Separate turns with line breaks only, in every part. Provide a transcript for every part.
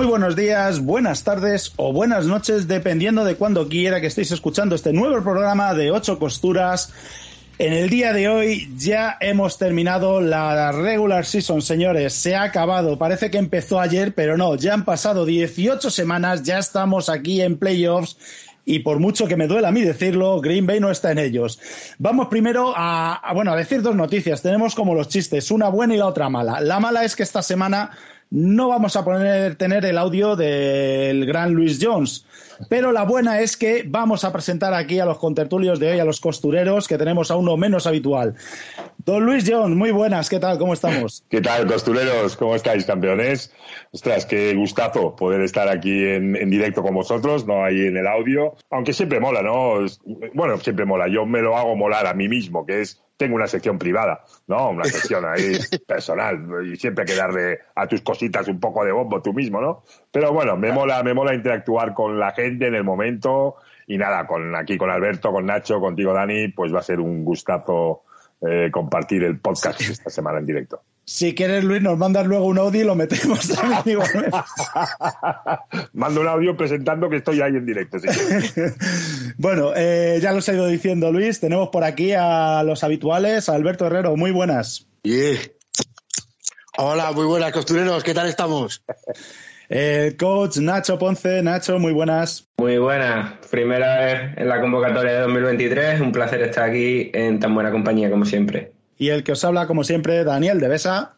muy buenos días, buenas tardes o buenas noches, dependiendo de cuándo quiera que estéis escuchando este nuevo programa de ocho costuras. En el día de hoy ya hemos terminado la regular season, señores. Se ha acabado. Parece que empezó ayer, pero no. Ya han pasado 18 semanas. Ya estamos aquí en playoffs y por mucho que me duela a mí decirlo, Green Bay no está en ellos. Vamos primero a, bueno, a decir dos noticias. Tenemos como los chistes, una buena y la otra mala. La mala es que esta semana no vamos a poner, tener el audio del gran Luis Jones. Pero la buena es que vamos a presentar aquí a los contertulios de hoy, a los costureros, que tenemos a uno menos habitual. Don Luis Jones, muy buenas, ¿qué tal? ¿Cómo estamos?
¿Qué tal, costureros? ¿Cómo estáis, campeones? Ostras, qué gustazo poder estar aquí en, en directo con vosotros, no ahí en el audio. Aunque siempre mola, ¿no? Bueno, siempre mola. Yo me lo hago molar a mí mismo, que es tengo una sección privada, ¿no? Una sección ahí personal y siempre hay que darle a tus cositas un poco de bombo tú mismo, ¿no? Pero bueno, me mola, me mola interactuar con la gente en el momento y nada, con aquí con Alberto, con Nacho, contigo Dani, pues va a ser un gustazo eh, compartir el podcast esta semana en directo.
Si quieres, Luis, nos mandas luego un audio y lo metemos también
Mando un audio presentando que estoy ahí en directo.
bueno, eh, ya los he ido diciendo, Luis. Tenemos por aquí a los habituales, a Alberto Herrero. Muy buenas.
Hola, muy buenas, costureros. ¿Qué tal estamos?
Eh, coach Nacho Ponce. Nacho, muy buenas.
Muy buenas. Primera vez en la convocatoria de 2023. Un placer estar aquí en tan buena compañía como siempre.
Y el que os habla, como siempre, Daniel de Besa.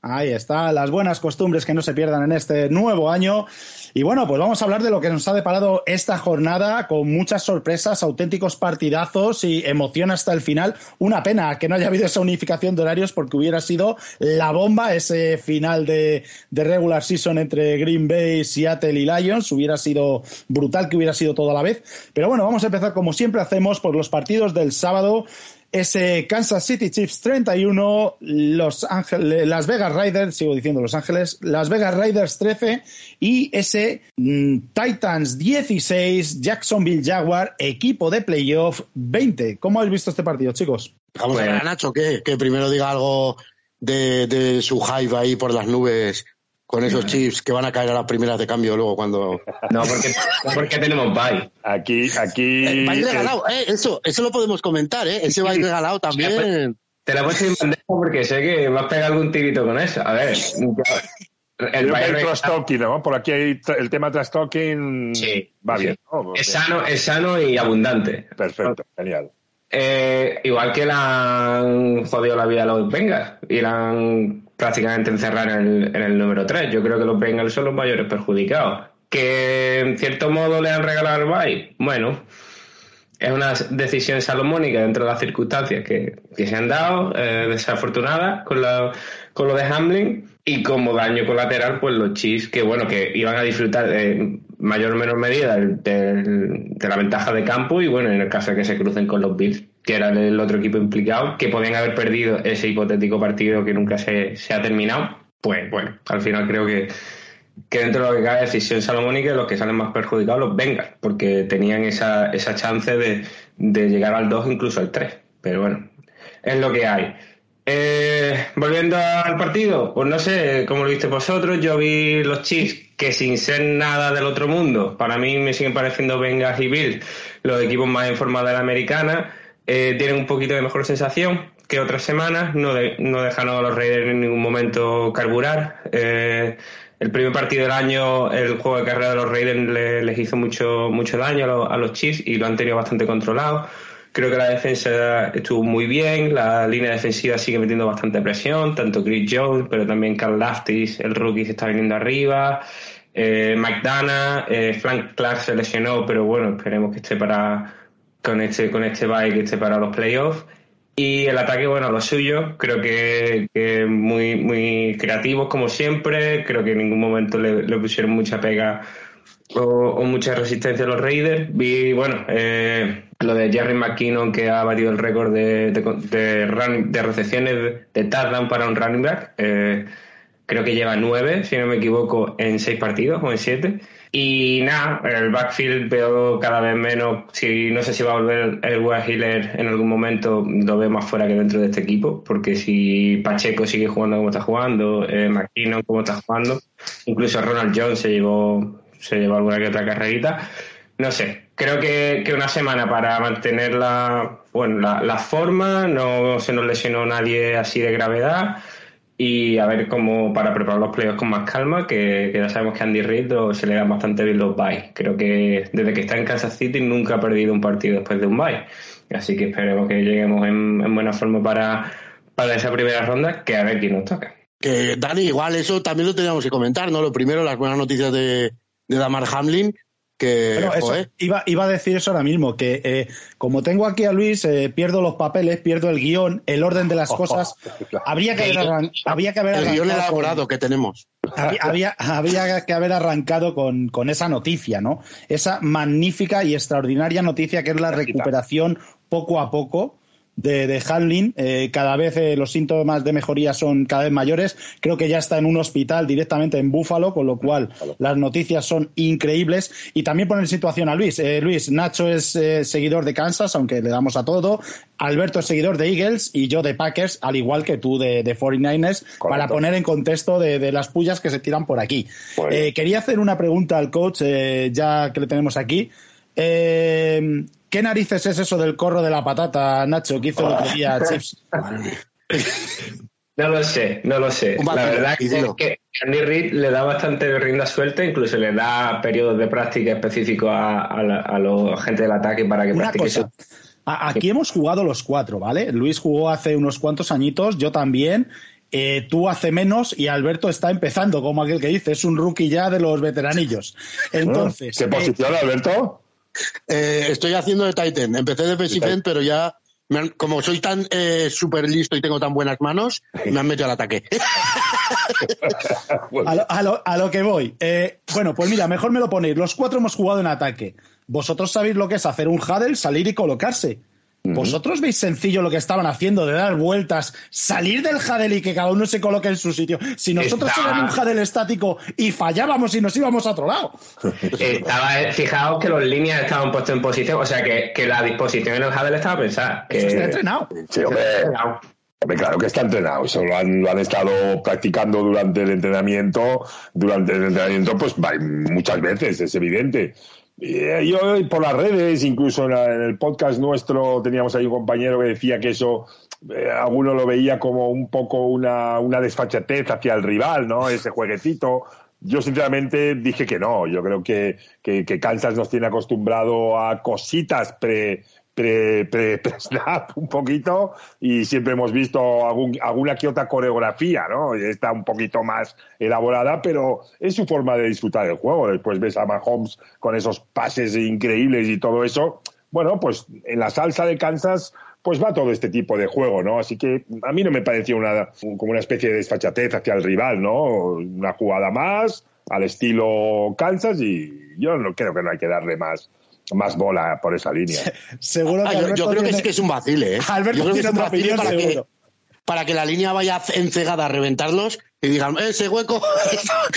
Ahí está, las buenas costumbres que no se pierdan en este nuevo año. Y bueno, pues vamos a hablar de lo que nos ha deparado esta jornada con muchas sorpresas, auténticos partidazos y emoción hasta el final. Una pena que no haya habido esa unificación de horarios porque hubiera sido la bomba ese final de, de regular season entre Green Bay, Seattle y Lions. Hubiera sido brutal que hubiera sido todo a la vez. Pero bueno, vamos a empezar como siempre hacemos por los partidos del sábado ese Kansas City Chiefs 31, Los Ángeles, Las Vegas Raiders, sigo diciendo Los Ángeles, Las Vegas Raiders 13 y ese mm, Titans 16, Jacksonville Jaguar, equipo de playoff 20. ¿Cómo habéis visto este partido, chicos?
Vamos a ver a Nacho que, que primero diga algo de, de su hype ahí por las nubes con esos chips que van a caer a las primeras de cambio luego cuando.
No, porque, porque tenemos bye.
Aquí, aquí.
Eh, bye regalado, eh, eso, eso lo podemos comentar, ¿eh? Ese bye regalado también.
Te la puedo decir porque sé que vas a pegar algún tirito con eso. A ver.
El trash talking, ¿no? Por aquí hay el tema trash talking sí, va bien.
Es sano, es sano y abundante.
Perfecto, genial.
Eh, igual que la han jodido la vida a los Bengals y la han prácticamente encerrar en el, número 3. Yo creo que los Bengals son los mayores perjudicados. Que en cierto modo le han regalado el bye. Bueno, es una decisión salomónica dentro de las circunstancias que, se han dado, eh, desafortunadas con, con lo de Hamlin. Y como daño colateral, pues los Chiefs, que bueno, que iban a disfrutar de mayor o menor medida de, la ventaja de campo y bueno, en el caso de que se crucen con los Bills, que era el otro equipo implicado, que podían haber perdido ese hipotético partido que nunca se, ha terminado, pues bueno, al final creo que, que dentro de lo que cae decisión salomónica los que salen más perjudicados los Bengals, porque tenían esa, esa chance de, de llegar al 2 incluso al 3, pero bueno, es lo que hay. Eh, volviendo al partido, pues no sé cómo lo viste vosotros. Yo vi los Chiefs que sin ser nada del otro mundo, para mí me siguen pareciendo Bengals y Bills los equipos más en forma de la americana. Eh, tienen un poquito de mejor sensación que otras semanas. No, no dejan a los Raiders en ningún momento carburar. Eh, el primer partido del año, el juego de carrera de los Raiders les hizo mucho, mucho daño a los, a los Chiefs y lo han tenido bastante controlado. Creo que la defensa estuvo muy bien, la línea defensiva sigue metiendo bastante presión, tanto Chris Jones, pero también Carl Laftis, el rookie, se está viniendo arriba. Eh, McDonough, eh, Frank Clark se lesionó, pero bueno, esperemos que esté para con este con este bye que esté para los playoffs. Y el ataque, bueno, lo suyo, creo que, que muy, muy creativos como siempre, creo que en ningún momento le, pusieron mucha pega o, mucha resistencia a los Raiders. Vi, bueno, eh, lo de Jerry McKinnon que ha batido el récord de, de, de, recepciones de touchdown para un running back. Eh, creo que lleva nueve, si no me equivoco, en seis partidos o en siete. Y nada, el backfield veo cada vez menos. Si no sé si va a volver el Hiller en algún momento, lo veo más fuera que dentro de este equipo. Porque si Pacheco sigue jugando como está jugando, eh, como está jugando, incluso Ronald Jones se llevó, se llevó alguna que otra carrerita. No sé, creo que, que una semana para mantener la, bueno, la, la forma, no se nos lesionó nadie así de gravedad y a ver cómo para preparar los playoffs con más calma, que, ya sabemos que Andy Reid se le dan bastante bien los byes. Creo que desde que está en Kansas City nunca ha perdido un partido después de un bye. Así que esperemos que lleguemos en, buena forma para, para esa primera ronda, que a ver quién nos toca.
Que Dani, igual eso también lo teníamos que comentar, ¿no? Lo primero, las buenas noticias de, de Damar Hamlin, que,
iba, iba, a decir eso ahora mismo, que eh, como tengo aquí a Luis, eh, pierdo los papeles, pierdo el guion, el orden de las cosas. habría que haber, que haber
el guion elaborado que tenemos.
Había, había, que haber arrancado con, con, esa noticia, ¿no? Esa magnífica y extraordinaria noticia que es la recuperación poco a poco de, de Hanlin. Eh, cada vez eh, los síntomas de mejoría son cada vez mayores. Creo que ya está en un hospital directamente en Búfalo, con lo cual las noticias son increíbles. Y también poner en situación a Luis. Eh, Luis, Nacho es seguidor de Kansas, aunque le damos a todo. Alberto es seguidor de Eagles y yo de Packers, al igual que tú de, de 49ers, para poner en contexto de, las pullas que se tiran por aquí. quería hacer una pregunta al coach, ya que le tenemos aquí. Eh, ¿Qué narices es eso del corro de la patata, Nacho, que hizo el otro día Chips?
No lo sé, no lo sé. La verdad es que Andy Reid le da bastante rienda suelta, incluso le da periodos de práctica específicos a, a, los gente del ataque para que practique
Aquí hemos jugado los cuatro, ¿vale? Luis jugó hace unos cuantos añitos, yo también. Eh, tú hace menos y Alberto está empezando, como aquel que dice, es un rookie ya de los veteranillos. Entonces.
¿Qué posición, Alberto?
Eh, estoy haciendo de Titan. Empecé de Defensive pero ya, como soy tan eh, súper listo y tengo tan buenas manos, me han metido al ataque.
a, lo, que voy. Eh, bueno, pues mira, mejor me lo ponéis. Los cuatro hemos jugado en ataque. Vosotros sabéis lo que es hacer un huddle, salir y colocarse. ¿Vosotros veis sencillo lo que estaban haciendo de dar vueltas, salir del Hadel y que cada uno se coloque en su sitio? Si nosotros éramos un Hadel estático y fallábamos y nos íbamos a otro lado.
Estaba, eh, fijaos que los líneas estaban puestos en posición, o sea que, la disposición en el Hadel estaba pensada. Que...
está entrenado.
Sí, hombre. claro que está entrenado, eso lo han, lo han, estado practicando durante el entrenamiento, durante el entrenamiento, pues muchas veces, es evidente. Eh, yo por las redes, incluso en, el podcast nuestro, teníamos ahí un compañero que decía que eso, eh, alguno lo veía como un poco una, una desfachatez hacia el rival, ¿no? Ese jueguecito. Yo sinceramente dije que no. Yo creo que, que, que Kansas nos tiene acostumbrado a cositas pre, pre-snap un poquito y siempre hemos visto alguna que otra coreografía, ¿no? Está un poquito más elaborada, pero es su forma de disfrutar del juego. Después ves a Mahomes con esos pases increíbles y todo eso. Bueno, pues en la salsa de Kansas pues va todo este tipo de juego, ¿no? Así que a mí no me pareció una, como una especie de desfachatez hacia el rival, ¿no? Una jugada más al estilo Kansas y yo no creo que no hay que darle más más bola por esa línea.
seguro
que
ah,
yo, creo que sí que es un vacile, ¿eh?
Alberto
yo creo
que es un vacile
para
que,
para que la línea vaya encegada a reventarlos y digan, ese hueco,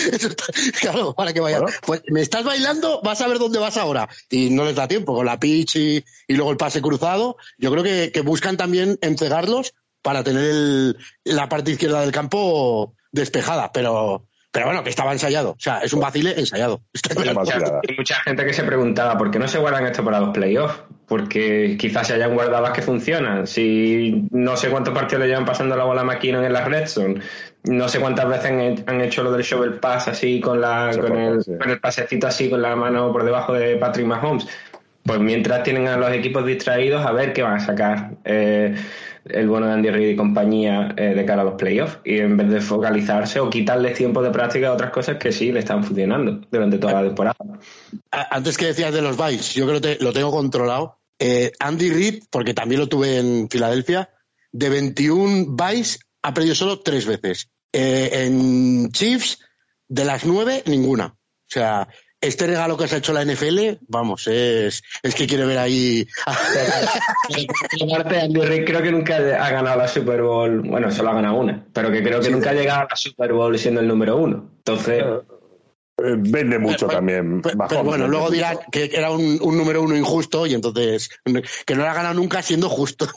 claro, para que vaya. Pues me estás bailando, vas a ver dónde vas ahora. Y no les da tiempo, con la pitch y, luego el pase cruzado. Yo creo que, que buscan también encegarlos para tener la parte izquierda del campo despejada, pero pero bueno, que estaba ensayado. O sea, es un vacile ensayado.
Hay mucha gente que se preguntaba por qué no se guardan esto para los playoffs. Porque quizás se hayan guardado las que funcionan. Si no sé cuántos partidos le llevan pasando la bola a McKinnon en la red zone. No sé cuántas veces han, hecho lo del shovel pass así con, la, con, el, con el pasecito así con la mano por debajo de Patrick Mahomes. Pues mientras tienen a los equipos distraídos, a ver qué van a sacar. Eh, el bueno de Andy Reid y compañía eh, de cara a los playoffs y en vez de focalizarse o quitarles tiempo de práctica a otras cosas que sí le están funcionando durante toda la temporada.
Antes que decías de los bytes, yo creo que lo tengo controlado. Eh, Andy Reid, porque también lo tuve en Filadelfia, de 21 bytes ha perdido solo tres veces. Eh, en Chiefs, de las nueve, ninguna. O sea, este regalo que se ha hecho la NFL, vamos, es, es que quiere ver ahí.
creo que nunca ha ganado la Super Bowl, bueno, solo ha ganado una, pero que creo que nunca ha llegado a la Super Bowl siendo el número uno. Entonces.
Eh, vende mucho también.
Pero, bueno, luego dirán que era un, número uno injusto y entonces que no lo ha ganado nunca siendo justo.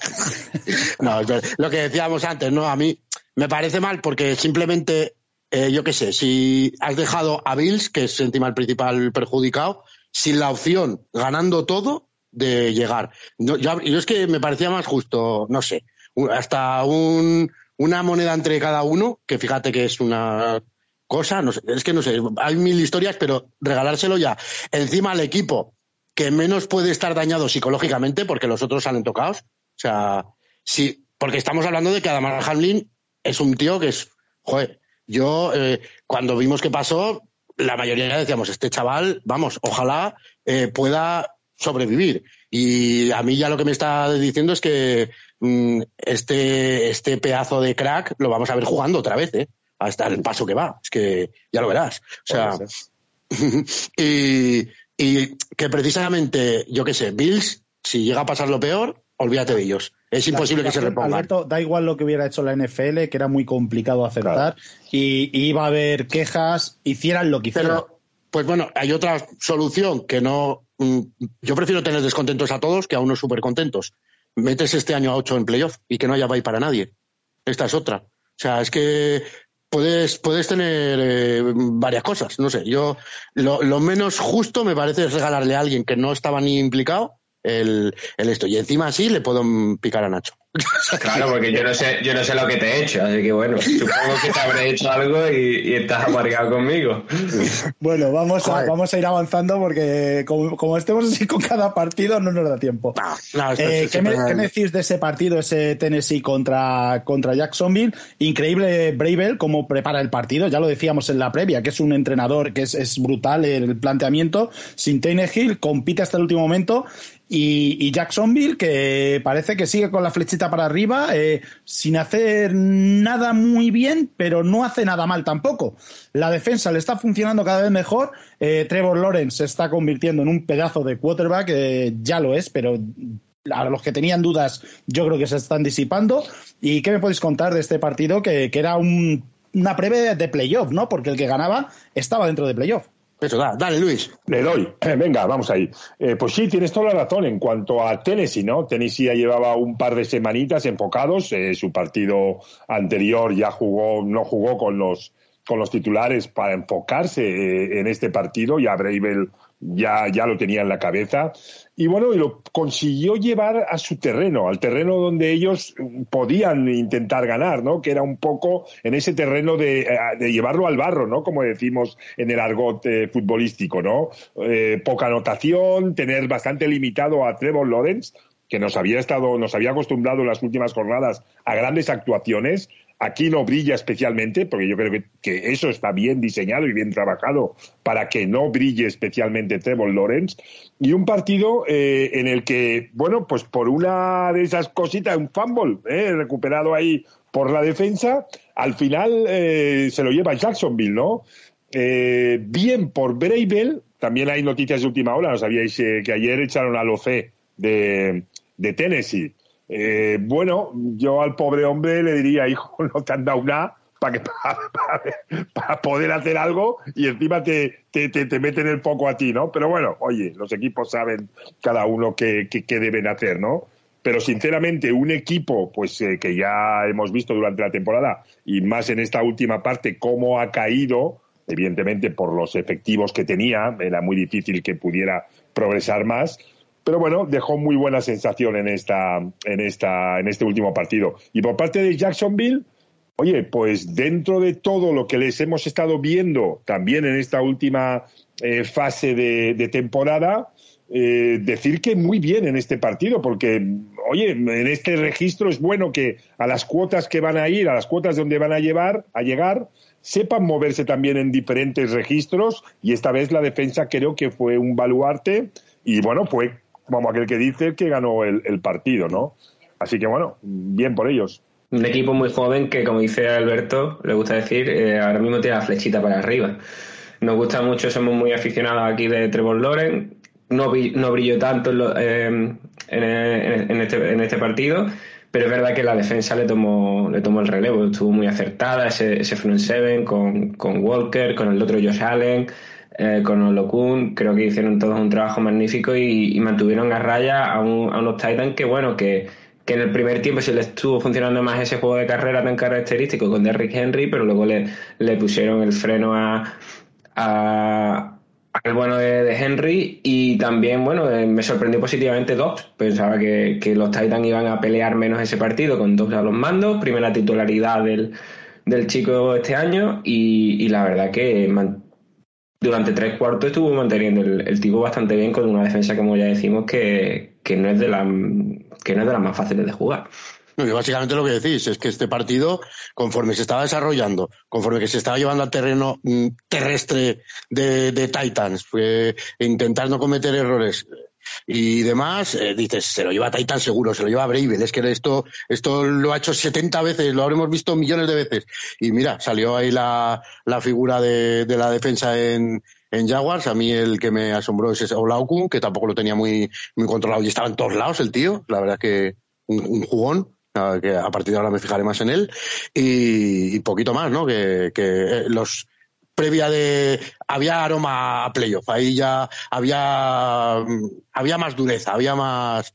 no, lo que decíamos antes, ¿no? A mí me parece mal porque simplemente eh, yo qué sé, si has dejado a Bills, que es encima el principal perjudicado, sin la opción, ganando todo, de llegar. yo, es que me parecía más justo, no sé, hasta un, una moneda entre cada uno, que fíjate que es una cosa, no sé, es que no sé, hay mil historias, pero regalárselo ya. Encima al equipo que menos puede estar dañado psicológicamente, porque los otros salen tocados. O sea, sí, porque estamos hablando de que Adamar Hamlin es un tío que es, joder, yo, eh, cuando vimos qué pasó, la mayoría decíamos, este chaval, vamos, ojalá eh, pueda sobrevivir. Y a mí ya lo que me está diciendo es que mm, este, este pedazo de crack lo vamos a ver jugando otra vez, ¿eh? Hasta el paso que va. Es que ya lo verás. O sea, y, y que precisamente, yo qué sé, Bills, si llega a pasar lo peor, olvídate de ellos. Es imposible que se reponga.
Alberto, da igual lo que hubiera hecho la NFL, que era muy complicado aceptar, y, iba a haber quejas, hicieran lo que hicieran. Pero,
pues bueno, hay otra solución que no. Mm, yo prefiero tener descontentos a todos que a unos súper contentos. Metes este año a ocho en playoff y que no haya bye para nadie. Esta es otra. O sea, es que puedes, puedes tener eh, varias cosas. No sé, yo lo, lo, menos justo me parece es regalarle a alguien que no estaba ni implicado el, el esto. Y encima así le puedo picar a Nacho.
Claro, porque yo no sé, yo no sé lo que te he hecho, así que bueno, supongo que te habré hecho algo y, estás amargado conmigo.
Bueno, vamos a, vamos a ir avanzando porque como, estemos así con cada partido no nos da tiempo. Eh, ¿qué, me, decís de ese partido, ese Tennessee contra, contra Jacksonville? Increíble Bravel cómo prepara el partido, ya lo decíamos en la previa, que es un entrenador que es, es brutal el planteamiento. Sin Hill compite hasta el último momento y, Jacksonville, que parece que sigue con la flechita para arriba, eh, sin hacer nada muy bien, pero no hace nada mal tampoco. La defensa le está funcionando cada vez mejor. Eh, Trevor Lawrence se está convirtiendo en un pedazo de quarterback, eh, ya lo es, pero a los que tenían dudas yo creo que se están disipando. ¿Y qué me podéis contar de este partido que, que era un, una breve de playoff, ¿no? Porque el que ganaba estaba dentro de playoff.
Eso, da, dale, Luis.
Le doy. venga, vamos ahí. Eh, pues sí, tienes toda la razón en cuanto a Tennessee, ¿no? Tennessee ya llevaba un par de semanitas enfocados. Eh, su partido anterior ya jugó, no jugó con los, con los titulares para enfocarse eh, en este partido. Ya Bravel ya, ya lo tenía en la cabeza. Y bueno, y lo consiguió llevar a su terreno, al terreno donde ellos podían intentar ganar, ¿no? Que era un poco en ese terreno de, eh, llevarlo al barro, ¿no? Como decimos en el argot eh, futbolístico, ¿no? Eh, poca anotación, tener bastante limitado a Trevor Lawrence, que nos había estado, nos había acostumbrado en las últimas jornadas a grandes actuaciones, Aquí no brilla especialmente, porque yo creo que, eso está bien diseñado y bien trabajado para que no brille especialmente Trevor Lawrence. Y un partido eh, en el que, bueno, pues por una de esas cositas, un fumble eh, recuperado ahí por la defensa, al final eh, se lo lleva Jacksonville, ¿no? bien por Bravel, también hay noticias de última hora, ¿no sabíais que ayer echaron al OC de, de Tennessee? Eh, bueno, yo al pobre hombre le diría, hijo, no te han dado nada para, poder hacer algo y encima te, te, te, meten el foco a ti, ¿no? Pero bueno, oye, los equipos saben cada uno qué, qué, deben hacer, ¿no? Pero sinceramente, un equipo, pues eh, que ya hemos visto durante la temporada y más en esta última parte, cómo ha caído, evidentemente por los efectivos que tenía, era muy difícil que pudiera progresar más pero bueno, dejó muy buena sensación en esta, en esta, en este último partido. Y por parte de Jacksonville, oye, pues dentro de todo lo que les hemos estado viendo también en esta última eh, fase de, temporada, eh, decir que muy bien en este partido, porque, oye, en este registro es bueno que a las cuotas que van a ir, a las cuotas donde van a llevar, a llegar, sepan moverse también en diferentes registros, y esta vez la defensa creo que fue un baluarte, y bueno, fue como aquel que dice que ganó el, partido, ¿no? Así que bueno, bien por ellos.
Un equipo muy joven que, como dice Alberto, le gusta decir, eh, ahora mismo tiene la flechita para arriba. nos gusta mucho, somos muy aficionados aquí de Trevor Lawrence. No, no brilló tanto en, en, este, en este partido, pero es verdad que la defensa le tomó, le tomó el relevo, estuvo muy acertada, ese, ese front seven con, con Walker, con el otro Josh Allen, eh, con Olokun, creo que hicieron todos un trabajo magnífico y, mantuvieron a raya a, unos Titans que, bueno, que, en el primer tiempo se les estuvo funcionando más ese juego de carrera tan característico con Derrick Henry, pero luego le, le pusieron el freno a, a, al bueno de, Henry y también, bueno, eh, me sorprendió positivamente Dobbs. Pensaba que, los Titans iban a pelear menos ese partido con Dobbs a los mandos, primera titularidad del, del chico este año y, la verdad que durante tres cuartos estuvo manteniendo el, tipo bastante bien con una defensa, como ya decimos, que, no es de la, que no es de las más fáciles de jugar.
No, básicamente lo que decís es que este partido, conforme se estaba desarrollando, conforme que se estaba llevando al terreno mm, terrestre de, Titans, fue intentar no cometer errores y demás, eh, dices, se lo lleva Titan seguro, se lo lleva Bravel, es que esto, esto lo ha hecho 70 veces, lo habremos visto millones de veces. Y mira, salió ahí la, la figura de, de la defensa en, en Jaguars. A mí el que me asombró es ese Olaokun, que tampoco lo tenía muy, muy controlado y estaba en todos lados el tío. La verdad que un, jugón. Que a partir de ahora me fijaré más en él. Y, poquito más, ¿no? Que, que eh, los, previa de había aroma a playoff, ahí ya había había más dureza, había más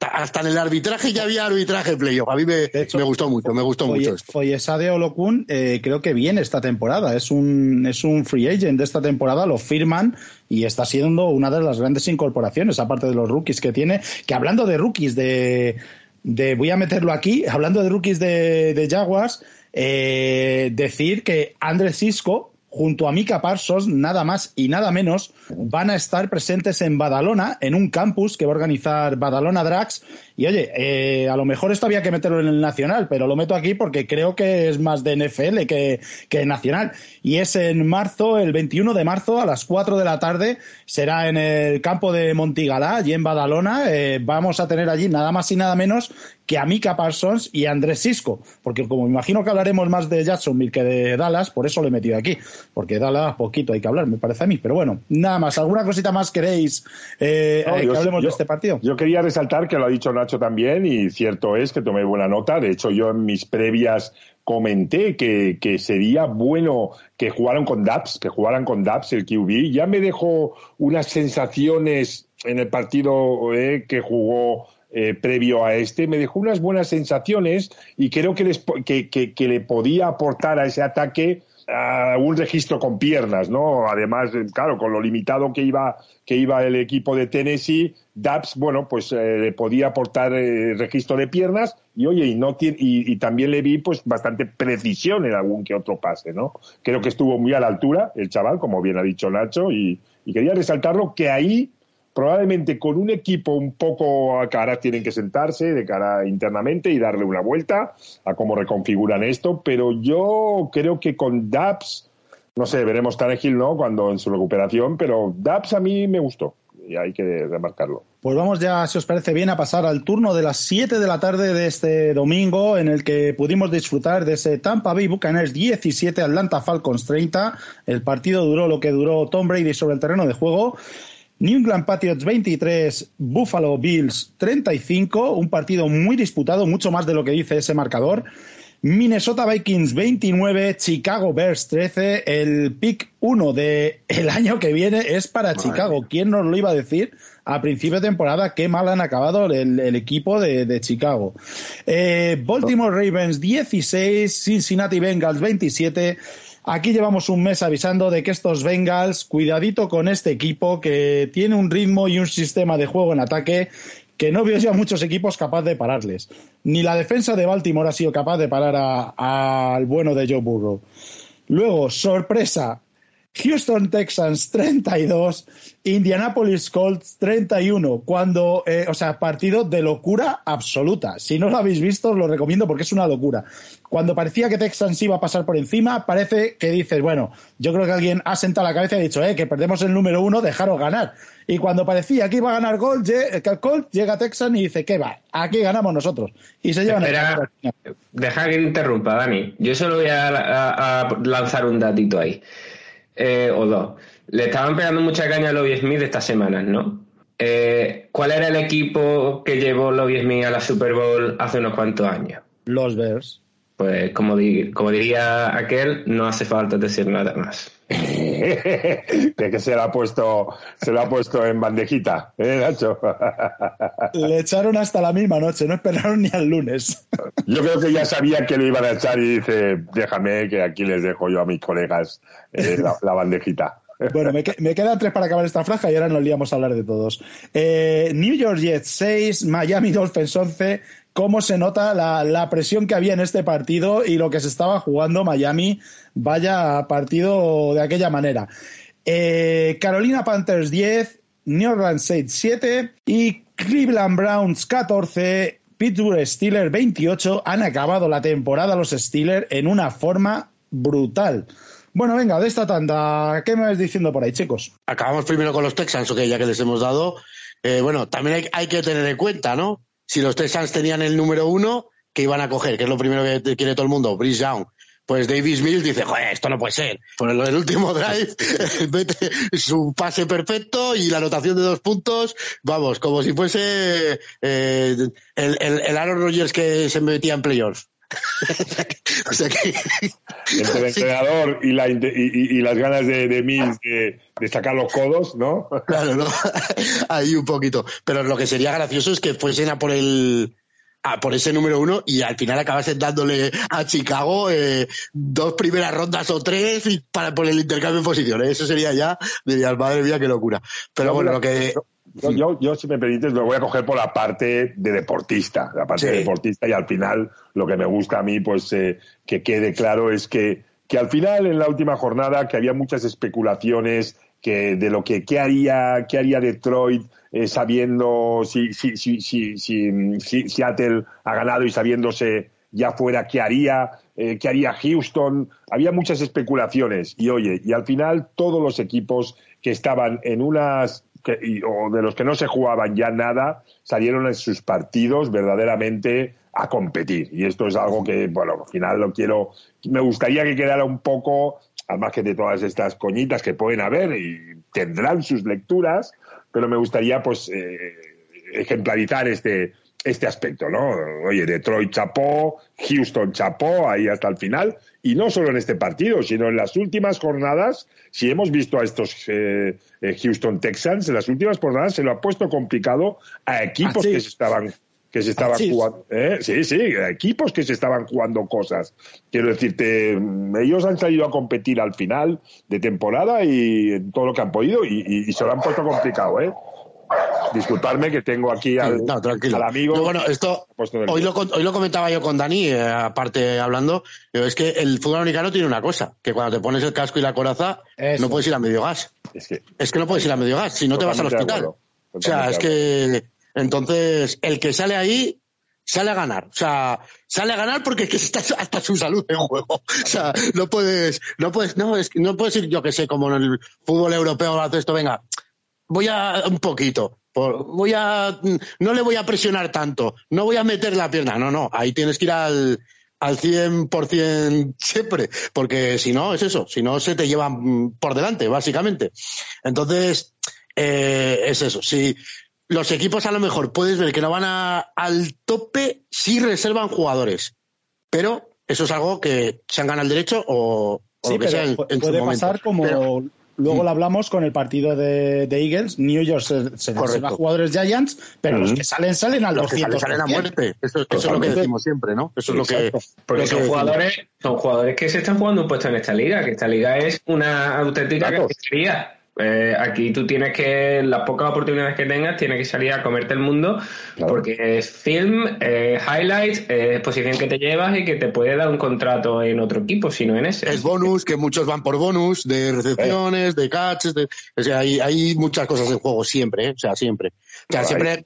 hasta en el arbitraje ya había arbitraje playoff. A mí me, me gustó mucho, me gustó mucho.
Foyesade Olokun eh, creo que viene esta temporada. Es un, es un free agent de esta temporada, lo firman y está siendo una de las grandes incorporaciones, aparte de los rookies que tiene. Que hablando de rookies de, de voy a meterlo aquí, hablando de rookies de, de Jaguars, eh, decir que Andrés Cisco junto a Mika Parsons, nada más y nada menos, van a estar presentes en Badalona, en un campus que va a organizar Badalona Drags. Y oye, eh, a lo mejor esto había que meterlo en el nacional, pero lo meto aquí porque creo que es más de NFL que, que nacional. Y es en marzo, el 21 de marzo, a las 4 de la tarde, será en el campo de Montigalá, allí en Badalona. Eh, vamos a tener allí nada más y nada menos que a Mika Parsons y a Andrés Cisco, porque como imagino que hablaremos más de Jacksonville que de Dallas, por eso lo he metido aquí, porque Dallas poquito hay que hablar, me parece a mí. Pero bueno, nada más, ¿alguna cosita más queréis eh, eh, que hablemos de este partido?
Yo quería resaltar que lo ha dicho Nacho también, y cierto es que tomé buena nota. De hecho, yo en mis previas comenté que, que, sería bueno que jugaran con DAPS, que jugaran con DAPS el QB. Ya me dejó unas sensaciones en el partido eh, que jugó eh, previo a este, me dejó unas buenas sensaciones y creo que, que, le podía aportar a ese ataque un registro con piernas, ¿no? Además, claro, con lo limitado que iba, que iba el equipo de Tennessee, Dubs, bueno, pues eh, podía aportar eh, registro de piernas y oye, y, no y, también le vi pues bastante precisión en algún que otro pase, ¿no? Creo que estuvo muy a la altura el chaval, como bien ha dicho Nacho, y, y quería resaltarlo que ahí probablemente con un equipo un poco a cara tienen que sentarse de cara internamente y darle una vuelta a cómo reconfiguran esto, pero yo creo que con Daps, no sé, veremos Tannehill no cuando en su recuperación, pero Daps a mí me gustó y hay que remarcarlo.
Pues vamos ya, si os parece bien, a pasar al turno de las 7 de la tarde de este domingo, en el que pudimos disfrutar de ese Tampa Bay Buccaneers 17, Atlanta Falcons 30. El partido duró lo que duró Tom Brady sobre el terreno de juego. New England Patriots 23, Buffalo Bills 35, un partido muy disputado, mucho más de lo que dice ese marcador. Minnesota Vikings 29, Chicago Bears 13. El pick 1 del el año que viene es para Chicago. ¿Quién nos lo iba a decir a principio de temporada? Qué mal han acabado el, equipo de, Chicago. Eh, Baltimore Ravens 16, Cincinnati Bengals 27. Aquí llevamos un mes avisando de que estos Bengals, cuidadito con este equipo que tiene un ritmo y un sistema de juego en ataque que no veo ya muchos equipos capaz de pararles. Ni la defensa de Baltimore ha sido capaz de parar al bueno de Joe Burrow. Luego, sorpresa, Houston Texans 32, Indianapolis Colts 31, cuando, eh, o sea, partido de locura absoluta. Si no lo habéis visto, os lo recomiendo porque es una locura. Cuando parecía que Texans iba a pasar por encima, parece que dices, bueno, yo creo que alguien ha sentado la cabeza y ha dicho, eh, que perdemos el número uno, dejaros ganar. Y cuando parecía que iba a ganar Colt, Colt llega Texan y dice, ¿qué va? Aquí ganamos nosotros. Y se llevan
Espera, Deja que interrumpa, Dani. Yo solo voy a lanzar un datito ahí. Eh, o dos. Le estaban pegando mucha caña a Lobby Smith estas semanas, ¿no? Eh, ¿Cuál era el equipo que llevó Lobby Smith a la Super Bowl hace unos cuantos años?
Los Bears.
Pues como, como diría aquel, no hace falta decir nada más.
de que se lo ha puesto, se lo ha puesto en bandejita, ¿eh, Nacho?
Le echaron hasta la misma noche, no esperaron ni al lunes.
Yo creo que ya sabía que lo iban a echar y dice, déjame que aquí les dejo yo a mis colegas eh, la, bandejita.
Bueno, me, quedan tres para acabar esta franja y ahora nos liamos a hablar de todos. Eh, New York Jets 6, Miami Dolphins 11, cómo se nota la, presión que había en este partido y lo que se estaba jugando Miami. Vaya partido de aquella manera. Eh, Carolina Panthers 10, New Orleans Saints 7 y Cleveland Browns 14. Pittsburgh Steelers 28 han acabado la temporada los Steelers en una forma brutal. Bueno, venga, de esta tanda, ¿qué me vais diciendo por ahí, chicos?
Acabamos primero con los Texans, ok, ya que les hemos dado. Eh, bueno, también hay, que tener en cuenta, ¿no? si los Texans tenían el número uno, que iban a coger, que es lo primero que quiere todo el mundo, Brice Young. Pues Davis Mills dice, joder, esto no puede ser. Por el, último drive, mete su pase perfecto y la anotación de dos puntos, vamos, como si fuese eh, el, el, Aaron Rodgers que se metía en playoffs.
o sea que... Entre el entrenador y, la, y, las ganas de, de Mills de, de, sacar los codos, ¿no?
claro, ¿no? Ahí un poquito. Pero lo que sería gracioso es que fuesen a por el a por ese número uno y al final acabasen dándole a Chicago eh, dos primeras rondas o tres y para por el intercambio de posiciones. Eso sería ya, diría, madre mía, qué locura. Pero bueno, lo que
yo, yo, si me permites, lo voy a coger por la parte de deportista, la parte de deportista, y al final lo que me gusta a mí, pues eh, que quede claro es que, que al final, en la última jornada, que había muchas especulaciones que de lo que qué haría, qué haría Detroit eh, sabiendo si, si, si, si, si, Seattle ha ganado y sabiéndose ya fuera qué haría, eh, qué haría Houston. Había muchas especulaciones y oye, y al final todos los equipos que estaban en unas o de los que no se jugaban ya nada, salieron en sus partidos verdaderamente a competir. Y esto es algo que, bueno, al final lo quiero, me gustaría que quedara un poco, al margen de todas estas coñitas que pueden haber y tendrán sus lecturas, pero me gustaría pues eh, ejemplarizar este, este aspecto, ¿no? Oye, Detroit chapó, Houston chapó, ahí hasta el final, y no solo en este partido, sino en las últimas jornadas, si hemos visto a estos eh, eh, Houston Texans, en las últimas jornadas se lo ha puesto complicado a equipos ah, que se estaban que se estaban jugando, ¿eh? sí, sí, equipos que se estaban jugando cosas. Quiero decirte, ellos han salido a competir al final de temporada y en todo lo que han podido y, y se lo han puesto complicado, ¿eh? disculparme que tengo aquí al, amigo.
bueno, esto hoy lo, hoy lo comentaba yo con Dani, eh, aparte hablando, es que el fútbol americano tiene una cosa, que cuando te pones el casco y la coraza, no puedes ir a medio gas. Es que, es que no puedes ir a medio gas, si no te vas al hospital. O sea, es que entonces el que sale ahí sale a ganar. O sea, sale a ganar porque es que está hasta su salud en juego. O sea, no puedes, no puedes, no, es, no puedes ir, yo que sé, como en el fútbol europeo hace esto, venga, voy a un poquito, voy a, no le voy a presionar tanto, no voy a meter la pierna, no, no, ahí tienes que ir al, al 100% siempre, porque si no, es eso, si no se te llevan por delante, básicamente. Entonces, eh, es eso, si los equipos a lo mejor puedes ver que no van al tope si reservan jugadores, pero eso es algo que se han ganado el derecho o,
lo que sea en, puede pasar como Luego lo hablamos con el partido de, Eagles. New York se, se a jugadores Giants, pero los que salen, salen a los, que
salen, a muerte. Eso, es lo que decimos siempre, ¿no? Eso es lo que.
Porque son, jugadores, son jugadores que se están jugando un puesto en esta liga, que esta liga es una auténtica cacería. Eh, aquí tú tienes que, las pocas oportunidades que tengas, tienes que salir a comerte el mundo, porque es film, highlights, es posición que te llevas y que te puede dar un contrato en otro equipo, si no en ese.
Es bonus, que muchos van por bonus, de recepciones, de catches, o sea, hay, hay, muchas cosas en juego siempre, ¿eh? o sea, siempre. O sea, siempre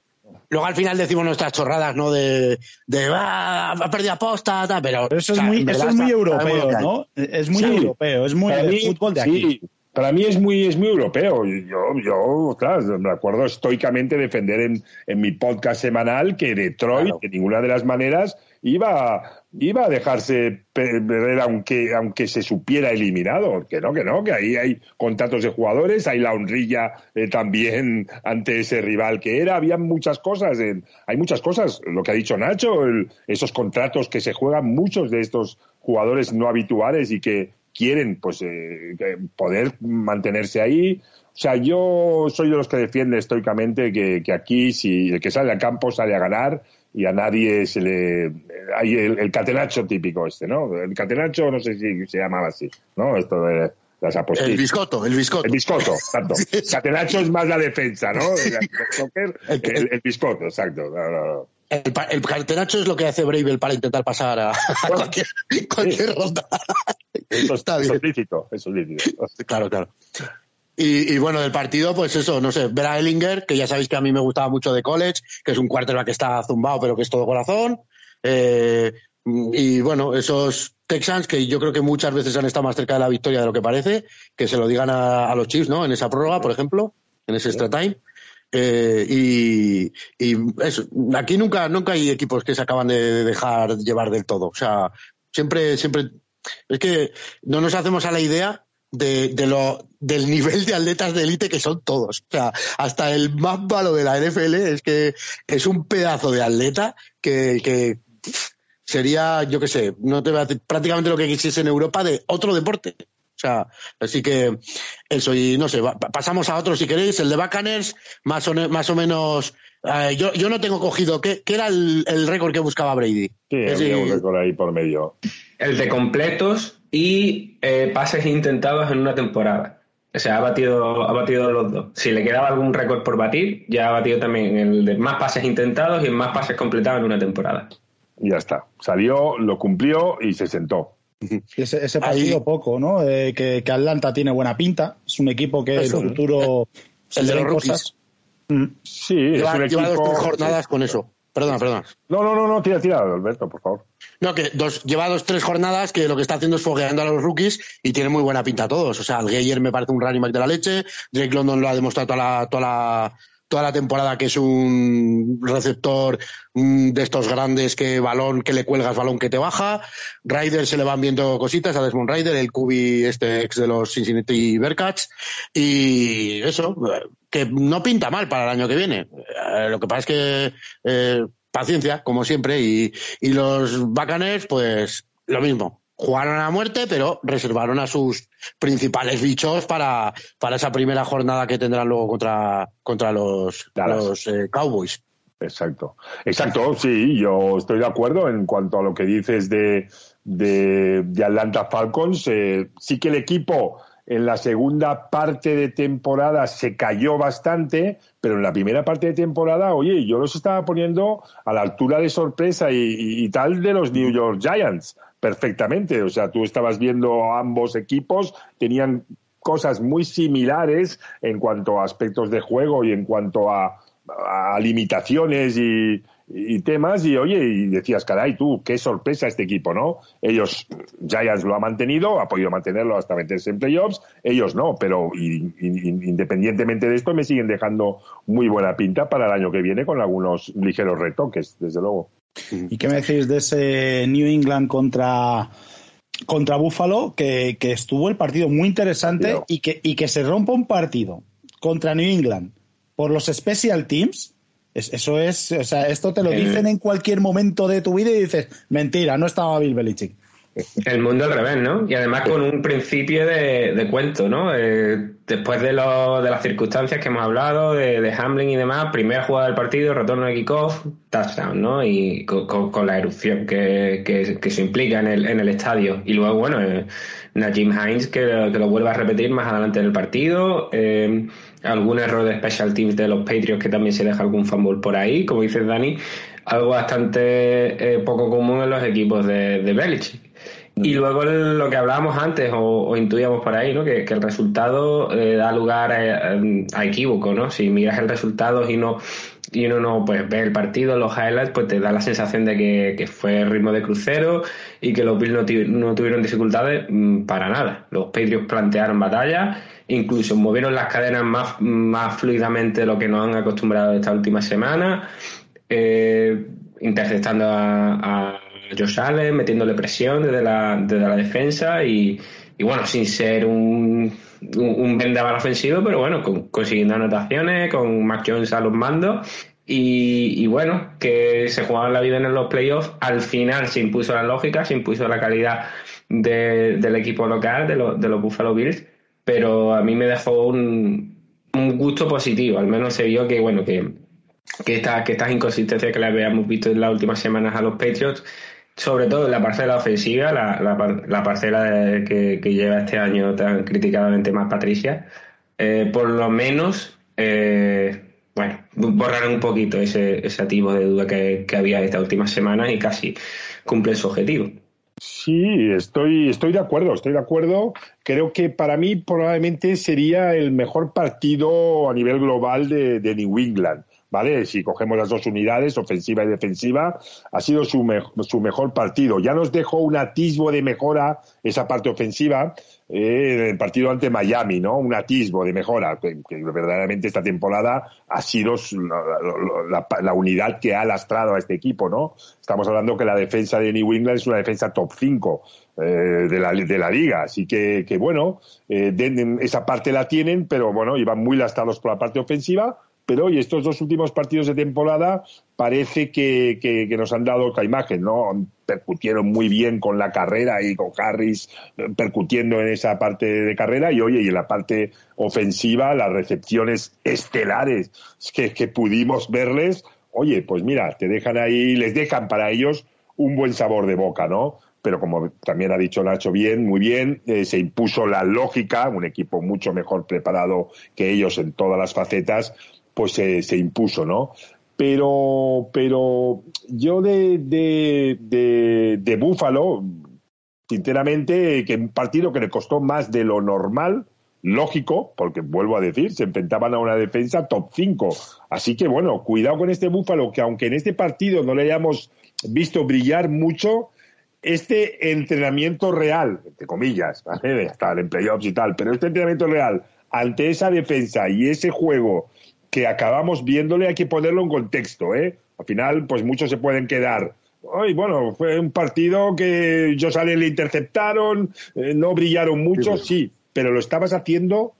luego al final decimos nuestras chorradas, ¿no? De, de ah, ha perdido aposta, pero.
eso, es muy, eso es muy europeo, ¿no? Es muy europeo, es muy el fútbol de aquí.
Para mí es muy, es muy europeo. Yo, yo claro, me acuerdo estoicamente defender en, en mi podcast semanal que Detroit, de ninguna de las maneras, iba, iba a dejarse perder aunque, aunque se supiera eliminado. Que no, que no, que ahí hay contratos de jugadores, hay la honrilla eh, también ante ese rival que era. Había muchas cosas, hay muchas cosas. Lo que ha dicho Nacho, esos contratos que se juegan muchos de estos jugadores no habituales y que quieren pues eh, poder mantenerse ahí. O sea, yo soy de los que defiende estoicamente que, que, aquí si el que sale al campo sale a ganar y a nadie se le... Hay el, catenacho típico este, ¿no? El catenacho no sé si se llamaba así, ¿no? Esto de las apostillas.
El biscoto, el biscoto.
El biscoto, exacto. Catenacho es más la defensa, ¿no? El, el, biscoto, exacto. No, no,
el, el cartenacho es lo que hace Bravel para intentar pasar a, cualquier, cualquier ronda.
Eso, está bien. es lícito, eso es lícito.
Claro, claro. Y, y, bueno, del partido, pues eso, no sé, ver a Ellinger, que ya sabéis que a mí me gustaba mucho de college, que es un quarterback que está zumbado, pero que es todo corazón. Eh, y bueno, esos Texans, que yo creo que muchas veces han estado más cerca de la victoria de lo que parece, que se lo digan a, a los Chiefs, ¿no? En esa prórroga, por ejemplo, en ese extra time. Eh, y, aquí nunca, nunca hay equipos que se acaban de dejar llevar del todo. O sea, siempre, siempre, es que no nos hacemos a la idea de, lo, del nivel de atletas de élite que son todos. O sea, hasta el más malo de la NFL es que es un pedazo de atleta que, que sería, yo qué sé, no te prácticamente lo que quisiese en Europa de otro deporte. O sea, así que eso, y no sé, pasamos a otro si queréis, el de Bacaners, más o, más o menos. Eh, yo, yo no tengo cogido. ¿Qué, qué era el, el récord que buscaba Brady?
Sí, había un récord ahí por medio.
El de completos y eh, pases intentados en una temporada. O sea, ha batido, ha batido los dos. Si le quedaba algún récord por batir, ya ha batido también el de más pases intentados y más pases completados en una temporada.
Y ya está. Salió, lo cumplió y se sentó.
Ese, ese partido poco, ¿no? Eh, que, que, Atlanta tiene buena pinta. Es un equipo que en el futuro.
El, de los rookies.
Mm.
Sí, lleva, es un
lleva
equipo...
dos jornadas con eso. Perdona, perdona.
No, no, no, no, tira, tira, Alberto, por favor.
No, que dos, lleva dos, tres jornadas que lo que está haciendo es fogueando a los rookies y tiene muy buena pinta a todos. O sea, el Geyer me parece un running back de la leche, Drake London lo ha demostrado toda la, toda la, toda la temporada que es un receptor mm, de estos grandes que balón que le cuelgas, balón que te baja. Ryder se le van viendo cositas a Desmond Ryder, el cubi este ex de los Cincinnati Bearcats. Y eso, que no pinta mal para el año que viene. Eh, lo que pasa es que eh, paciencia, como siempre, y, y los Bacaners, pues lo mismo jugaron a muerte, pero reservaron a sus principales bichos para, para esa primera jornada que tendrán luego contra, contra los, los eh, Cowboys.
Exacto, exacto, sí, yo estoy de acuerdo en cuanto a lo que dices de, de, de Atlanta Falcons. Eh, sí que el equipo en la segunda parte de temporada se cayó bastante, pero en la primera parte de temporada, oye, yo los estaba poniendo a la altura de sorpresa y, y, y tal de los New York Giants perfectamente. O sea, tú estabas viendo ambos equipos, tenían cosas muy similares en cuanto a aspectos de juego y en cuanto a, limitaciones y, temas y oye, y decías, caray, tú, qué sorpresa este equipo, ¿no? Ellos, Giants lo ha mantenido, ha podido mantenerlo hasta meterse en playoffs, ellos no, pero y, independientemente de esto me siguen dejando muy buena pinta para el año que viene con algunos ligeros retoques, desde luego.
¿Y qué me decís de ese New England contra, contra Buffalo? Que, que estuvo el partido muy interesante y que, y que se rompa un partido contra New England por los special teams. Es, eso es, o sea, esto te lo dicen en cualquier momento de tu vida y dices, mentira, no estaba Bill Belichick.
El mundo al revés, ¿no? Y además con un principio de, de cuento, ¿no? Eh, después de, lo, de las circunstancias que hemos hablado, de, de Hamlin y demás, primera jugada del partido, retorno de kickoff, touchdown, ¿no? Y con, con, con la erupción que, que, que, se implica en el, en el estadio. Y luego, bueno, eh, Najim Hines que, que, lo vuelve a repetir más adelante en el partido. Eh, algún error de special teams de los Patriots que también se deja algún fumble por ahí, como dices Dani, algo bastante eh, poco común en los equipos de, de Belichick. Y luego lo que hablábamos antes o, o intuíamos por ahí, ¿no? Que, que el resultado eh, da lugar a, a, equívoco, ¿no? Si miras el resultado y no y uno no pues ve el partido, los highlights, pues te da la sensación de que, que fue ritmo de crucero y que los Bills no, tuvieron dificultades mm, para nada. Los Patriots plantearon batalla, incluso movieron las cadenas más, más fluidamente de lo que nos han acostumbrado esta última semana, eh, interceptando a, a Josh Allen, metiéndole presión desde la, desde la defensa y, y bueno, sin ser un, un, vendaval ofensivo, pero bueno, consiguiendo anotaciones, con Mac Jones a los mandos. Y, bueno, que se jugaban la vida en los playoffs. Al final se impuso la lógica, se impuso la calidad del equipo local, de, de los Buffalo Bills, pero a mí me dejó un, un gusto positivo. Al menos se vio que, bueno, que, que, que estas inconsistencias que le habíamos visto en las últimas semanas a los Patriots sobre todo la parcela ofensiva, la, la, parcela que, lleva este año tan criticadamente más Patricia, eh, por lo menos, eh, bueno, borrar un poquito ese, ese de duda que, había estas últimas semanas y casi cumple su objetivo.
Sí, estoy, estoy de acuerdo, estoy de acuerdo. Creo que para mí probablemente sería el mejor partido a nivel global de New England. ¿Vale? Si cogemos las dos unidades, ofensiva y defensiva, ha sido su, su mejor partido. Ya nos dejó un atisbo de mejora esa parte ofensiva eh, en el partido ante Miami, ¿no? Un atisbo de mejora, que, verdaderamente esta temporada ha sido la, unidad que ha lastrado a este equipo, ¿no? Estamos hablando que la defensa de New England es una defensa top 5 eh, de, la, de la liga, así que, que bueno, eh, esa parte la tienen, pero bueno, iban muy lastrados por la parte ofensiva, pero hoy estos dos últimos partidos de temporada parece que, nos han dado otra imagen, ¿no? Percutieron muy bien con la carrera y con Harris eh, percutiendo en esa parte de carrera y oye, y en la parte ofensiva, las recepciones estelares que, que pudimos verles, oye, pues mira, te dejan ahí, les dejan para ellos un buen sabor de boca, ¿no? pero como también ha dicho Nacho bien, muy bien, eh, se impuso la lógica, un equipo mucho mejor preparado que ellos en todas las facetas, pues se, impuso, ¿no? Pero, pero yo de, de, de, Búfalo, sinceramente, que un partido que le costó más de lo normal, lógico, porque vuelvo a decir, se enfrentaban a una defensa top 5. Así que bueno, cuidado con este Búfalo, que aunque en este partido no le hayamos visto brillar mucho, este entrenamiento real, entre comillas, ¿vale? hasta en playoffs y tal, pero este entrenamiento real ante esa defensa y ese juego que acabamos viéndole hay que ponerlo en contexto, ¿eh? Al final, pues muchos se pueden quedar. Ay, bueno, fue un partido que Josale le interceptaron, eh, no brillaron mucho, sí, pero lo estabas haciendo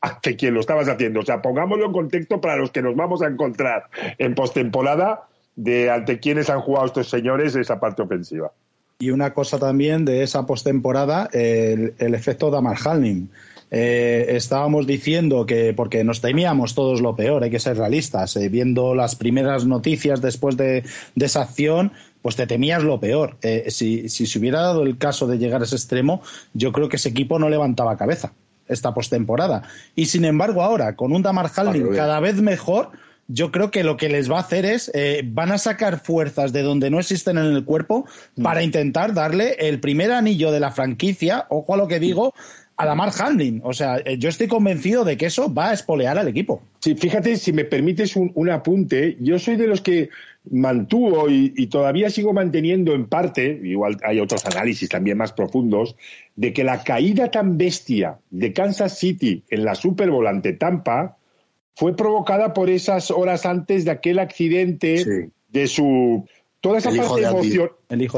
ante quien lo estabas haciendo. O sea, pongámoslo en contexto para los que nos vamos a encontrar en postemporada de ante quienes han jugado estos señores esa parte ofensiva.
Y una cosa también de esa postemporada, el, el efecto Damar Hamlin. Eh, estábamos diciendo que, porque nos temíamos todos lo peor, hay que ser realistas, eh, viendo las primeras noticias después de, esa acción, pues te temías lo peor. Eh, si, se hubiera dado el caso de llegar a ese extremo, yo creo que ese equipo no levantaba cabeza esta postemporada. Y sin embargo, ahora, con un Damar Hamlin cada vez mejor, yo creo que lo que les va a hacer es, van a sacar fuerzas de donde no existen en el cuerpo mm. para intentar darle el primer anillo de la franquicia, ojo a lo que digo, a la Mark Handling. O sea, eh, yo estoy convencido de que eso va a espolear al equipo.
Sí, fíjate, si me permites un, apunte, yo soy de los que mantuvo y, todavía sigo manteniendo en parte, igual hay otros análisis también más profundos, de que la caída tan bestia de Kansas City en la Super Bowl ante Tampa fue provocada por esas horas antes de aquel accidente de su toda esa parte emocional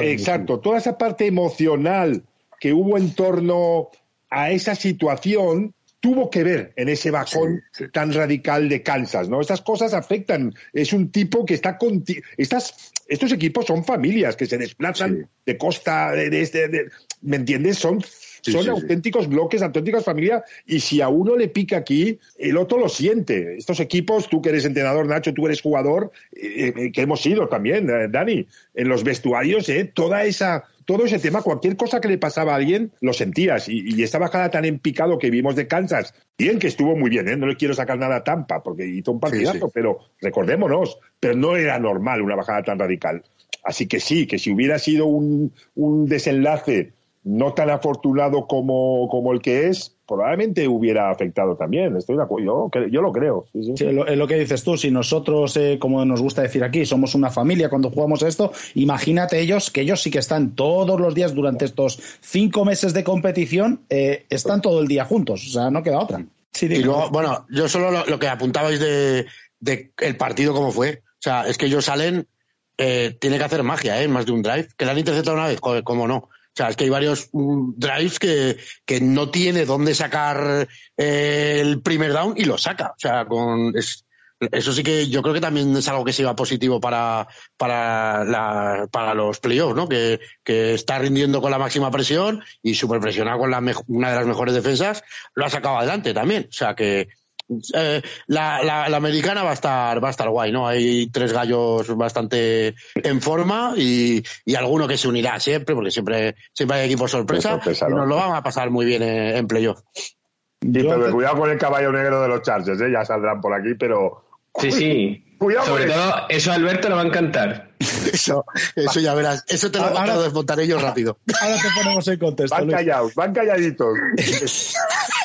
exacto toda esa parte emocional que hubo en torno a esa situación tuvo que ver en ese bajón tan radical de Kansas, ¿no? Estas cosas afectan. Es un tipo que está con estas estos equipos son familias que se desplazan de costa de, este, ¿me entiendes? Son son auténticos bloques, auténticas familias, y si a uno le pica aquí, el otro lo siente. Estos equipos, tú que eres entrenador, Nacho, tú eres jugador, eh, eh, que hemos sido también, eh, Dani, en los vestuarios, toda esa todo ese tema, cualquier cosa que le pasaba a alguien, lo sentías. Y, esta bajada tan en picado que vimos de Kansas, bien que estuvo muy bien, ¿eh? no le quiero sacar nada a Tampa, porque hizo un partidazo, pero recordémonos, pero no era normal una bajada tan radical. Así que sí, que si hubiera sido un, desenlace no tan afortunado como, como el que es, probablemente hubiera afectado también. Estoy de acuerdo, yo, yo lo creo.
Sí, es lo, que dices tú, si nosotros, eh, como nos gusta decir aquí, somos una familia cuando jugamos esto, imagínate ellos, que ellos sí que están todos los días durante estos cinco meses de competición, eh, están todo el día juntos, o sea, no queda otra.
y luego, bueno, yo solo lo, que apuntabais de, de, el partido como fue, o sea, es que ellos salen, eh, tiene que hacer magia, ¿eh? Más de un drive, que le han interceptado una vez, como no o sea, es que hay varios mm, drives que, que no tiene dónde sacar eh, el primer down y lo saca. O sea, con eso sí que yo creo que también es algo que se iba positivo para, para, la, para los playoffs, ¿no? Que, que está rindiendo con la máxima presión y súper presionado con la una de las mejores defensas, lo ha sacado adelante también. O sea que eh, la, la, americana va a estar va a estar guay, ¿no? Hay tres gallos bastante en forma y, y alguno que se unirá siempre, porque siempre, siempre hay equipos sorpresa, y nos lo van a pasar muy bien en, playoff.
pero cuidado con el caballo negro de los Chargers, ¿eh? ya saldrán por aquí, pero
Sí, sí. Sobre todo, eso a Alberto le va a encantar.
Eso, eso ya verás. Eso te lo, ahora, a desmontaré yo rápido.
Ahora te ponemos en contexto.
Van callados, van calladitos.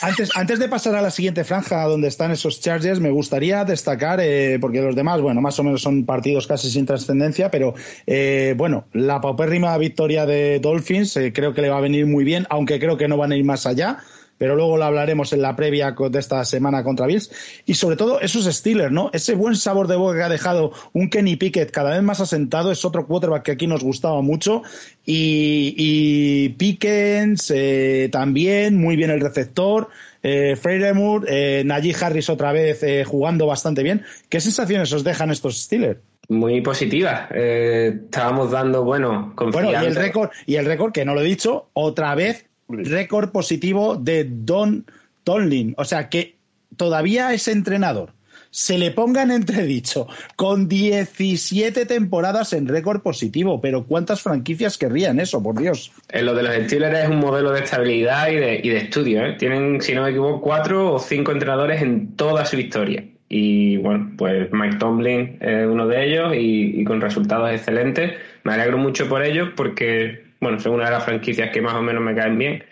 antes, antes de pasar a la siguiente franja donde están esos Chargers, me gustaría destacar, eh, porque los demás, bueno, más o menos son partidos casi sin trascendencia, pero eh, bueno, la paupérrima victoria de Dolphins eh, creo que le va a venir muy bien, aunque creo que no van a ir más allá pero luego lo hablaremos en la previa de esta semana contra Bills. Y sobre todo esos Steelers, ¿no? Ese buen sabor de boca que ha dejado un Kenny Pickett cada vez más asentado, es otro quarterback que aquí nos gustaba mucho. Y, y Pickens eh, también, muy bien el receptor. Eh, eh, Najee Harris otra vez eh, jugando bastante bien. ¿Qué sensaciones os dejan estos Steelers?
Muy positivas. Eh, estábamos dando, bueno,
confianza. Bueno, y el récord, y el récord, que no lo he dicho, otra vez récord positivo de Don Tonlin. O sea que todavía es entrenador. Se le ponga en entredicho con 17 temporadas en récord positivo, pero ¿cuántas franquicias querrían eso, por Dios?
En eh, lo de los Steelers es un modelo de estabilidad y de, y de estudio. ¿eh? Tienen, si no me equivoco, cuatro o cinco entrenadores en toda su historia. Y bueno, pues Mike Tomlin es uno de ellos y, y con resultados excelentes. Me alegro mucho por ellos porque bueno, son una de las franquicias que más o menos me caen bien.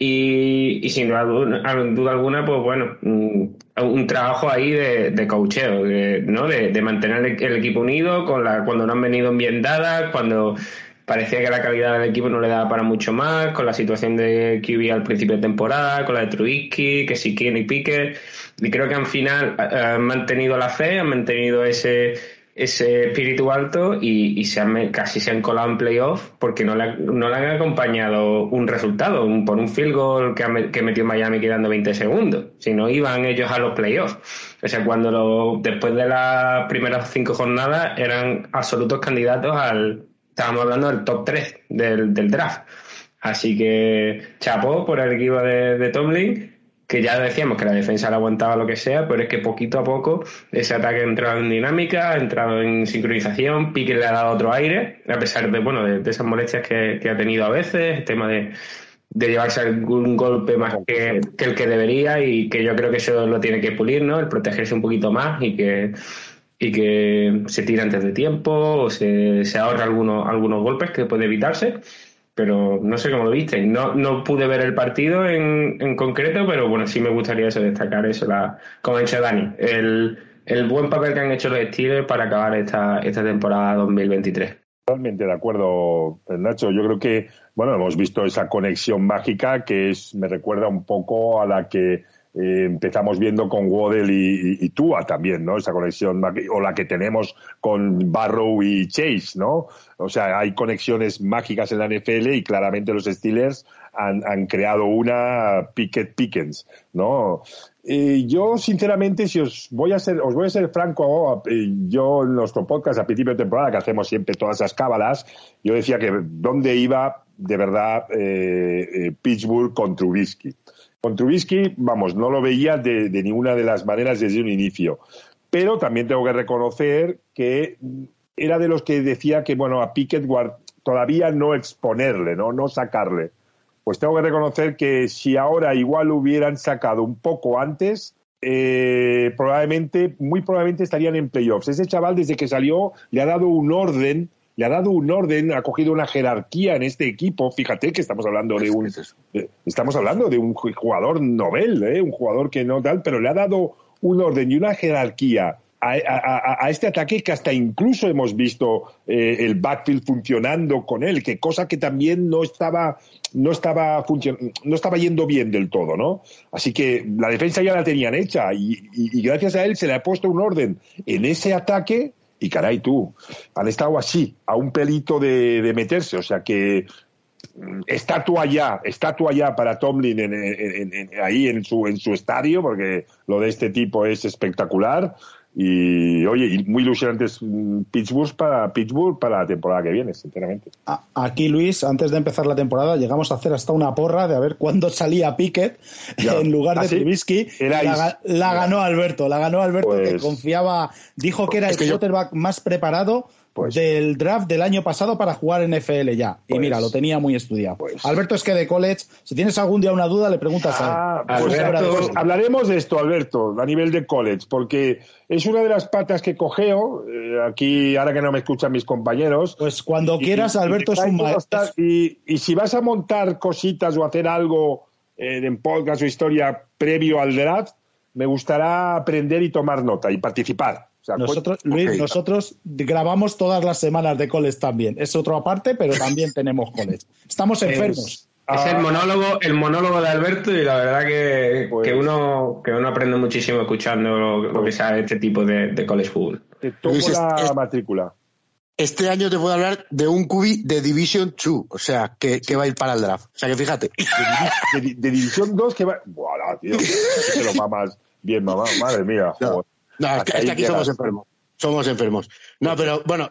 Y, sin duda, alguna, pues bueno, un, trabajo ahí de, de coacheo, de, ¿no? De, mantener el, equipo unido con la, cuando no han venido bien dadas, cuando parecía que la calidad del equipo no le daba para mucho más, con la situación de QB al principio de temporada, con la de Trubisky, que si quiere y Pique. Y creo que al final eh, han mantenido la fe, han mantenido ese ese espíritu alto y, se han, casi se han colado en playoff porque no le, no le han acompañado un resultado, por un field goal que, que metió Miami quedando 20 segundos. Si no iban ellos a los playoffs. O sea, cuando después de las primeras cinco jornadas eran absolutos candidatos al. Estábamos hablando del top 3 del, draft. Así que chapó por el equipo de Tomlin que ya decíamos que la defensa le aguantaba lo que sea, pero es que poquito a poco ese ataque ha entrado en dinámica, ha entrado en sincronización, Pique le ha dado otro aire, a pesar de, bueno, de, esas molestias que, ha tenido a veces, el tema de, llevarse algún golpe más que, el que debería y que yo creo que eso lo tiene que pulir, ¿no? El protegerse un poquito más y que y que se tira antes de tiempo o se, se ahorra algunos, algunos golpes que puede evitarse pero no sé cómo lo viste. No, no pude ver el partido en, en concreto, pero bueno, sí me gustaría destacar eso, la, como ha dicho Dani, el, el buen papel que han hecho los Steelers para acabar esta, esta temporada 2023.
Totalmente de acuerdo, Nacho. Yo creo que, bueno, hemos visto esa conexión mágica que es, me recuerda un poco a la que eh, empezamos viendo con Waddell y, Tua también, ¿no? Esa conexión, o la que tenemos con Barrow y Chase, ¿no? O sea, hay conexiones mágicas en la NFL y claramente los Steelers han, creado una Pickett Pickens, ¿no? yo, sinceramente, si os voy a ser, os voy a ser franco, eh, yo en nuestro podcast a principio de temporada, que hacemos siempre todas esas cábalas, yo decía que dónde iba de verdad eh, Pittsburgh con Trubisky. Con Trubisky, vamos, no lo veía de, ninguna de las maneras desde un inicio. Pero también tengo que reconocer que era de los que decía que, bueno, a Pickett todavía no exponerle, ¿no? No sacarle. Pues tengo que reconocer que si ahora igual hubieran sacado un poco antes, eh, probablemente, muy probablemente estarían en playoffs. Ese chaval desde que salió le ha dado un orden le ha dado un orden, ha cogido una jerarquía en este equipo. Fíjate que estamos hablando de un, estamos hablando de un jugador novel, ¿eh? un jugador que no tal, pero le ha dado un orden y una jerarquía a, este ataque que hasta incluso hemos visto eh, el backfield funcionando con él, que cosa que también no estaba no estaba no estaba yendo bien del todo, ¿no? Así que la defensa ya la tenían hecha y, gracias a él se le ha puesto un orden en ese ataque y caray tú, han estado así, a un pelito de, meterse, o sea que estatua ya, estatua ya para Tomlin ahí en su, en su estadio, porque lo de este tipo es espectacular. Y oye, muy ilusionantes mm, Pittsburgh para Pittsburgh para la temporada que viene, sinceramente.
Aquí, Luis, antes de empezar la temporada, llegamos a hacer hasta una porra de a ver cuándo salía Pickett en lugar de ¿Ah, Trubisky. La, ganó Alberto, la ganó Alberto, que pues confiaba, dijo que era el quarterback más preparado pues del draft del año pasado para jugar en NFL ya. y pues mira, lo tenía muy estudiado. Pues Alberto es que de college, si tienes algún día una duda, le preguntas a
él. Ah, hablaremos de esto, Alberto, a nivel de college, porque es una de las patas que cogeo, eh, aquí, ahora que no me escuchan mis compañeros.
Pues cuando quieras, Alberto es un maestro.
Y, y, si vas a montar cositas o hacer algo eh, en podcast o historia previo al draft, me gustará aprender y tomar nota y participar
nosotros, Luis, nosotros grabamos todas las semanas de coles también. Es otro aparte, pero también tenemos coles. Estamos enfermos.
Es, el monólogo, el monólogo de Alberto y la verdad que, que pues- uno, que uno aprende muchísimo escuchando lo, que sea este tipo de, de college football.
Te tomo la matrícula.
Este año te puedo hablar de un cubi de Division 2, o sea, que, que, va a ir para el draft. O sea, que fíjate.
De, Division 2 que va... Buah, tío, que lo mamas bien, mamá. Madre mía, joder.
No, es que, aquí somos enfermos. Somos enfermos. No, pero bueno,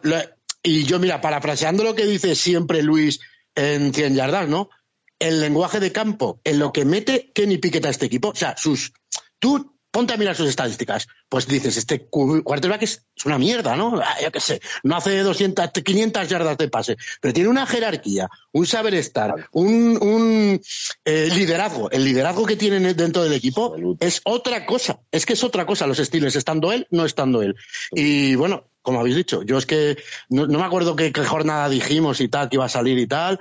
y yo mira, parafraseando lo que dice siempre Luis en 100 yardas, ¿no? El lenguaje de campo, en lo que mete Kenny Pickett a este equipo, o sea, sus... Tú ponte a mirar sus estadísticas. Pues dices, este quarterback es, una mierda, ¿no? Ah, yo qué sé, no hace 200, 500 yardas de pase, pero tiene una jerarquía, un saber estar, un, un eh, liderazgo. El liderazgo que tiene dentro del equipo es otra cosa. Es que es otra cosa los estilos, estando él, no estando él. Y bueno, como habéis dicho, yo es que no, me acuerdo qué, jornada dijimos y tal, que iba a salir y tal.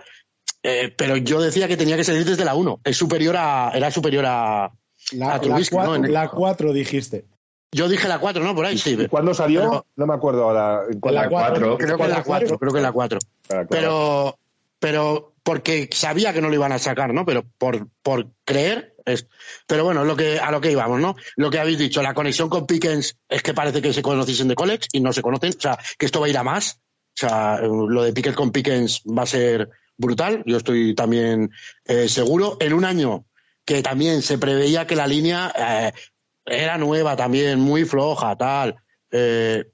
Eh, pero yo decía que tenía que salir desde la 1. Es superior a, era superior a,
la, 4 dijiste.
Yo dije la 4, ¿no? Por ahí, sí.
¿Cuándo salió? no me acuerdo ahora.
La 4. Creo que la 4, creo que la 4. Pero, pero porque sabía que no lo iban a sacar, ¿no? Pero por, por creer. Es... Pero bueno, lo que, a lo que íbamos, ¿no? Lo que habéis dicho, la conexión con Pickens es que parece que se conociesen de college y no se conocen. O sea, que esto va a ir a más. O sea, lo de Pickens con Pickens va a ser brutal. Yo estoy también eh, seguro. En un año que también se preveía que la línea eh, era nueva también, muy floja, tal. Eh,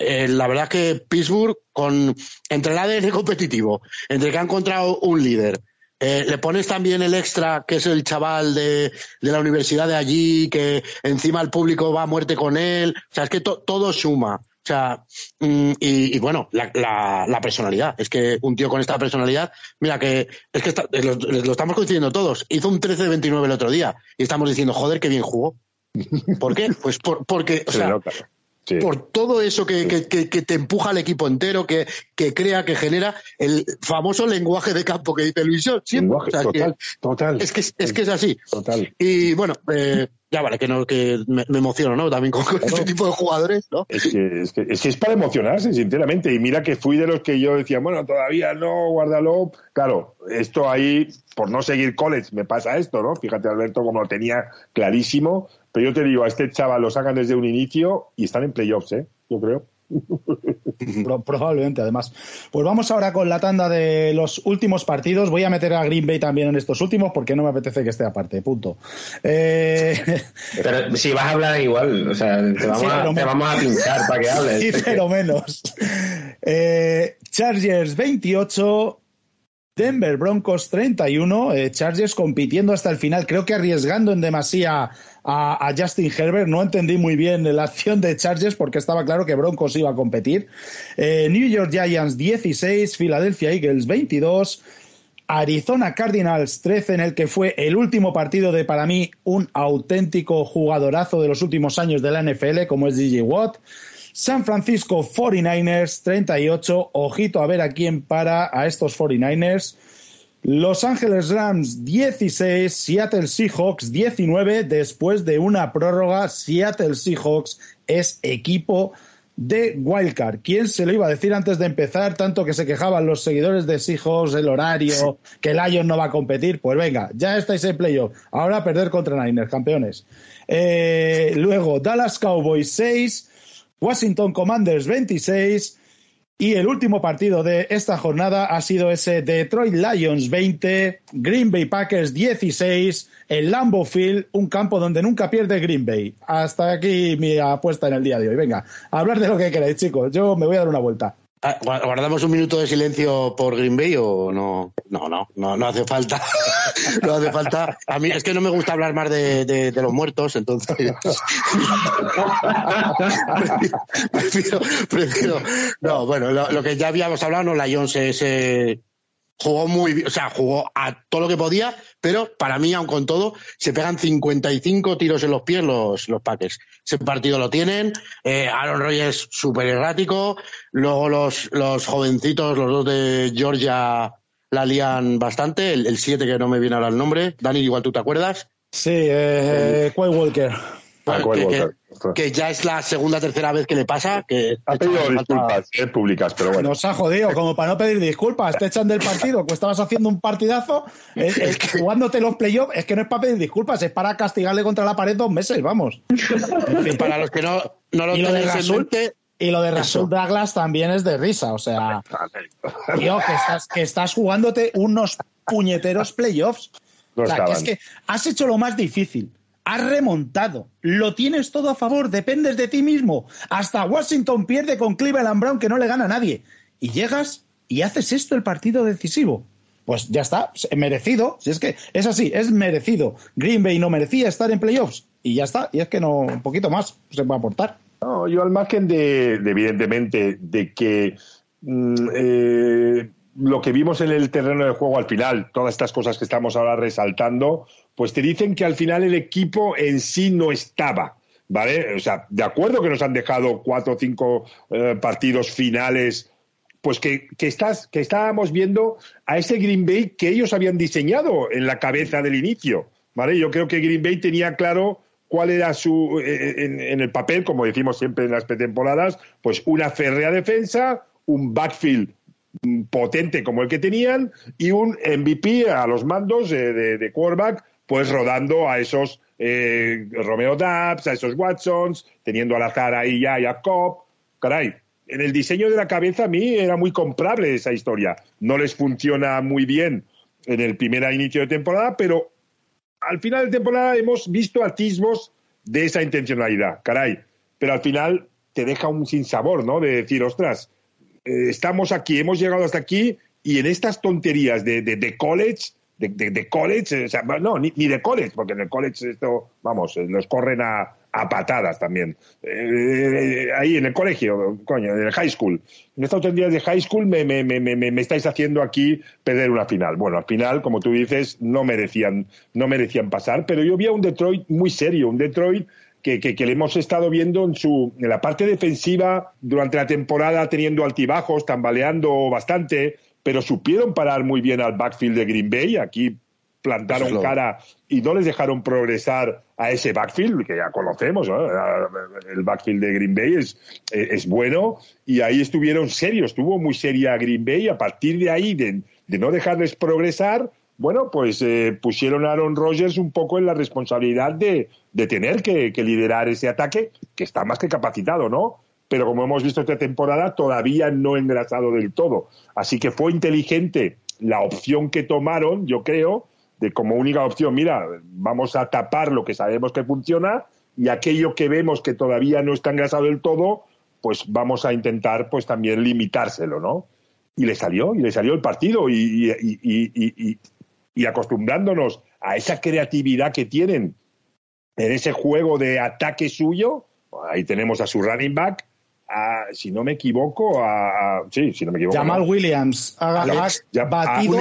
eh, la verdad es que Pittsburgh, con, entre el ADN competitivo, entre que ha encontrado un líder, le pones también el extra, que es el chaval de, la universidad de allí, que encima el público va a muerte con él. O sea, es que todo suma. O sea, mm, y, bueno, la, personalidad. Es que un tío con esta personalidad, mira que es que lo, estamos coincidiendo todos. Hizo un 13 de 29 el otro día y estamos diciendo, joder, qué bien jugó. ¿Por qué? Pues porque, o sea, por todo eso que, te empuja al equipo entero, que, crea, que genera el famoso lenguaje de campo que dice Luis.
total, total.
Es que es, que es así.
Total.
Y bueno, eh, ya vale, que, no, que me, emociono, ¿no? También con, este tipo de jugadores, ¿no?
Es que, es que, es para emocionarse, sinceramente. Y mira que fui de los que yo decía, bueno, todavía no, guárdalo. Claro, esto ahí, por no seguir college, me pasa esto, ¿no? Fíjate, Alberto, como lo tenía clarísimo. Pero yo te digo, a este chaval lo sacan desde un inicio y están en playoffs, ¿eh? Yo creo.
Probablemente, además. Pues vamos ahora con la tanda de los últimos partidos. Voy a meter a Green Bay también en estos últimos porque no me apetece que esté aparte. Punto.
Eh, pero si vas a hablar igual, o sea, te vamos, a, pinchar para que hables.
Sí, pero menos. Eh, Chargers 28, Denver Broncos 31, eh, Chargers compitiendo hasta el final, creo que arriesgando en demasía a, Justin Herbert. No entendí muy bien la acción de Chargers porque estaba claro que Broncos iba a competir. Eh, New York Giants 16, Philadelphia Eagles 22. Arizona Cardinals 13, en el que fue el último partido de, para mí, un auténtico jugadorazo de los últimos años de la NFL, como es DJ Watt. San Francisco 49ers 38. Ojito a ver a quién para a estos 49ers. Los Ángeles Rams 16, Seattle Seahawks 19. Después de una prórroga, Seattle Seahawks es equipo de Wildcard. ¿Quién se lo iba a decir antes de empezar? Tanto que se quejaban los seguidores de Seahawks, el horario, que Lions no va a competir. Pues venga, ya estáis en playoff. Ahora perder contra Niners, campeones. Eh, luego, Dallas Cowboys 6, Washington Commanders 26. Y el último partido de esta jornada ha sido ese Detroit Lions 20, Green Bay Packers 16, el Lambeau Field, un campo donde nunca pierde Green Bay. Hasta aquí mi apuesta en el día de hoy. Venga, hablar de lo que queráis, chicos. Yo me voy a dar una vuelta.
Ah, ¿Guardamos un minuto de silencio por Green Bay o no? No, no, no, no hace falta. no hace falta. A mí es que no me gusta hablar más de, de, los muertos, entonces. prefiero, prefiero, No, bueno, lo, que ya habíamos hablado, no, la Jones se jugó muy bien, o sea, jugó a todo lo que podía, pero para mí, aun con todo, se pegan 55 tiros en los pies los, los Packers. Ese partido lo tienen, eh, Aaron Rodgers súper errático, luego los, los jovencitos, los dos de Georgia la lían bastante, el 7 que no me viene ahora el nombre, Dani, igual tú te acuerdas.
Sí, eh, Quay Walker
que, ya es la segunda tercera vez que le pasa. Que
ha pedido disculpas eh, públicas, pero bueno.
Nos ha jodido, como para no pedir disculpas. Te echan del partido, que estabas haciendo un partidazo, eh, jugándote los playoffs. Es que no es para pedir disculpas, es para castigarle contra la pared dos meses, vamos.
para los que no, no lo, y lo de Rasul,
Y lo de Rasul Douglas también es de risa, o sea. tío, que estás, que estás jugándote unos puñeteros playoffs. o sea, que es que has hecho lo más difícil has remontado, lo tienes todo a favor, dependes de ti mismo. Hasta Washington pierde con Cleveland Brown que no le gana a nadie. Y llegas y haces esto el partido decisivo. Pues ya está, merecido. Si es que es así, es merecido. Green Bay no merecía estar en playoffs. Y ya está, y es que no, un poquito más se puede aportar.
No, yo al margen de, evidentemente, de que mm, eh, lo que vimos en el terreno de juego al final, todas estas cosas que estamos ahora resaltando, pues te dicen que al final el equipo en sí no estaba. ¿Vale? O sea, de acuerdo que nos han dejado cuatro o cinco eh, partidos finales, pues que, que, estás, que estábamos viendo a ese Green Bay que ellos habían diseñado en la cabeza del inicio. ¿Vale? Yo creo que Green Bay tenía claro cuál era su, eh, en, en el papel, como decimos siempre en las pretemporadas, pues una férrea defensa, un backfield potente como el que tenían y un MVP a los mandos de, de, quarterback pues rodando a esos eh, Romeo Dabs, a esos Watsons, teniendo al azar ahí ya y a Cobb. Caray, en el diseño de la cabeza a mí era muy comprable esa historia. No les funciona muy bien en el primer inicio de temporada, pero al final de temporada hemos visto atisbos de esa intencionalidad, caray. Pero al final te deja un sinsabor, ¿no? De decir, ostras, eh, estamos aquí, hemos llegado hasta aquí y en estas tonterías de, de, college de, college, o sea, no, ni, de college, porque en el college esto, vamos, eh, los corren a, patadas también. Eh, ahí en el colegio, coño, en el high school. En estas días de high school me, me, me, me, estáis haciendo aquí perder una final. Bueno, al final, como tú dices, no merecían, no merecían pasar, pero yo vi a un Detroit muy serio, un Detroit que, que, que, le hemos estado viendo en, su, en la parte defensiva durante la temporada teniendo altibajos, tambaleando bastante, pero supieron parar muy bien al backfield de Green Bay. Aquí plantaron cara y no les dejaron progresar a ese backfield, que ya conocemos, el backfield de Green Bay es, es, bueno, y ahí estuvieron serios, estuvo muy seria Green Bay, a partir de ahí, de, no dejarles progresar, bueno, pues eh, pusieron a Aaron Rodgers un poco en la responsabilidad de, tener que, que, liderar ese ataque, que está más que capacitado, ¿no? pero como hemos visto esta temporada, todavía no engrasado del todo. Así que fue inteligente la opción que tomaron, yo creo, de como única opción, mira, vamos a tapar lo que sabemos que funciona y aquello que vemos que todavía no está engrasado del todo, pues vamos a intentar pues también limitárselo, ¿no? Y le salió, y le salió el partido y, y, y acostumbrándonos a esa creatividad que tienen en ese juego de ataque suyo, ahí tenemos a su running back, si no me equivoco, a, sí, si no me equivoco.
Jamal Williams ha, batido.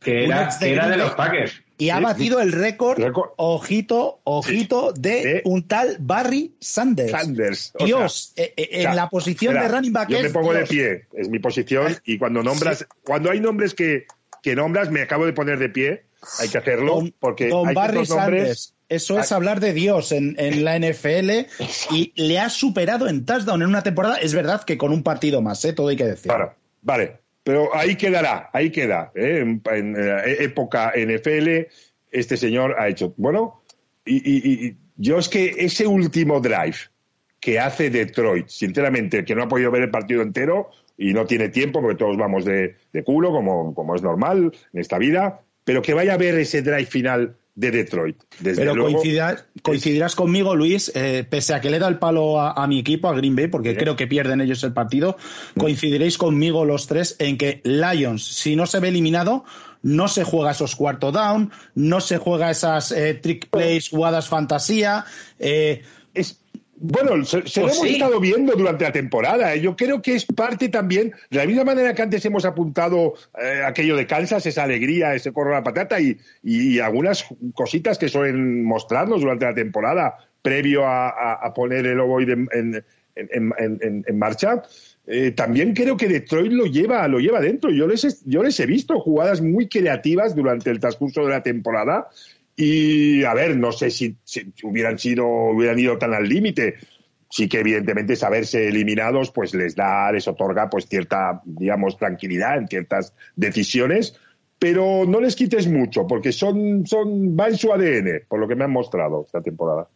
que era, de, los Packers.
y ha batido el récord, ojito, ojito, de, un tal Barry Sanders.
Sanders.
Dios, eh, eh, en la posición de running back.
Yo me pongo de pie, es mi posición, y cuando nombras, cuando hay nombres que, que nombras, me acabo de poner de pie, hay que hacerlo, porque
don
hay
Barry Sanders. Eso es hablar de Dios en, en, la NFL y le ha superado en touchdown en una temporada. Es verdad que con un partido más, ¿eh? todo hay que decir.
Vale, vale. Pero ahí quedará, ahí queda. ¿eh? En, en, eh, época NFL, este señor ha hecho. Bueno, y, y, y, yo es que ese último drive que hace Detroit, sinceramente, que no ha podido ver el partido entero y no tiene tiempo porque todos vamos de, de culo, como, como es normal en esta vida, pero que vaya a ver ese drive final de Detroit. Desde
Pero
luego,
coincidirás, coincidirás conmigo, Luis, eh, pese a que le da el palo a, a mi equipo, a Green Bay, porque creo que pierden ellos el partido, coincidiréis conmigo los tres en que Lions, si no se ve eliminado, no se juega esos cuarto down, no se juega esas eh, trick plays, jugadas fantasía. Eh,
es, bueno, se, se
Pues
lo hemos
sí.
estado viendo durante la temporada. ¿eh? Yo creo que es parte también, de la misma manera que antes hemos apuntado eh, aquello de Kansas, esa alegría, ese corro a la patata y, y algunas cositas que suelen mostrarnos durante la temporada previo a, a, a poner el ovoide en, en, en, en, en marcha. Eh, también creo que Detroit lo lleva, lo lleva dentro. Yo les, he, yo les he visto jugadas muy creativas durante el transcurso de la temporada y a ver, no sé si, hubieran sido, hubieran ido tan al límite. Sí que evidentemente saberse eliminados, pues les da, les otorga pues cierta, digamos, tranquilidad en ciertas decisiones, pero no les quites mucho, porque son, son, va en su ADN, por lo que me han mostrado esta temporada.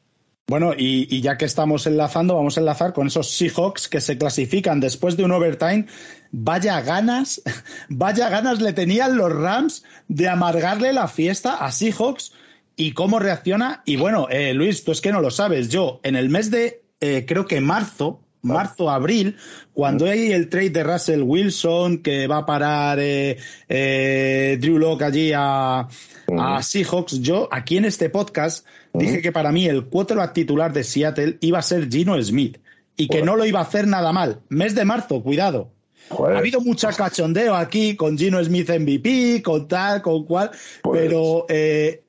Bueno, y, ya que estamos enlazando, vamos a enlazar con esos Seahawks que se clasifican después de un overtime. Vaya ganas, vaya ganas le tenían los Rams de amargarle la fiesta a Seahawks y cómo reacciona. Y bueno, eh, Luis, tú es que no lo sabes. Yo, en el mes de, eh, creo que marzo, marzo, abril, cuando hay el trade de Russell Wilson, que va a parar eh, eh, Drew Locke allí a, a Seahawks, yo aquí en este podcast dije que para mí el quarterback titular de Seattle iba a ser Gino Smith y que no lo iba a hacer nada mal. Mes de marzo, cuidado.
Joder.
Ha habido mucha cachondeo aquí con Gino Smith MVP, con tal, con cual,
Pues-
pero eh,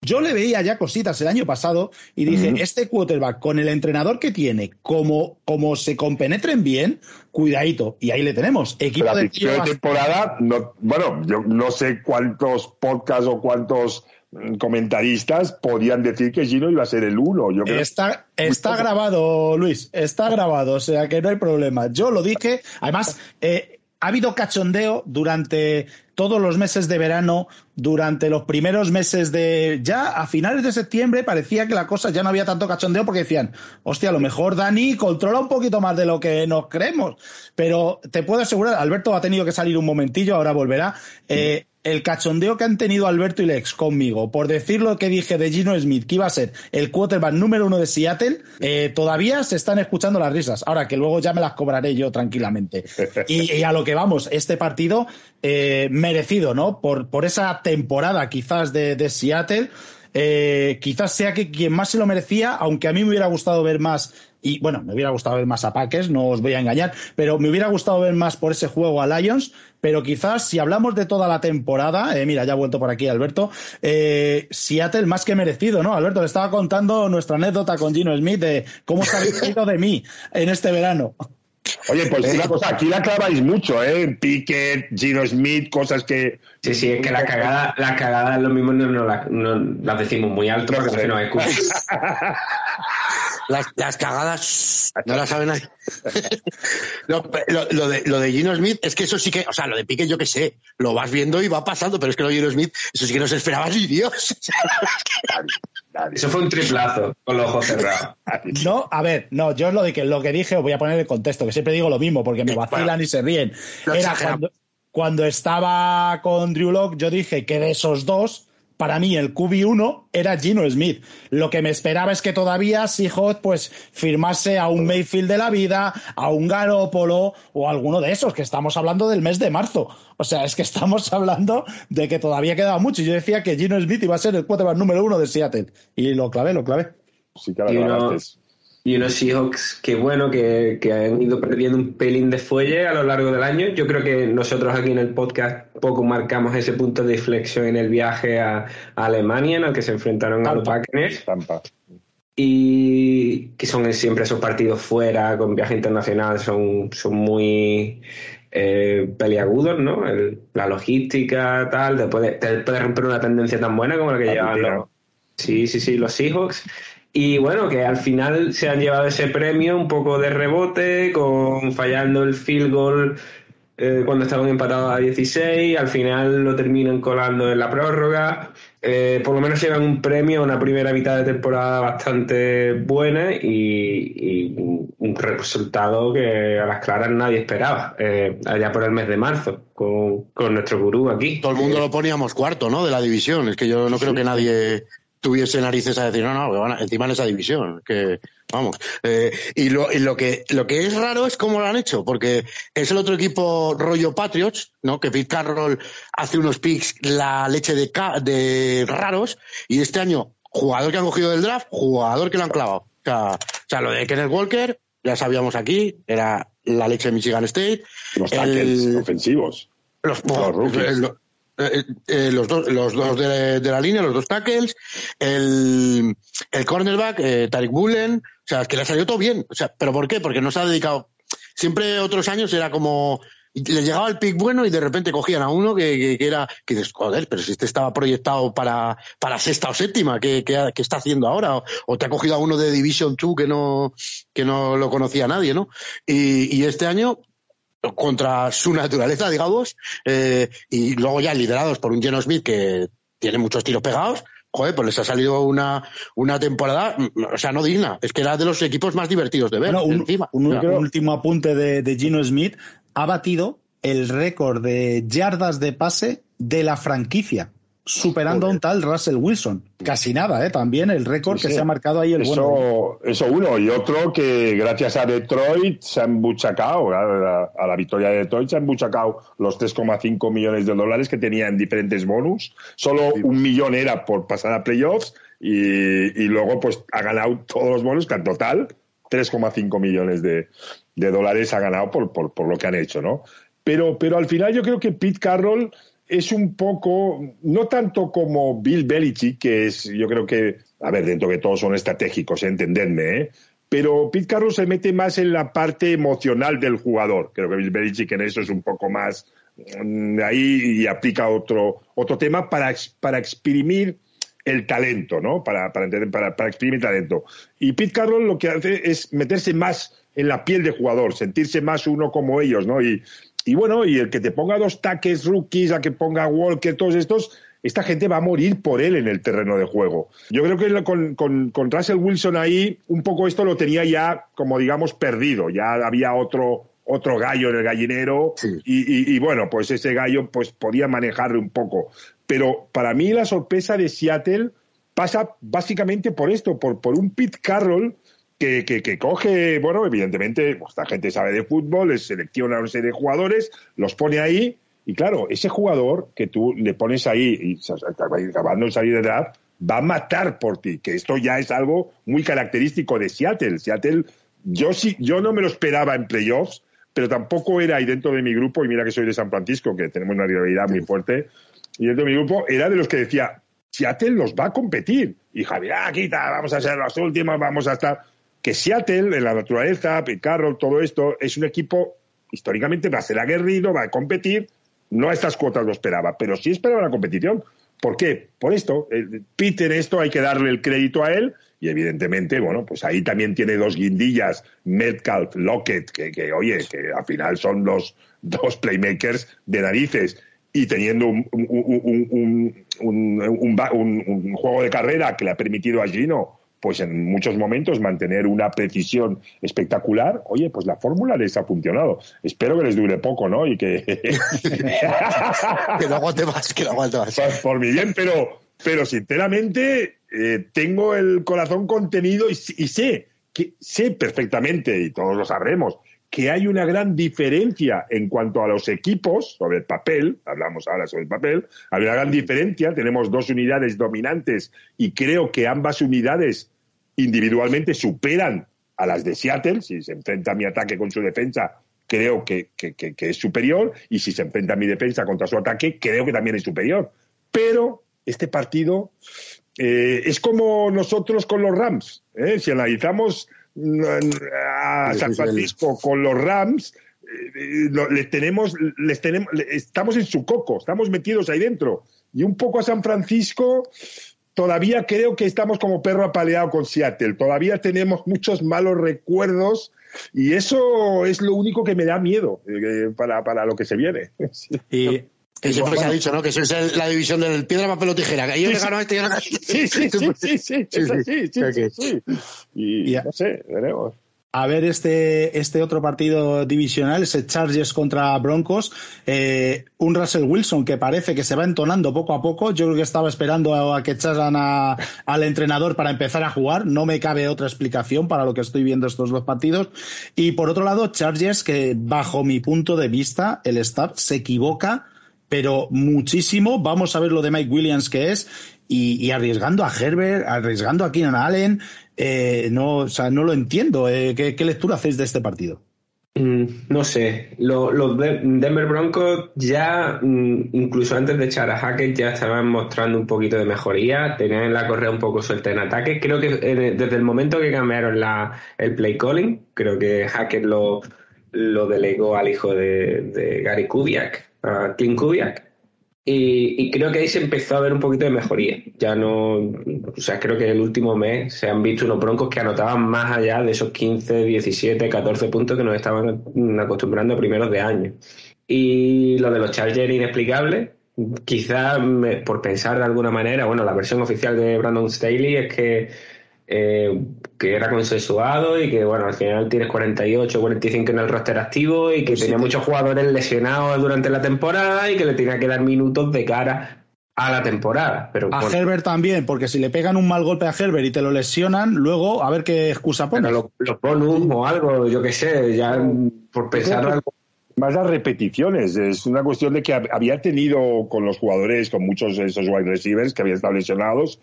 yo le veía ya cositas el año pasado y dije, este quarterback con el entrenador que tiene, como, como se compenetren bien, cuidadito. Y ahí le tenemos. Equipo
la
de
temporada, no, bueno, yo no sé cuántos podcasts o cuántos mm, comentaristas podían decir que Gino iba a ser el uno. Yo creo
Está, está grabado, Luis, está grabado, o sea que no hay problema. Yo lo dije, además, eh, ha habido cachondeo durante todos los meses de verano, durante los primeros meses de... Ya a finales de septiembre parecía que la cosa ya no había tanto cachondeo porque decían, hostia, a lo mejor Dani controla un poquito más de lo que nos creemos. Pero te puedo asegurar, Alberto ha tenido que salir un momentillo, ahora volverá. Eh, el cachondeo que han tenido Alberto y Lex conmigo por decir lo que dije de Gino Smith, que iba a ser el quarterback número uno de Seattle, eh, todavía se están escuchando las risas. Ahora que luego ya me las cobraré yo tranquilamente. Y, y a lo que vamos, este partido eh, merecido, ¿no? Por, por esa temporada quizás de, de Seattle. Eh, quizás sea que quien más se lo merecía, aunque a mí me hubiera gustado ver más, y bueno, me hubiera gustado ver más a Packers, no os voy a engañar, pero me hubiera gustado ver más por ese juego a Lions, pero quizás si hablamos de toda la temporada, eh, mira, ya ha vuelto por aquí Alberto, eh, Seattle más que merecido, ¿no? Alberto, le estaba contando nuestra anécdota con Gino Smith de cómo se habéis reído de mí en este verano.
Oye, pues una cosa, aquí la claváis mucho, ¿eh? Pickett, Gino Smith, cosas que.
Sí, sí, es que la cagada, la cagada es lo mismo, no, no, la- no las decimos muy alto porque no se nos escucha.
Las, las cagadas no las sabe nadie. lo, lo- lo de, lo de Gino Smith es que eso sí que, o sea, lo de Piqué yo que sé, lo vas viendo y va pasando, pero es que lo de Gino Smith, eso sí que no se esperaba ni Dios.
Eso fue un triplazo con los ojos cerrados.
No, a ver, no, yo lo de que lo que dije os voy a poner el contexto, que siempre digo lo mismo porque me vacilan y se ríen. Era cuando, cuando estaba con Drew Lock, yo dije que de esos dos, para mí el QB1 era Gino Smith. Lo que me esperaba es que todavía Seahawks pues firmase a un Mayfield de la vida, a un Garópolo o alguno de esos, que estamos hablando del mes de marzo. O sea, es que estamos hablando de que todavía quedaba mucho. Y yo decía que Gino Smith iba a ser el quarterback número uno de Seattle. Y lo clavé, lo clavé.
Sí que la clavaste.
Y unos Seahawks que bueno, que, que, han ido perdiendo un pelín de fuelle a lo largo del año. Yo creo que nosotros aquí en el podcast poco marcamos ese punto de inflexión en el viaje a, Alemania, en el que se enfrentaron a los Buccaneers. Y que son siempre esos partidos fuera, con viaje internacional, son, son muy eh, peliagudos, ¿no? la logística, tal, te puede, te puede romper una tendencia tan buena como la que llevan los... Sí, sí, sí, los Seahawks. Y bueno, que al final se han llevado ese premio un poco de rebote, con fallando el field goal eh, cuando estaban empatados a 16, al final lo terminan colando en la prórroga. Eh, por lo menos llevan un premio, una primera mitad de temporada bastante buena y, un resultado que a las claras nadie esperaba, eh, allá por el mes de marzo, con, con nuestro gurú aquí.
Todo el mundo lo poníamos cuarto, ¿no? De la división. Es que yo no creo que nadie tuviese narices a decir, no, no, van encima en esa división, que vamos. Eh, y, lo, y lo, que, lo que es raro es cómo lo han hecho, porque es el otro equipo rollo Patriots, ¿no? Que Pete Carroll hace unos picks la leche de, de raros, y este año, jugador que han cogido del draft, jugador que lo han clavado. O sea, o sea lo de Kenneth Walker, ya sabíamos aquí, era la leche de Michigan State.
Los tackles ofensivos.
Los, los, eh, eh, los dos, los dos de, la línea, los dos tackles, el, el cornerback, eh, Tariq Bullen, o sea, que le ha salido todo bien. O sea, ¿pero por qué? Porque no se ha dedicado. Siempre otros años era como. Le llegaba el pick bueno y de repente cogían a uno que, que, era. Que dices, joder, pero si este estaba proyectado para, para sexta o séptima, ¿qué, qué, qué está haciendo ahora? O, te ha cogido a uno de Division 2 que no, que no lo conocía nadie, ¿no? Y, y este año contra su naturaleza, digamos, eh, y luego ya liderados por un Geno Smith que tiene muchos tiros pegados, joder, pues les ha salido una, una temporada, mm, o sea, no digna. Es que era de los equipos más divertidos de ver.
un, último apunte de, de Gino Smith. Ha batido el récord de yardas de pase de la franquicia superando a un tal Russell Wilson. Casi nada, ¿eh? También el récord que se ha marcado ahí el
eso,
bueno.
Eso uno. Y otro que gracias a Detroit se han buchacado, a la, victoria de Detroit se han buchacado los 3,5 millones de dólares que tenía en diferentes bonus. Solo un millón era por pasar a playoffs y, y luego pues ha ganado todos los bonus, que en total 3,5 millones de, de, dólares ha ganado por, por, por lo que han hecho, ¿no? Pero, pero al final yo creo que Pete Carroll es un poco, no tanto como Bill Belichick, que es, yo creo que, a ver, dentro que todos son estratégicos, ¿eh? entendedme, ¿eh? pero Pete Carroll se mete más en la parte emocional del jugador. Creo que Bill Belichick en eso es un poco más mm, ahí y aplica otro, otro tema para, para exprimir el talento, ¿no? Para, para, entender, para, para exprimir talento. Y Pete Carroll lo que hace es meterse más en la piel del jugador, sentirse más uno como ellos, ¿no? Y bueno, y el que te ponga dos taques rookies, a que ponga Walker, todos estos, esta gente va a morir por él en el terreno de juego. Yo creo que con, con, Russell Wilson ahí, un poco esto lo tenía ya, como digamos, perdido. Ya había otro, otro gallo en el gallinero y, y, bueno, pues ese gallo pues podía manejarle un poco. Pero para mí la sorpresa de Seattle pasa básicamente por esto, por, por un Pete Carroll que, que, coge, bueno, evidentemente, pues, esta gente sabe de fútbol, les selecciona una serie de jugadores, los pone ahí, y claro, ese jugador que tú le pones ahí y acabando de salir de edad, va a matar por ti, que esto ya es algo muy característico de Seattle. Seattle, yo sí, yo no me lo esperaba en playoffs, pero tampoco era ahí dentro de mi grupo, y mira que soy de San Francisco, que tenemos una rivalidad muy fuerte, y dentro de mi grupo era de los que decía, Seattle los va a competir. Y Javier, ah, quita, vamos a ser los últimos, vamos a estar que Seattle, en la naturaleza, Carroll, todo esto, es un equipo históricamente va a ser aguerrido, va a competir. No a estas cuotas lo esperaba, pero sí esperaba la competición. ¿Por qué? Por esto. Pete en esto hay que darle el crédito a él y evidentemente, bueno, pues ahí también tiene dos guindillas, Metcalf, Lockett, que, oye, que al final son los dos playmakers de narices y teniendo un, un, un, juego de carrera que le ha permitido a Gino pues en muchos momentos mantener una precisión espectacular, oye, pues la fórmula les ha funcionado. Espero que les dure poco, ¿no? Y que...
que no aguante más, que no aguante más.
Pues por mi bien, pero, pero sinceramente eh, tengo el corazón contenido y, y, sé, que, sé perfectamente, y todos lo sabremos, que hay una gran diferencia en cuanto a los equipos sobre el papel, hablamos ahora sobre el papel, hay una gran diferencia, tenemos dos unidades dominantes y creo que ambas unidades individualmente superan a las de Seattle. Si se enfrenta mi ataque con su defensa, creo que, es superior. Y si se enfrenta mi defensa contra su ataque, creo que también es superior. Pero este partido eh, es como nosotros con los Rams. ¿eh? Si analizamos a San Francisco con los Rams, eh, les tenemos, les tenemos, estamos en su coco, estamos metidos ahí dentro. Y un poco a San Francisco, todavía creo que estamos como perro apaleado con Seattle. Todavía tenemos muchos malos recuerdos y eso es lo único que me da miedo eh, para, para, lo que se viene.
Y, que siempre se ha dicho, ¿no? Que es la división del piedra, papel o tijera. Que yo le gano a este y a
Sí, sí, sí, sí, sí, sí, sí, sí, Y no sé, veremos
a ver este, este otro partido divisional, ese Chargers contra Broncos. Eh, un Russell Wilson que parece que se va entonando poco a poco. Yo creo que estaba esperando a, que echaran al entrenador para empezar a jugar. No me cabe otra explicación para lo que estoy viendo estos dos partidos. Y por otro lado, Chargers que bajo mi punto de vista, el staff se equivoca pero muchísimo. Vamos a ver lo de Mike Williams que es y, arriesgando a Herbert, arriesgando a Keenan Allen. Eh, no, o sea, no lo entiendo. Eh, ¿qué, lectura hacéis de este partido?
Mm, no sé, los, Denver Broncos ya, mm, incluso antes de echar a Hackett, ya estaban mostrando un poquito de mejoría, tenían la correa un poco suelta en ataque. Creo que eh, desde el momento que cambiaron la, el play calling, creo que Hackett lo, lo delegó al hijo de, de Gary Kubiak, a Clint Kubiak, y, creo que ahí se empezó a ver un poquito de mejoría. Ya no, o sea, creo que en el último mes se han visto unos broncos que anotaban más allá de esos 15, 17, 14 puntos que nos estaban acostumbrando a primeros de año. Y lo de los Chargers inexplicable, quizás por pensar de alguna manera, bueno, la versión oficial de Brandon Staley es que eh, que era consensuado y que, bueno, al final tienes 48 45 en el roster activo y que pues tenía muchos jugadores lesionados durante la temporada y que le tenía que dar minutos de cara a la temporada. Pero
a Herbert también, porque si le pegan un mal golpe a Herbert y te lo lesionan, luego a ver qué excusa pones.
Los, los bonus o algo, yo qué sé, ya por pensar algo
más las repeticiones. Es una cuestión de que había tenido con los jugadores, con muchos de esos wide receivers que habían estado lesionados,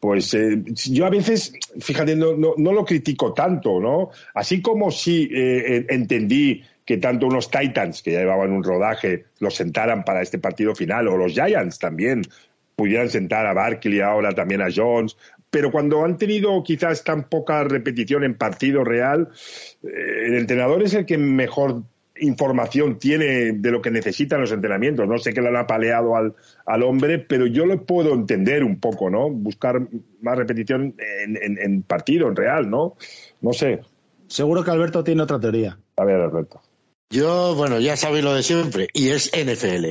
pues eh, yo a veces, fíjate, no, no, lo critico tanto, ¿no? Así como si eh, entendí que tanto unos Titans, que ya llevaban un rodaje, los sentaran para este partido final, o los Giants también pudieran sentar a Barkley ahora también a Jones, pero cuando han tenido quizás tan poca repetición en partido real, eh, el entrenador es el que mejor información tiene de lo que necesitan los entrenamientos. No sé qué le han apaleado al, al hombre, pero yo lo puedo entender un poco, ¿no? Buscar más repetición en, en, partido, en real, ¿no? No sé.
Seguro que Alberto tiene otra teoría.
A ver, Alberto.
Yo, bueno, ya sabéis lo de siempre, y es NFL.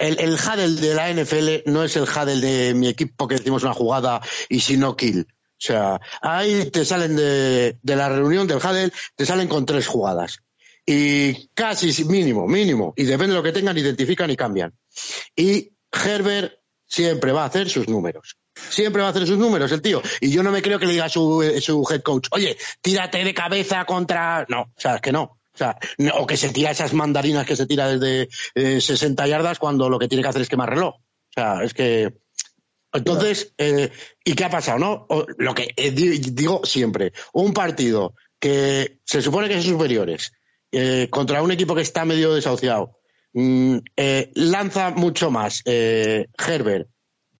el, el Hadel de la NFL no es el Hadel de mi equipo que decimos una jugada y si no kill. O sea, ahí te salen de, de la reunión del Hadel, te salen con tres jugadas y casi mínimo, mínimo, y depende de lo que tengan, identifican y cambian. Y Herbert siempre va a hacer sus números. Siempre va a hacer sus números el tío. Y yo no me creo que le diga a su, eh, su head coach, oye, tírate de cabeza contra. No, o sea, es que no. O sea, o que se tira esas mandarinas que se tira desde 60 eh, yardas cuando lo que tiene que hacer es quemar reloj. O sea, es que. Entonces, eh, ¿y qué ha pasado, no? lo que digo siempre, un partido que se supone que son superiores, eh, contra un equipo que está medio desahuciado, mm, eh, lanza mucho más eh, Herbert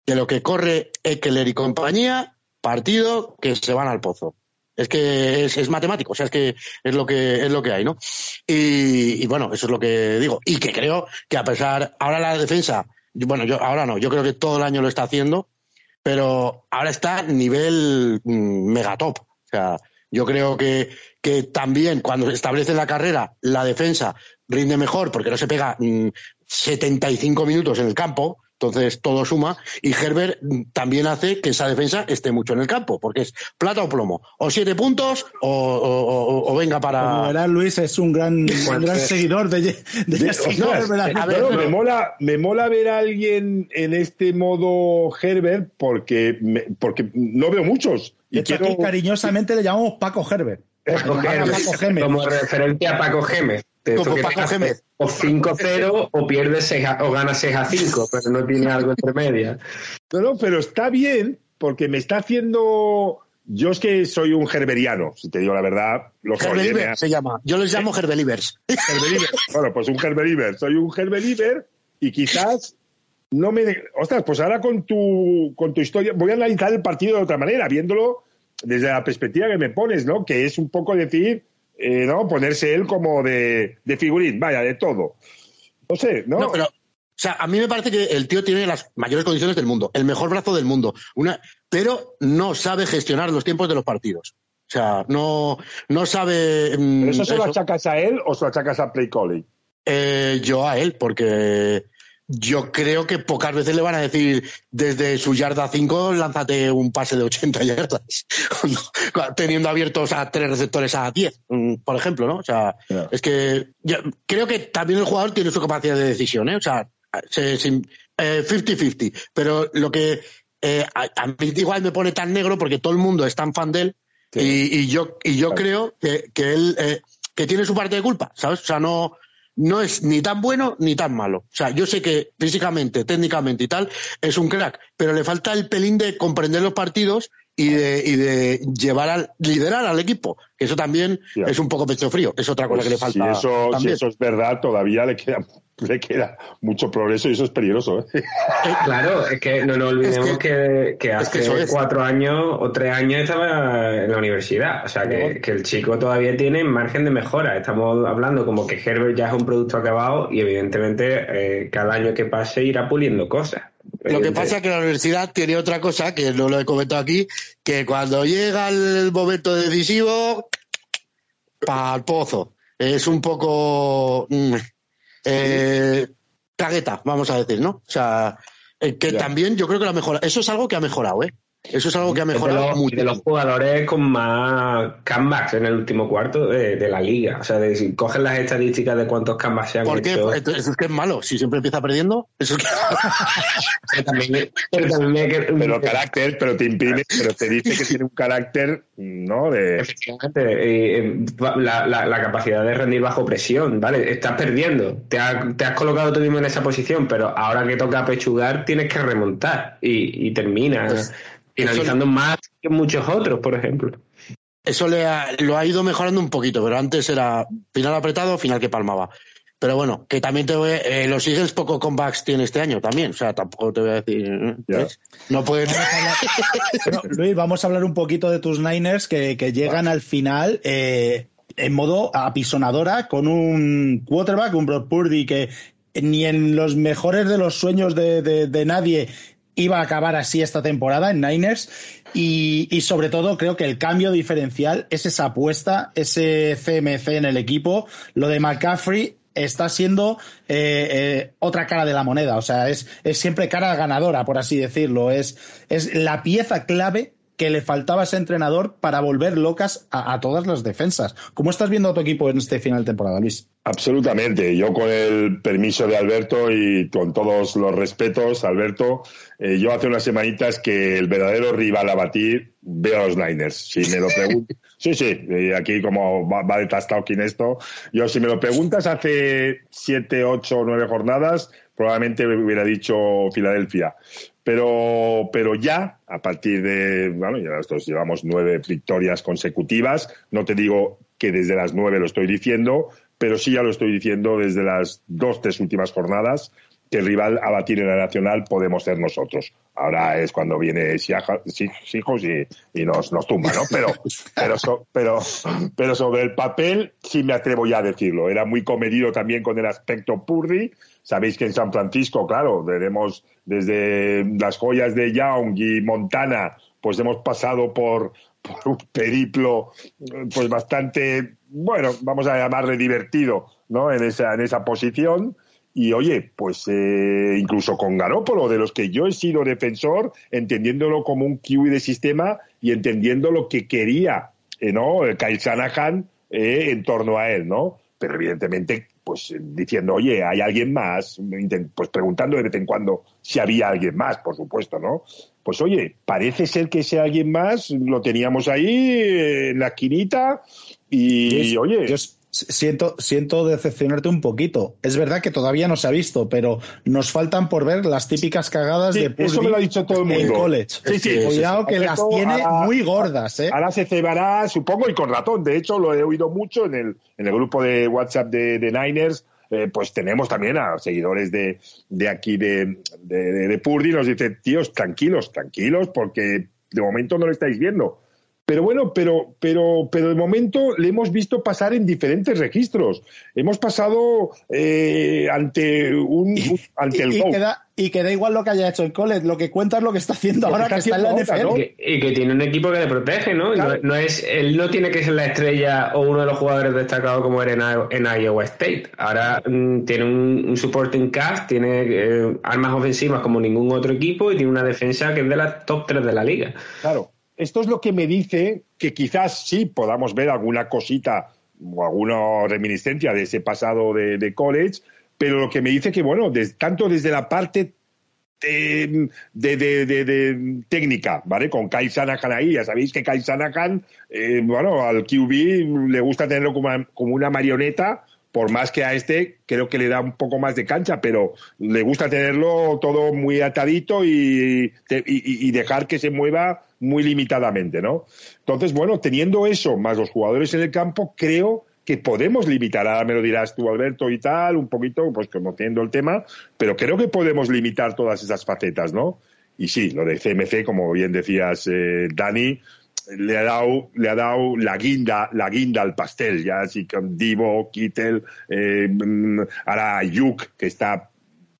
de lo que corre Eckler y compañía, partido que se van al pozo. Es que es, matemático, o sea, es que es lo que es lo que hay, ¿no? Y, bueno, eso es lo que digo. Y que creo que a pesar, ahora la defensa, bueno, yo ahora no, yo creo que todo el año lo está haciendo, pero ahora está nivel mm, megatop. O sea, yo creo que, que también cuando establece la carrera, la defensa rinde mejor porque no se pega 75 mm, minutos en el campo, entonces todo suma y Herbert mm, también hace que esa defensa esté mucho en el campo, porque es plata o plomo, o siete puntos o, venga para.
Como verás, Luis es un gran, gran seguidor de, de,
me, mola, me mola ver a alguien en este modo Herbert porque, porque no veo muchos.
Y aquí cariñosamente le llamamos Paco Herbert.
Como referente a Paco Gémez.
Como Paco Gémez.
O 5-0 o pierdes o ganas 6 a 5, pero no tiene algo entre medias.
No, no, pero está bien porque me está haciendo yo es que soy un gerberiano, si te digo la verdad.
Los Herbeliver se llama. Yo les llamo Herbelivers.
bueno, pues un Herbeliver. Soy un Herbeliver y quizás no me. Ostras, pues ahora con tu, con tu historia. Voy a analizar el partido de otra manera, viéndolo desde la perspectiva que me pones, ¿no? Que es un poco decir, eh, ¿no? Ponerse él como de, de figurín, vaya, de todo. No sé, ¿no?
No, pero o sea, a mí me parece que el tío tiene las mayores condiciones del mundo, el mejor brazo del mundo, una, pero no sabe gestionar los tiempos de los partidos. O sea, no, no sabe.
Mm, ¿Pero eso se lo achacas a él o se lo achacas a Play Calling?
Eh, yo a él, porque yo creo que pocas veces le van a decir desde su yarda 5 lánzate un pase de 80 yardas, teniendo abiertos a tres receptores a 10, mm, por ejemplo, ¿no? O sea, es que creo que también el jugador tiene su capacidad de decisión, ¿eh? O sea, 50-50. Eh, Pero lo que eh, a, mí igual me pone tan negro porque todo el mundo es tan fan de él y, yo, y yo creo que, que él eh, que tiene su parte de culpa, ¿sabes? O sea, no, no es ni tan bueno ni tan malo. O sea, yo sé que físicamente, técnicamente y tal, es un crack, pero le falta el pelín de comprender los partidos y de, y de llevar al, liderar al equipo. Que eso también es un poco pecho frío, es otra cosa que le pues falta.
Si eso, si eso es verdad, todavía le queda le queda mucho progreso y eso es peligroso. ¿eh?
Eh, claro, es que no nos olvidemos que, hace cuatro años o tres años estaba en la universidad. O sea, que, el chico todavía tiene margen de mejora. Estamos hablando como que Herbert ya es un producto acabado y evidentemente eh, cada año que pase irá puliendo cosas.
Lo que pasa es que la universidad tiene otra cosa, que no lo he comentado aquí, que cuando llega el momento decisivo, para el pozo. Es un poco... Mm, eh, cagueta, vamos a decir, ¿no? O sea, eh, que también yo creo que la mejora. Eso es algo que ha mejorado, ¿eh? Eso es algo que ha mejorado
de
mucho.
De los jugadores con más comebacks en el último cuarto de, la liga. O sea, de, si cogen las estadísticas de cuántos comebacks se han ¿Por
hecho... Qué? Eso es que es malo. Si siempre empieza perdiendo, eso es que...
pero, también, pero carácter, pero te impide, pero te dice que tiene un carácter, ¿no? De...
Efectivamente. Eh, la, la, capacidad de rendir bajo presión, ¿vale? Estás perdiendo. Te, te, has colocado tú mismo en esa posición, pero ahora que toca pechugar, tienes que remontar y, y terminas. Pues, finalizando más que muchos otros, por ejemplo.
Eso le lo ha ido mejorando un poquito, pero antes era final apretado, final que palmaba. Pero bueno, que también te voy, eh, los Eagles poco comebacks tiene este año también, o sea, tampoco te voy a decir. No puedes.
Luis, vamos a hablar un poquito de tus Niners que, llegan al final eh, en modo apisonadora con un quarterback, un Broad Purdy que ni en los mejores de los sueños de nadie iba a acabar así esta temporada en Niners y, sobre todo creo que el cambio diferencial es esa apuesta, ese CMC en el equipo, lo de McCaffrey está siendo eh, eh, otra cara de la moneda, o sea, es, es siempre cara ganadora, por así decirlo, es, es la pieza clave que le faltaba ese entrenador para volver locas a, todas las defensas. ¿Cómo estás viendo a tu equipo en este final de temporada, Luis?
Absolutamente. Yo con el permiso de Alberto y con todos los respetos, Alberto, eh, yo hace unas semanitas que el verdadero rival a batir veo a los Niners. Si me lo preguntas. sí, sí, aquí como va, va de en esto. Yo, si me lo preguntas hace siete, ocho, nueve jornadas, probablemente hubiera dicho Filadelfia. Pero, pero ya, a partir de, bueno, ya nosotros llevamos nueve victorias consecutivas, no te digo que desde las nueve lo estoy diciendo, pero sí ya lo estoy diciendo desde las dos, tres últimas jornadas, que el rival a batir en la nacional podemos ser nosotros. Ahora es cuando viene hijos y, y nos, tumba, ¿no? Pero, pero, pero, pero sobre el papel sí me atrevo ya a decirlo. Era muy comedido también con el aspecto Purdy. Sabéis que en San Francisco, claro, tenemos desde las joyas de Young y Montana, pues hemos pasado por, un periplo pues bastante, bueno, vamos a llamarle divertido, ¿no? En esa, en esa posición y oye, pues eh, incluso con Garópolo, de los que yo he sido defensor, entendiéndolo como un kiwi de sistema y entendiendo lo que quería, eh, ¿no? El Kyle Shanahan eh, en torno a él, ¿no? Pero evidentemente, pues diciendo, oye, ¿hay alguien más? Pues preguntando de vez en cuando si había alguien más, por supuesto, ¿no? Pues oye, parece ser que ese alguien más lo teníamos ahí en la esquinita y, oye
Siento, siento decepcionarte un poquito. Es verdad que todavía no se ha visto, pero nos faltan por ver las típicas cagadas de Purdy
Eso me lo ha dicho todo el mundo.
college.
Sí, sí,
Cuidado que las tiene muy gordas, ¿eh?
Ahora se cebará, supongo, y con ratón. De hecho, lo he oído mucho en el, en el grupo de WhatsApp de, de Niners. Eh, pues tenemos también a seguidores de, de aquí de, de, de Purdy. Nos dice, tíos, tranquilos, tranquilos, porque de momento no lo estáis viendo pero bueno, pero, pero, pero de momento le hemos visto pasar en diferentes registros. Hemos pasado eh, ante un, ante el
y, y, queda, y que da igual lo que haya hecho en college, lo que cuenta es lo que está haciendo ahora que está en la NFL.
¿no? Y, que, y, que, tiene un equipo que le protege, ¿no? Claro. ¿no? No, es, él no tiene que ser la estrella o uno de los jugadores destacados como era en, en Iowa State. Ahora mm, tiene un, un, supporting cast, tiene eh, armas ofensivas como ningún otro equipo y tiene una defensa que es de las top 3 de la liga.
Claro esto es lo que me dice que quizás sí podamos ver alguna cosita o alguna reminiscencia de ese pasado de, college, pero lo que me dice que, bueno, tanto desde la parte de, de, de, técnica, ¿vale? Con Kai Sanahan ahí, ya sabéis que Kai Sanahan, eh, bueno, al QB le gusta tenerlo como como una marioneta, por más que a este creo que le da un poco más de cancha, pero le gusta tenerlo todo muy atadito y, dejar que se mueva muy limitadamente, ¿no? Entonces, bueno, teniendo eso más los jugadores en el campo, creo que podemos limitar, ahora me lo dirás tú, Alberto, y tal, un poquito, pues conociendo el tema, pero creo que podemos limitar todas esas facetas, ¿no? Y sí, lo de CMC, como bien decías, eh, Dani, le ha dado, le ha dado la guinda, la guinda al pastel, ya así con Divo, Kittel, eh, ahora Yuk, que está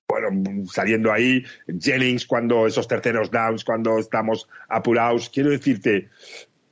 bueno, saliendo ahí, Jennings cuando esos terceros downs, cuando estamos apurados. Quiero decirte,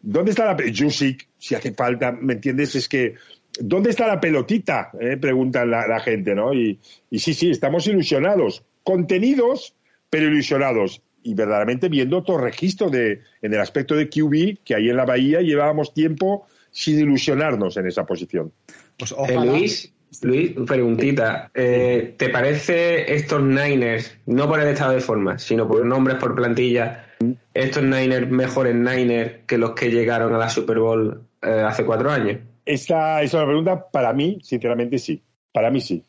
¿dónde está la Jusic? Si hace falta, ¿me entiendes? Es que, ¿dónde está la pelotita? Eh? Pregunta la, gente, ¿no? Y sí, sí, estamos ilusionados, contenidos, pero ilusionados. Y verdaderamente viendo otro registro de, en el aspecto de QB, que ahí en la Bahía llevábamos tiempo sin ilusionarnos en esa posición.
Pues ojalá. Eh, Luis, Luis, preguntita. Eh, ¿Te parece estos Niners, no por el estado de forma, sino por nombres, por plantilla, estos Niners mejores Niners que los que llegaron a la Super Bowl eh, hace cuatro años?
Esta es una pregunta, para mí, sinceramente sí. Para mí sí.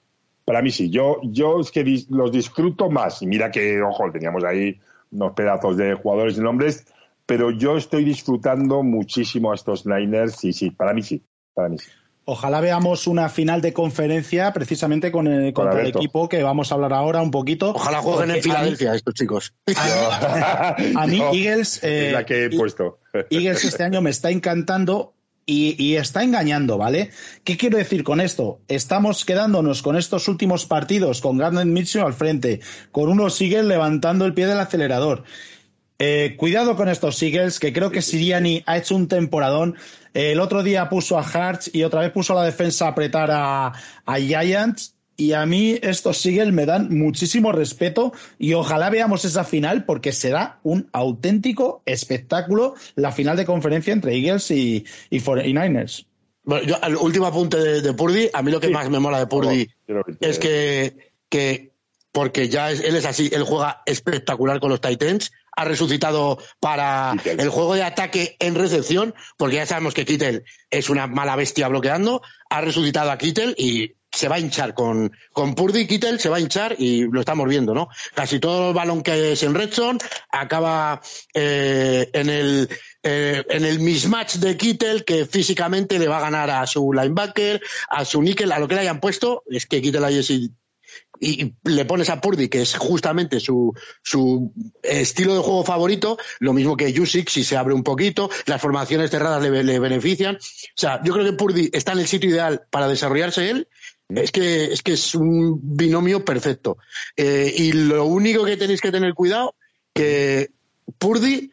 Para mí sí. Yo, yo es que dis, los disfruto más. Y mira que, ojo, teníamos ahí unos pedazos de jugadores y nombres, pero yo estoy disfrutando muchísimo a estos Niners. Sí, sí, para mí sí. Para mí sí.
Ojalá veamos una final de conferencia precisamente con el, contra el equipo que vamos a hablar ahora un poquito.
Ojalá jueguen en Filadelfia mí, estos chicos.
A mí, a mí no, Eagles, eh,
es la que he puesto.
Eagles este año me está encantando y, y, está engañando, ¿vale? ¿Qué quiero decir con esto? Estamos quedándonos con estos últimos partidos con Garnet Mitchell al frente, con unos Eagles levantando el pie del acelerador. Eh, cuidado con estos Eagles, que creo que Siriani ha hecho un temporadón. Eh, el otro día puso a Hartz y otra vez puso a la defensa a apretar a, a Giants. Y a mí estos Eagles me dan muchísimo respeto y ojalá veamos esa final porque será un auténtico espectáculo la final de conferencia entre Eagles y, y, y Niners.
Bueno, yo, el último apunte de, de Purdy, a mí lo que sí. más me mola de Purdy oh, es que, que porque ya es, él es así, él juega espectacular con los Titans, ha resucitado para Kittel. el juego de ataque en recepción, porque ya sabemos que Kittel es una mala bestia bloqueando, ha resucitado a Kittel y se va a hinchar con, con Purdy, Kittel se va a hinchar y lo estamos viendo, ¿no? Casi todo el balón que es en Redson acaba eh, en el eh, en el mismatch de Kittel que físicamente le va a ganar a su linebacker, a su níquel, a lo que le hayan puesto, es que Kittel ahí sí y le pones a Purdy, que es justamente su, su estilo de juego favorito, lo mismo que Yusik, si se abre un poquito, las formaciones cerradas le, le, benefician. O sea, yo creo que Purdy está en el sitio ideal para desarrollarse él. Es que es, que es un binomio perfecto. Eh, y lo único que tenéis que tener cuidado, que Purdy,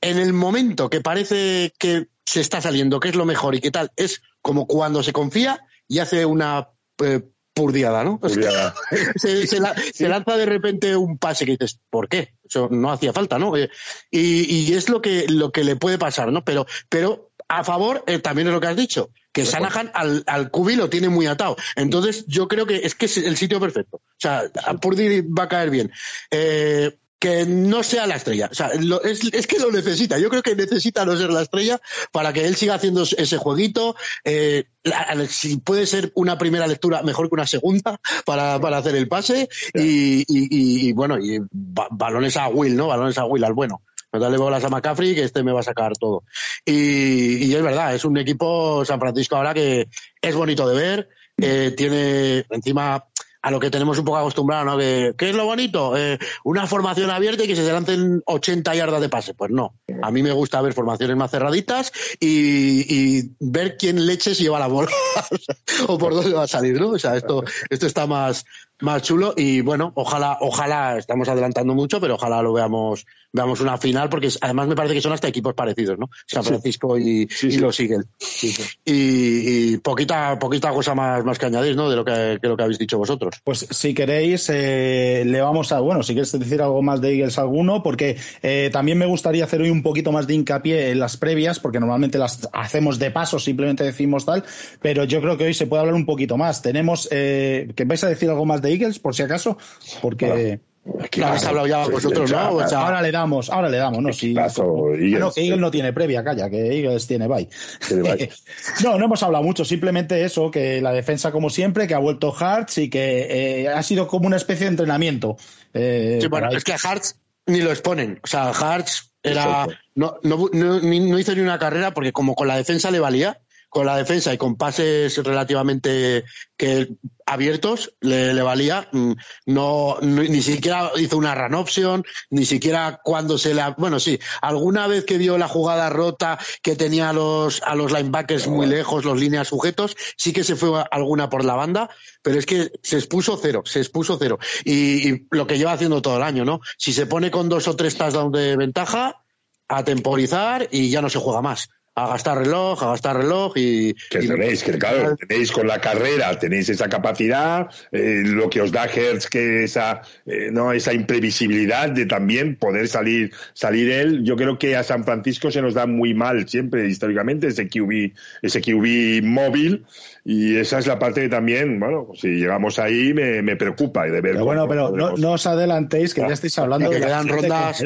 en el momento que parece que se está saliendo, que es lo mejor y qué tal, es como cuando se confía y hace una eh, purdiada, ¿no? Purdiada. se, se, la, sí. se, lanza de repente un pase que dices, ¿por qué? Eso no hacía falta, ¿no? Y, y es lo que, lo que le puede pasar, ¿no? Pero, pero a favor eh, también es lo que has dicho, que Sanahan al, al Kubi lo tiene muy atado. Entonces yo creo que es que es el sitio perfecto. O sea, a Purdy va a caer bien. Eh, que no sea la estrella. O sea, es, que lo necesita. Yo creo que necesita no ser la estrella para que él siga haciendo ese jueguito. Eh, si puede ser una primera lectura, mejor que una segunda para, hacer el pase. Y, bueno, y balones a Will, ¿no? Balones a Will, al bueno. No dale bolas a McCaffrey, que este me va a sacar todo. Y, es verdad, es un equipo San Francisco ahora que es bonito de ver. Eh, tiene encima a lo que tenemos un poco acostumbrado, ¿no? Que, ¿Qué es lo bonito? Eh, una formación abierta y que se lancen 80 yardas de pase. Pues no. A mí me gusta ver formaciones más cerraditas y, ver quién leches lleva la bola o por dónde va a salir, ¿no? O sea, esto, esto está más, más chulo y bueno, ojalá, ojalá, estamos adelantando mucho, pero ojalá lo veamos, veamos una final, porque además me parece que son hasta equipos parecidos, ¿no? San Francisco y, los Eagles. Y, poquita, poquita cosa más, más que añadir, ¿no? De lo que, lo que habéis dicho vosotros.
Pues si queréis, eh, le vamos a, bueno, si quieres decir algo más de Eagles alguno, porque eh, también me gustaría hacer hoy un poquito más de hincapié en las previas, porque normalmente las hacemos de paso, simplemente decimos tal, pero yo creo que hoy se puede hablar un poquito más. Tenemos, eh, que vais a decir algo más de Eagles, por si acaso, porque...
habéis hablado ya vosotros, ¿no?
ahora le damos, ahora le damos, ¿no? Si, no, que Eagles no tiene previa, calla, que Eagles tiene bye. no, no hemos hablado mucho, simplemente eso, que la defensa como siempre, que ha vuelto Hartz y que eh, ha sido como una especie de entrenamiento.
Eh, sí, bueno, es que a Hartz ni lo exponen. O sea, Hartz era, no, no, no hizo ni una carrera porque como con la defensa le valía, con la defensa y con pases relativamente que abiertos le, valía. Mm, no, ni siquiera hizo una run option, ni siquiera cuando se le. Bueno, sí, alguna vez que dio la jugada rota que tenía a los, a los linebackers muy lejos, los líneas sujetos, sí que se fue alguna por la banda, pero es que se expuso cero, se expuso cero. Y, y lo que lleva haciendo todo el año, ¿no? Si se pone con dos o tres touchdowns de ventaja, a temporizar y ya no se juega más a gastar reloj, a gastar reloj y...
Que tenéis, que claro, tenéis con la carrera, tenéis esa capacidad, eh, lo que os da Hertz, que esa, eh, no, esa imprevisibilidad de también poder salir, salir él. Yo creo que a San Francisco se nos da muy mal siempre, históricamente, ese QB, ese QB móvil, y esa es la parte que también, bueno, si llegamos ahí me, me preocupa de ver.
Pero bueno, pero no, os adelantéis que ya estáis hablando de
quedan rondas.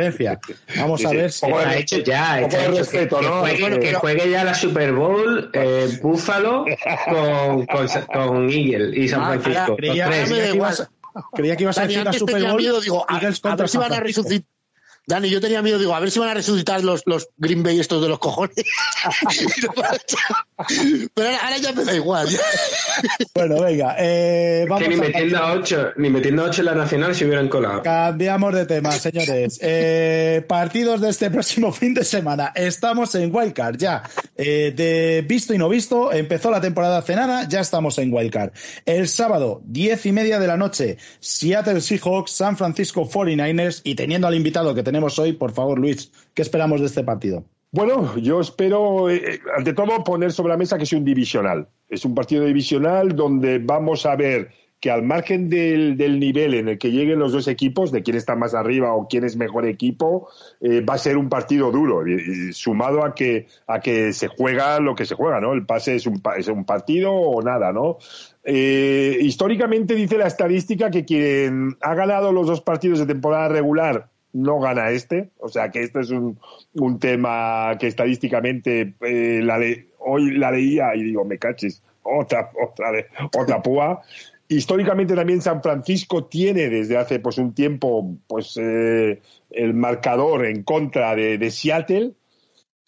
Vamos a ver si
ha hecho ya, hecho respeto, ¿no? Que, juegue, ya la Super Bowl eh, Buffalo con, con, con, Eagle y San ah, Francisco.
creía, que ibas, creía, que ibas, a decir la Super Bowl.
Miedo, digo, a, a ver si van a resucitar Dani, yo tenía miedo, digo, a ver si van a resucitar los, los Green Bay estos de los cojones. Pero ahora, ya me da igual.
bueno, venga. Eh, vamos
que ni metiendo a 8, ni metiendo a 8 en la nacional se hubieran colado.
Cambiamos de tema, señores. Eh, partidos de este próximo fin de semana. Estamos en Wildcard ya. Eh, de visto y no visto, empezó la temporada cenada, ya estamos en Wildcard. El sábado, diez y media de la noche, Seattle Seahawks, San Francisco 49ers y teniendo al invitado que tenemos hoy. Por favor, Luis, ¿qué esperamos de este partido?
Bueno, yo espero, eh, eh, ante todo, poner sobre la mesa que es un divisional. Es un partido divisional donde vamos a ver que al margen del, nivel en el que lleguen los dos equipos, de quién está más arriba o quién es mejor equipo, eh, va a ser un partido duro, sumado a que, a que se juega lo que se juega, ¿no? El pase es un, es un partido o nada, ¿no? históricamente dice la estadística que quien ha ganado los dos partidos de temporada regular no gana este. O sea que este es un, un tema que estadísticamente eh, hoy la leía y digo, me caches, otra, otra, otra púa. Históricamente también San Francisco tiene desde hace pues un tiempo pues eh, el marcador en contra de, Seattle.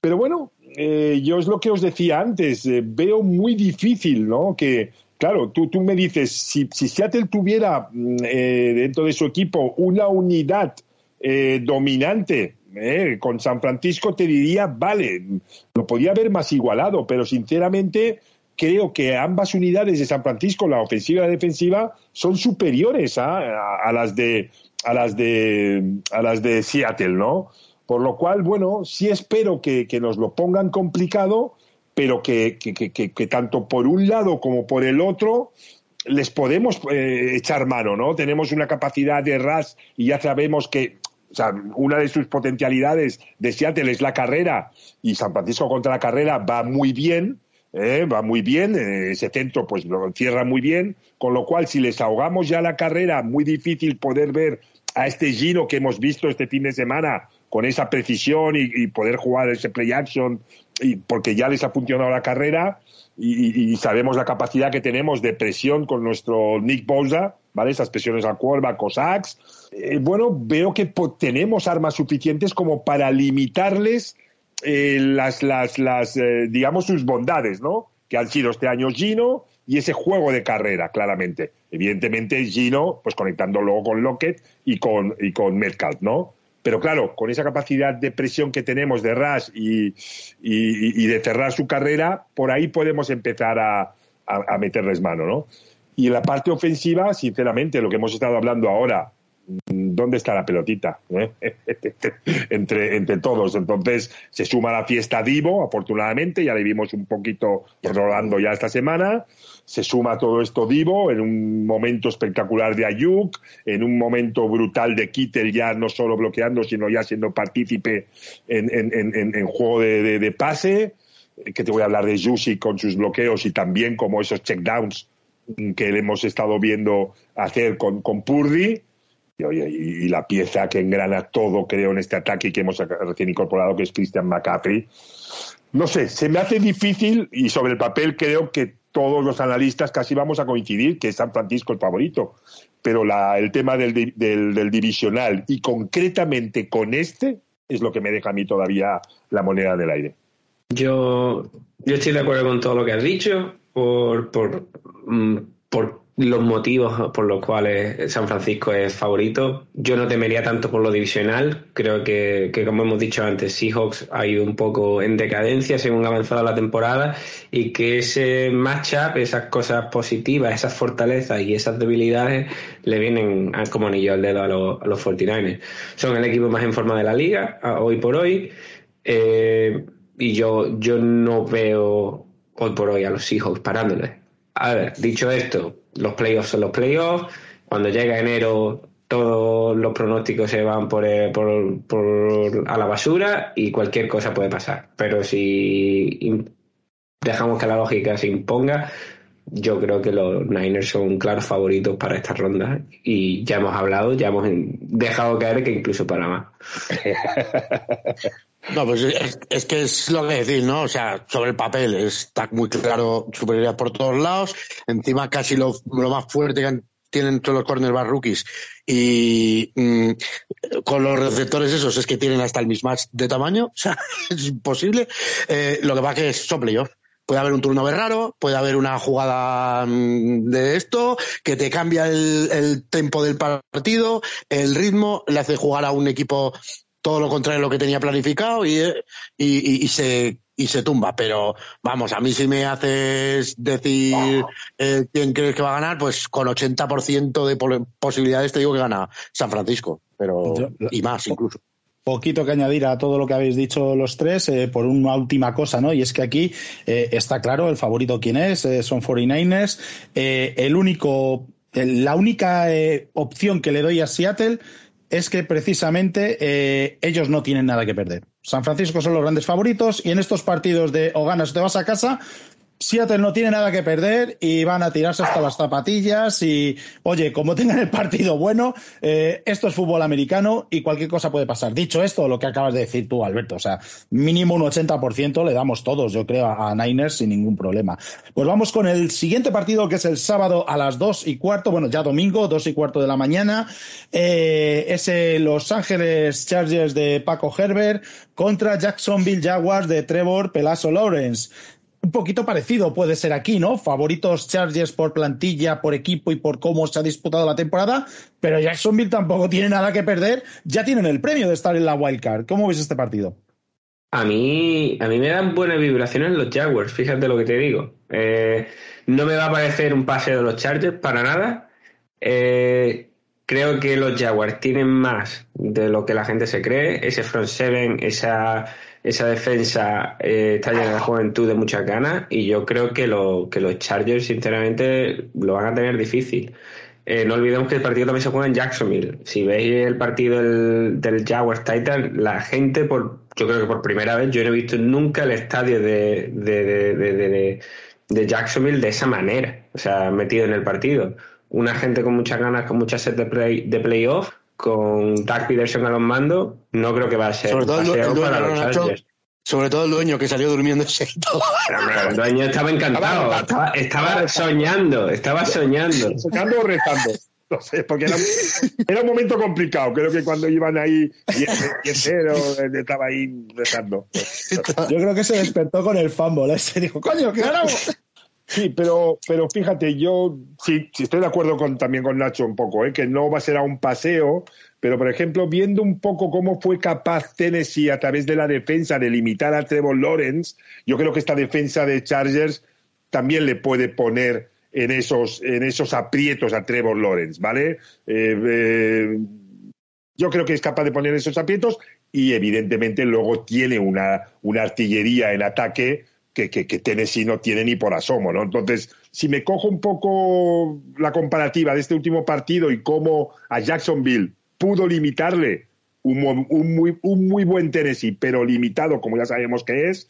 Pero bueno, eh, yo es lo que os decía antes, veo muy difícil, ¿no? Que, claro, tú, tú me dices, si, si Seattle tuviera mm, dentro de su equipo una unidad eh, dominante eh, con San Francisco, te diría, vale, lo podía haber más igualado, pero sinceramente creo que ambas unidades de San Francisco, la ofensiva y la defensiva, son superiores a, las de a las de a las de Seattle, ¿no? Por lo cual, bueno, sí espero que, nos lo pongan complicado, pero que, que, tanto por un lado como por el otro les podemos eh, echar mano, ¿no? Tenemos una capacidad de RAS y ya sabemos que una de sus potencialidades de Seattle es la carrera y San Francisco contra la carrera va muy bien. ¿Eh? va muy bien, eh, ese centro pues lo encierra muy bien, con lo cual si les ahogamos ya la carrera, muy difícil poder ver a este Gino que hemos visto este fin de semana con esa precisión y, poder jugar ese play action, y porque ya les ha funcionado la carrera y, sabemos la capacidad que tenemos de presión con nuestro Nick Bosa, ¿vale? Esas presiones a cuerva, Cossacks. Eh, bueno, veo que tenemos armas suficientes como para limitarles eh, las, las, las eh, digamos, sus bondades, ¿no? Que han sido este año Gino y ese juego de carrera, claramente. Evidentemente, Gino, pues conectando luego con Lockett y con, y con ¿no? Pero claro, con esa capacidad de presión que tenemos de Rush y, y, de cerrar su carrera, por ahí podemos empezar a, a, meterles mano, ¿no? Y en la parte ofensiva, sinceramente, lo que hemos estado hablando ahora, ¿dónde está la pelotita? ¿Eh? entre, entre todos. Entonces se suma la fiesta Divo, afortunadamente, ya le vimos un poquito rolando ya esta semana. Se suma todo esto Divo en un momento espectacular de Ayuk, en un momento brutal de Kittel, ya no solo bloqueando, sino ya siendo partícipe en, juego de, pase. Que te voy a hablar de Juicy con sus bloqueos y también como esos checkdowns que le hemos estado viendo hacer con Purdy y, la pieza que engrana todo, creo, en este ataque que hemos recién incorporado, que es Christian McCaffrey. No sé, se me hace difícil y sobre el papel creo que todos los analistas casi vamos a coincidir que San Francisco es el favorito. Pero el tema del, del, divisional y concretamente con este es lo que me deja a mí todavía la moneda del aire.
Yo, yo estoy de acuerdo con todo lo que has dicho por, por, mm, por los motivos por los cuales San Francisco es favorito. Yo no temería tanto por lo divisional. Creo que, como hemos dicho antes, Seahawks ha ido un poco en decadencia según ha avanzado la temporada y que ese matchup, esas cosas positivas, esas fortalezas y esas debilidades le vienen como anillo al dedo a los, a los 49ers. Son el equipo más en forma de la liga hoy por hoy. Eh, y yo, yo no veo hoy por hoy a los Seahawks parándoles. A ver, dicho esto, los playoffs son los playoffs. Cuando llega enero, todos los pronósticos se van por, eh, por, por, a la basura y cualquier cosa puede pasar. Pero si dejamos que la lógica se imponga, yo creo que los Niners son claros favoritos para esta ronda y ya hemos hablado, ya hemos dejado caer que incluso para más.
No, pues es, que es lo que decir, ¿no? O sea, sobre el papel está muy claro superioridad por todos lados. Encima casi lo, más fuerte que tienen todos los cornerback rookies y mm, con los receptores esos es que tienen hasta el mismatch de tamaño, o sea, es imposible. Eh, lo que pasa que es son Puede haber un turno raro, puede haber una jugada mm, de esto que te cambia el, el tempo del partido, el ritmo, le hace jugar a un equipo todo lo contrario de lo que tenía planificado y, y, y, se y se tumba. Pero vamos, a mí si me haces decir eh, quién crees que va a ganar, pues con 80% de posibilidades te digo que gana San Francisco, pero y más incluso.
Poquito que añadir a todo lo que habéis dicho los tres, eh, por una última cosa, ¿no? Y es que aquí eh, está claro el favorito quién es, son 49ers. el único, la única opción que le doy a Seattle es que precisamente eh, ellos no tienen nada que perder. San Francisco son los grandes favoritos y en estos partidos de o ganas o te vas a casa, Seattle no tiene nada que perder y van a tirarse hasta las zapatillas y, oye, como tengan el partido bueno, eh, esto es fútbol americano y cualquier cosa puede pasar. Dicho esto, lo que acabas de decir tú, Alberto, o sea, mínimo un 80% le damos todos, yo creo, a Niners sin ningún problema. Pues vamos con el siguiente partido que es el sábado a las dos y cuarto, bueno, ya domingo, dos y cuarto de la mañana, eh, es el Los Ángeles Chargers de Paco Herbert contra Jacksonville Jaguars de Trevor Pelazo Lawrence un poquito parecido puede ser aquí, ¿no? Favoritos Chargers por plantilla, por equipo y por cómo se ha disputado la temporada, pero Jacksonville tampoco tiene nada que perder, ya tienen el premio de estar en la wildcard. ¿Cómo ves este partido?
A mí, a mí me dan buenas vibraciones los Jaguars, fíjate lo que te digo. Eh, no me va a parecer un paseo de los Chargers para nada. Eh, creo que los Jaguars tienen más de lo que la gente se cree. Ese front seven, esa esa defensa eh, está llena de juventud de muchas ganas y yo creo que, lo, que los Chargers sinceramente lo van a tener difícil. Eh, no olvidemos que el partido también se juega en Jacksonville. Si veis el partido del, del Jaguars Titan, la gente por yo creo que por primera vez yo no he visto nunca el estadio de, de, de, de Jacksonville de esa manera, o sea, metido en el partido. Una gente con muchas ganas, con muchas sed de, play, de playoff, con Doug Peterson a los mandos, no creo que va a ser
sobre todo el, dueño, sobre todo el dueño que salió durmiendo
el dueño estaba encantado, estaba, soñando, estaba soñando.
Soñando o rezando. No sé, porque era, un momento complicado. Creo que cuando iban ahí y, entero estaba ahí rezando.
Yo creo que se despertó con el fumble. Se dijo, coño, ¿qué haremos?
Sí, pero, pero fíjate, yo sí, estoy de acuerdo con, también con Nacho un poco, ¿eh? que no va a ser a un paseo, pero por ejemplo, viendo un poco cómo fue capaz Tennessee a través de la defensa de limitar a Trevor Lawrence, yo creo que esta defensa de Chargers también le puede poner en esos, en esos aprietos a Trevor Lawrence, ¿vale? Eh, eh, yo creo que es capaz de poner esos aprietos y evidentemente luego tiene una, una artillería en ataque que, Tennessee no tiene ni por asomo, ¿no? Entonces, si me cojo un poco la comparativa de este último partido y cómo a Jacksonville pudo limitarle un, muy, un muy buen Tennessee, pero limitado, como ya sabemos que es,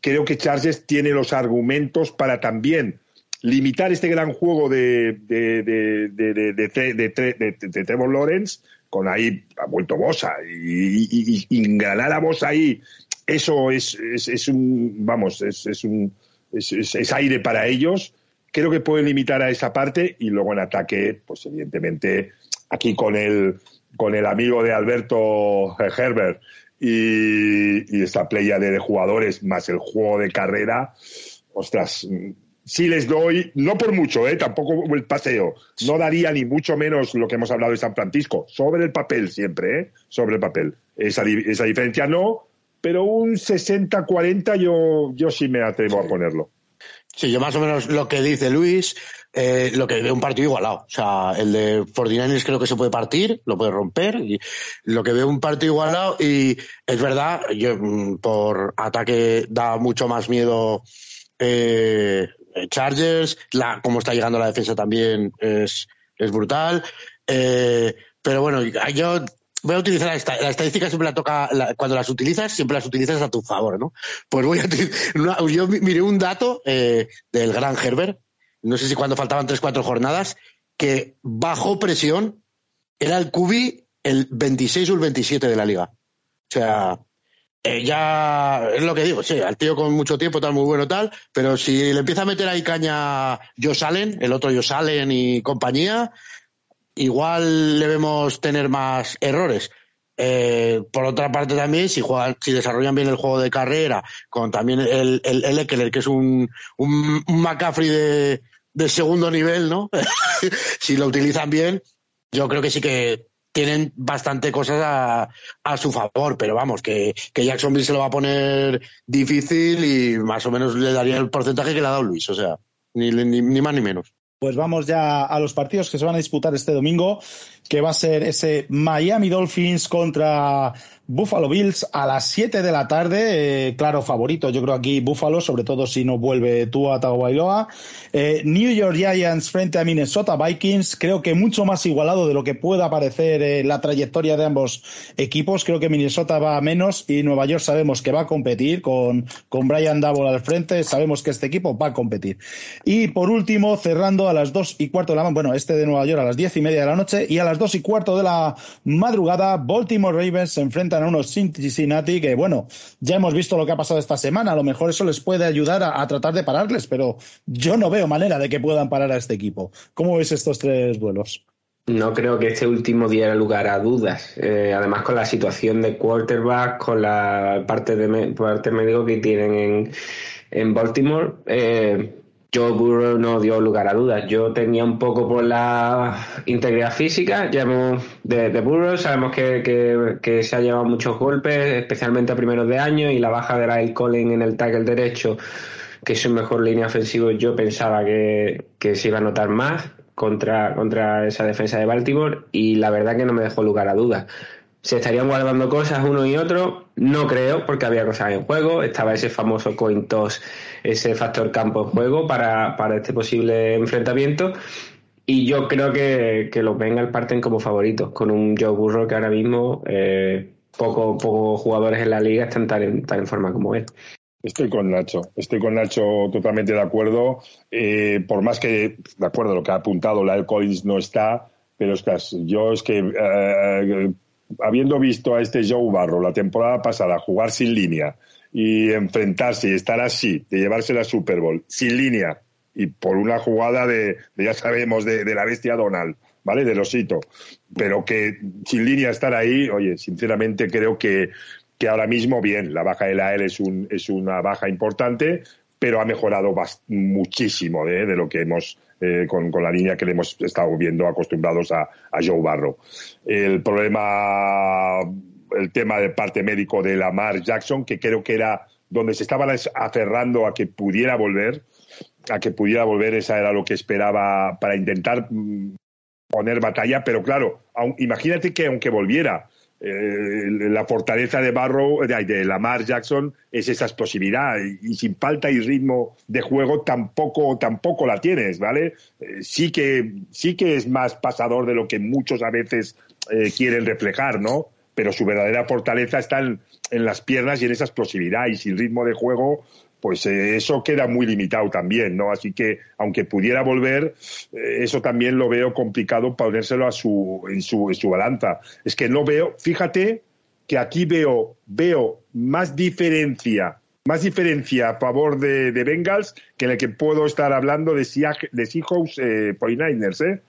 creo que Chargers tiene los argumentos para también limitar este gran juego de, de, de, Trevor Lawrence, con ahí ha vuelto Bosa, y, ganar a Bosa ahí eso es, es, un, vamos, es, es un, es, aire para ellos. Creo que pueden limitar a esa parte y luego en ataque, pues evidentemente, aquí con el, con el amigo de Alberto Herbert y, y esta playa de jugadores más el juego de carrera, ostras, sí les doy, no por mucho, ¿eh? tampoco el paseo, no daría ni mucho menos lo que hemos hablado de San Francisco, sobre el papel siempre, ¿eh? sobre el papel. Esa, esa diferencia no, pero un 60-40 yo, yo sí me atrevo a ponerlo.
Sí, yo más o menos lo que dice Luis, eh, lo que veo un partido igualado. O sea, el de 49 creo que se puede partir, lo puede romper. Y lo que veo un partido igualado y es verdad, yo, mm, por ataque da mucho más miedo eh, Chargers, la, como está llegando la defensa también es, es brutal. Eh, pero bueno, yo voy a utilizar la, estadística siempre la toca cuando las utilizas siempre las utilizas a tu favor no pues voy a yo miré un dato eh, del gran Herbert no sé si cuando faltaban tres cuatro jornadas que bajo presión era el cubi el 26 o el 27 de la liga. O sea eh, ya es lo que digo, sí, al tío con mucho tiempo, tal, muy bueno, tal, pero si le empieza a meter ahí caña Yo Salen, el otro Yo Salen y compañía, igual le vemos tener más errores. Eh, por otra parte también, si juegan, si desarrollan bien el juego de carrera, con también el, el, el que es un, un, McCaffrey de, de segundo nivel, ¿no? si lo utilizan bien, yo creo que sí que tienen bastante cosas a, a su favor, pero vamos, que, que, Jacksonville se lo va a poner difícil y más o menos le daría el porcentaje que le ha dado Luis, o sea, ni, ni, ni más ni menos.
Pues vamos ya a los partidos que se van a disputar este domingo, que va a ser ese Miami Dolphins contra Buffalo Bills a las 7 de la tarde, eh, claro favorito, yo creo aquí Buffalo, sobre todo si no vuelve tú a Tagovailoa. Eh, New York Giants frente a Minnesota Vikings, creo que mucho más igualado de lo que pueda parecer eh, la trayectoria de ambos equipos. Creo que Minnesota va a menos y Nueva York sabemos que va a competir con, con Brian Double al frente, sabemos que este equipo va a competir. Y por último, cerrando a las 2 y cuarto de la bueno, este de Nueva York a las 10 y media de la noche y a las 2 y cuarto de la madrugada, Baltimore Ravens se enfrentan a unos Cincinnati que, bueno, ya hemos visto lo que ha pasado esta semana. A lo mejor eso les puede ayudar a, tratar de pararles, pero yo no veo manera de que puedan parar a este equipo. ¿Cómo ves estos tres duelos?
No creo que este último diera lugar a dudas. Eh, además, con la situación de quarterback, con la parte de parte médico que tienen en, en Baltimore, eh, Joe Burrow no dio lugar a dudas. Yo tenía un poco por la integridad física ya de, de Burrow. Sabemos que, se ha llevado muchos golpes, especialmente a primeros de año, y la baja de Lyle Collins en el tackle derecho, que es su mejor línea ofensiva, yo pensaba que, se iba a notar más contra, contra esa defensa de Baltimore, y la verdad que no me dejó lugar a dudas se estarían guardando cosas uno y otro. No creo, porque había cosas en juego. Estaba ese famoso coin toss, ese factor campo en juego para, para este posible enfrentamiento. Y yo creo que, que los Bengals parten como favoritos, con un Joe Burrow que ahora mismo eh, pocos poco jugadores en la liga están tan en, tan en forma como él.
Estoy con Nacho, estoy con Nacho totalmente de acuerdo. Eh, por más que, de acuerdo, lo que ha apuntado, la Collins no está, pero es que yo es que, eh, habiendo visto a este Joe Barro la temporada pasada jugar sin línea y enfrentarse y estar así, de llevarse la Super Bowl sin línea y por una jugada de, ya sabemos, de, la bestia Donald, ¿vale? De Losito, pero que sin línea estar ahí, oye, sinceramente creo que que ahora mismo, bien, la baja de la L es, un, es una baja importante, pero ha mejorado muchísimo ¿eh? de lo que hemos, eh, con, la línea que le hemos estado viendo acostumbrados a, Joe Barro. El problema, el tema del parte médico de Lamar Jackson, que creo que era donde se estaban aferrando a que pudiera volver, a que pudiera volver, esa era lo que esperaba para intentar mm, poner batalla, pero claro, imagínate que aunque volviera, eh, la fortaleza de Barrow, de, de, Lamar Jackson, es esa explosividad y, sin falta y ritmo de juego tampoco, tampoco la tienes, ¿vale? Eh, sí, que, sí que es más pasador de lo que muchos a veces eh, quieren reflejar, ¿no? Pero su verdadera fortaleza está en, en, las piernas y en esa explosividad y sin ritmo de juego, pues eh, eso queda muy limitado también, ¿no? Así que, aunque pudiera volver, eh, eso también lo veo complicado ponérselo a su, en, su, en su balanza. Es que no veo, fíjate que aquí veo, veo más diferencia, más diferencia a favor de, Bengals que en el que puedo estar hablando de, de Seahawks eh, 49ers, ¿eh?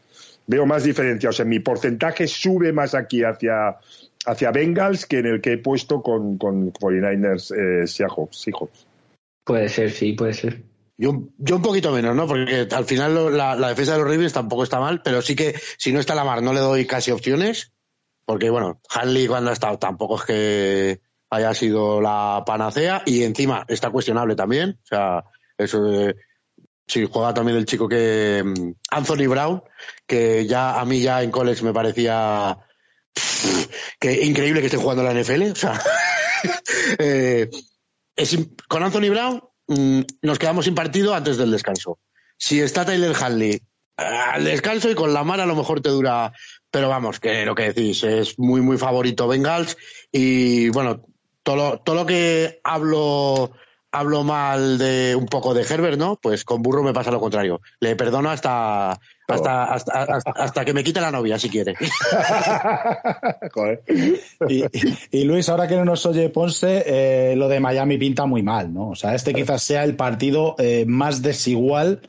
Veo más diferencia, o sea, mi porcentaje sube más aquí hacia, hacia Bengals que en el que he puesto con, con 49ers eh, Seahawks. Seahawks.
Puede ser, sí, puede ser.
Yo, yo un poquito menos, ¿no? Porque al final la, defensa de los Ravens tampoco está mal, pero sí que si no está la mar no le doy casi opciones, porque bueno, Hanley cuando ha estado tampoco es que haya sido la panacea y encima está cuestionable también, o sea, eso de, sí, juega también el chico que mm, Anthony Brown, que ya a mí ya en college me parecía que increíble que esté jugando la NFL, o sea, eh, con Anthony Brown mm, nos quedamos sin partido antes del descanso. Si está Tyler Hanley al descanso y con la mano a lo mejor te dura, pero vamos, que lo que decís, es muy, muy favorito Bengals y bueno, todo lo, todo lo que hablo hablo mal de un poco de Herbert, ¿no? Pues con Burro me pasa lo contrario. Le perdono hasta, hasta, hasta, que me quite la novia, si quiere.
Y, Luis, ahora que no nos oye Ponce, eh, lo de Miami pinta muy mal, ¿no? O sea, este quizás sea el partido eh, más desigual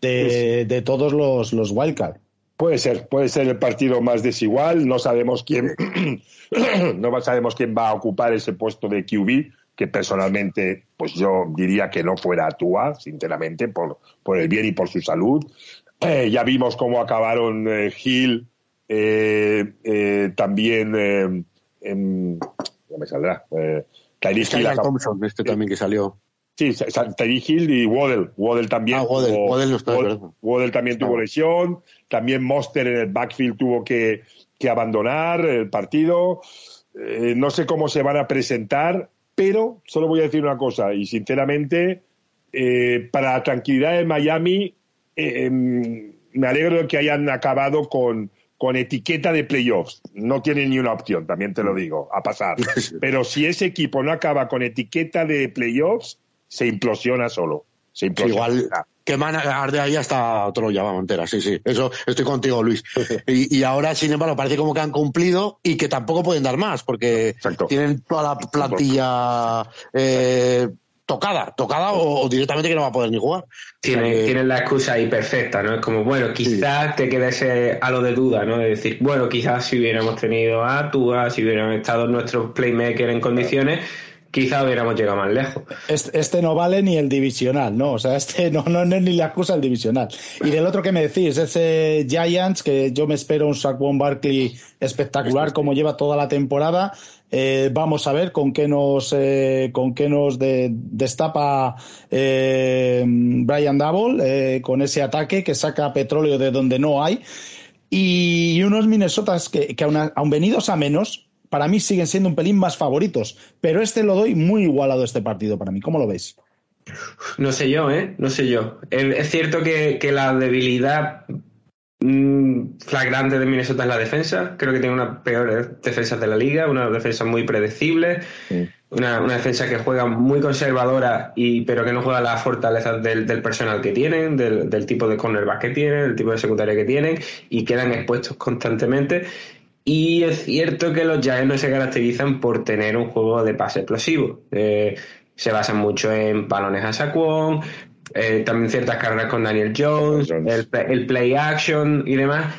de, de todos los, los Wildcard.
Puede ser, puede ser el partido más desigual. No sabemos quién, no sabemos quién va a ocupar ese puesto de QB que personalmente, pues yo diría que no fuera Tua, sinceramente, por, por el bien y por su salud. Eh, ya vimos cómo acabaron eh, Hill, eh, eh también, no me saldrá, eh,
Hill. Thompson, este también que salió.
Sí, Tyree Hill y Waddell. Waddell también.
Ah, Waddell, tuvo, Waddell, no está,
Waddell, también tuvo lesión. También Monster en el backfield tuvo que, que abandonar el partido. no sé cómo se van a presentar pero solo voy a decir una cosa, y sinceramente, para la tranquilidad de Miami, eh, em, me alegro de que hayan acabado con, con etiqueta de playoffs. No tienen ni una opción, también te lo digo, a pasar. Pero si ese equipo no acaba con etiqueta de playoffs, se implosiona solo. Se implosiona.
Igual que van a de ahí hasta otro llama Montera, sí, sí. Eso estoy contigo, Luis. Y, y, ahora, sin embargo, parece como que han cumplido y que tampoco pueden dar más, porque tienen toda la plantilla eh, tocada, tocada o, directamente que no va a poder ni jugar.
Tienen, la excusa ahí perfecta, ¿no? Es como, bueno, quizás te quede ese halo de duda, ¿no? De decir, bueno, quizás si hubiéramos tenido a Tua, si hubieran estado nuestros playmakers en condiciones quizá hubiéramos llegado más lejos.
Este, no vale ni el divisional, ¿no? O sea, este no, no, es ni la excusa el divisional. Y del otro que me decís, ese Giants, que yo me espero un Saquon Barkley espectacular como lleva toda la temporada. Eh, vamos a ver con qué nos, eh, con qué nos destapa eh, Brian Double con ese ataque que saca petróleo de donde no hay. Y unos Minnesotas que, que aun venidos a menos, para mí siguen siendo un pelín más favoritos, pero este lo doy muy igualado este partido para mí. ¿Cómo lo veis?
No sé yo, ¿eh? No sé yo. Es cierto que, la debilidad mm, flagrante de Minnesota es la defensa. Creo que tiene una peor defensa de la liga, una defensa muy predecible, una, defensa que juega muy conservadora, y, pero que no juega las fortalezas del, personal que tienen, del, tipo de cornerback que tienen, del tipo de secundaria que tienen, y quedan expuestos constantemente. Y es cierto que los Giants no se caracterizan por tener un juego de pase explosivo. Eh, se basan mucho en balones a Saquon, eh, también ciertas carreras con Daniel Jones, el, play action y demás.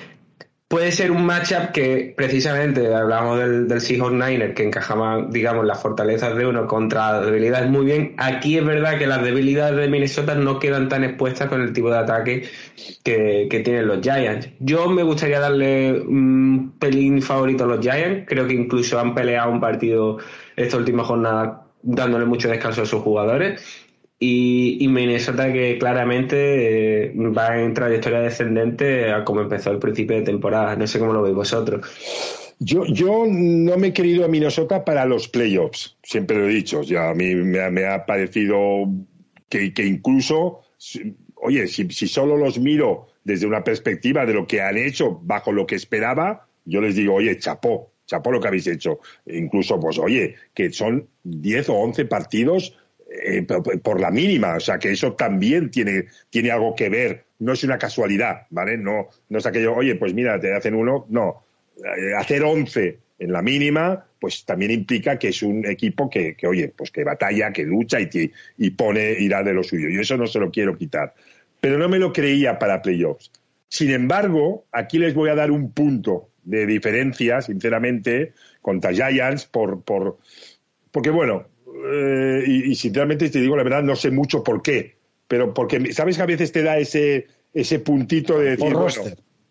Puede ser un matchup que precisamente hablamos del, del Seahawks Niner que encajaba, digamos, las fortalezas de uno contra las debilidades muy bien. Aquí es verdad que las debilidades de Minnesota no quedan tan expuestas con el tipo de ataque que, que tienen los Giants. Yo me gustaría darle un pelín favorito a los Giants. Creo que incluso han peleado un partido esta última jornada dándole mucho descanso a sus jugadores y, Minnesota que claramente eh, va en trayectoria descendente a como empezó el principio de temporada. No sé cómo lo veis vosotros.
Yo, yo no me he querido a Minnesota para los playoffs, siempre lo he dicho. Ya a mí me, ha parecido que, que incluso, oye, si, si, solo los miro desde una perspectiva de lo que han hecho bajo lo que esperaba, yo les digo, oye, chapó, chapó lo que habéis hecho. Incluso, pues, oye, que son 10 o 11 partidos eh, por la mínima, o sea que eso también tiene, tiene algo que ver, no es una casualidad, ¿vale? No, no es aquello, oye, pues mira, te hacen uno, no, eh, hacer once en la mínima, pues también implica que es un equipo que, que oye, pues que batalla, que lucha y, y pone, irá de lo suyo. Y eso no se lo quiero quitar. Pero no me lo creía para playoffs. Sin embargo, aquí les voy a dar un punto de diferencia, sinceramente, contra Giants, por, por, porque bueno, eh, y, sinceramente te digo la verdad, no sé mucho por qué, pero porque sabes que a veces te da ese, ese puntito de decir, bueno,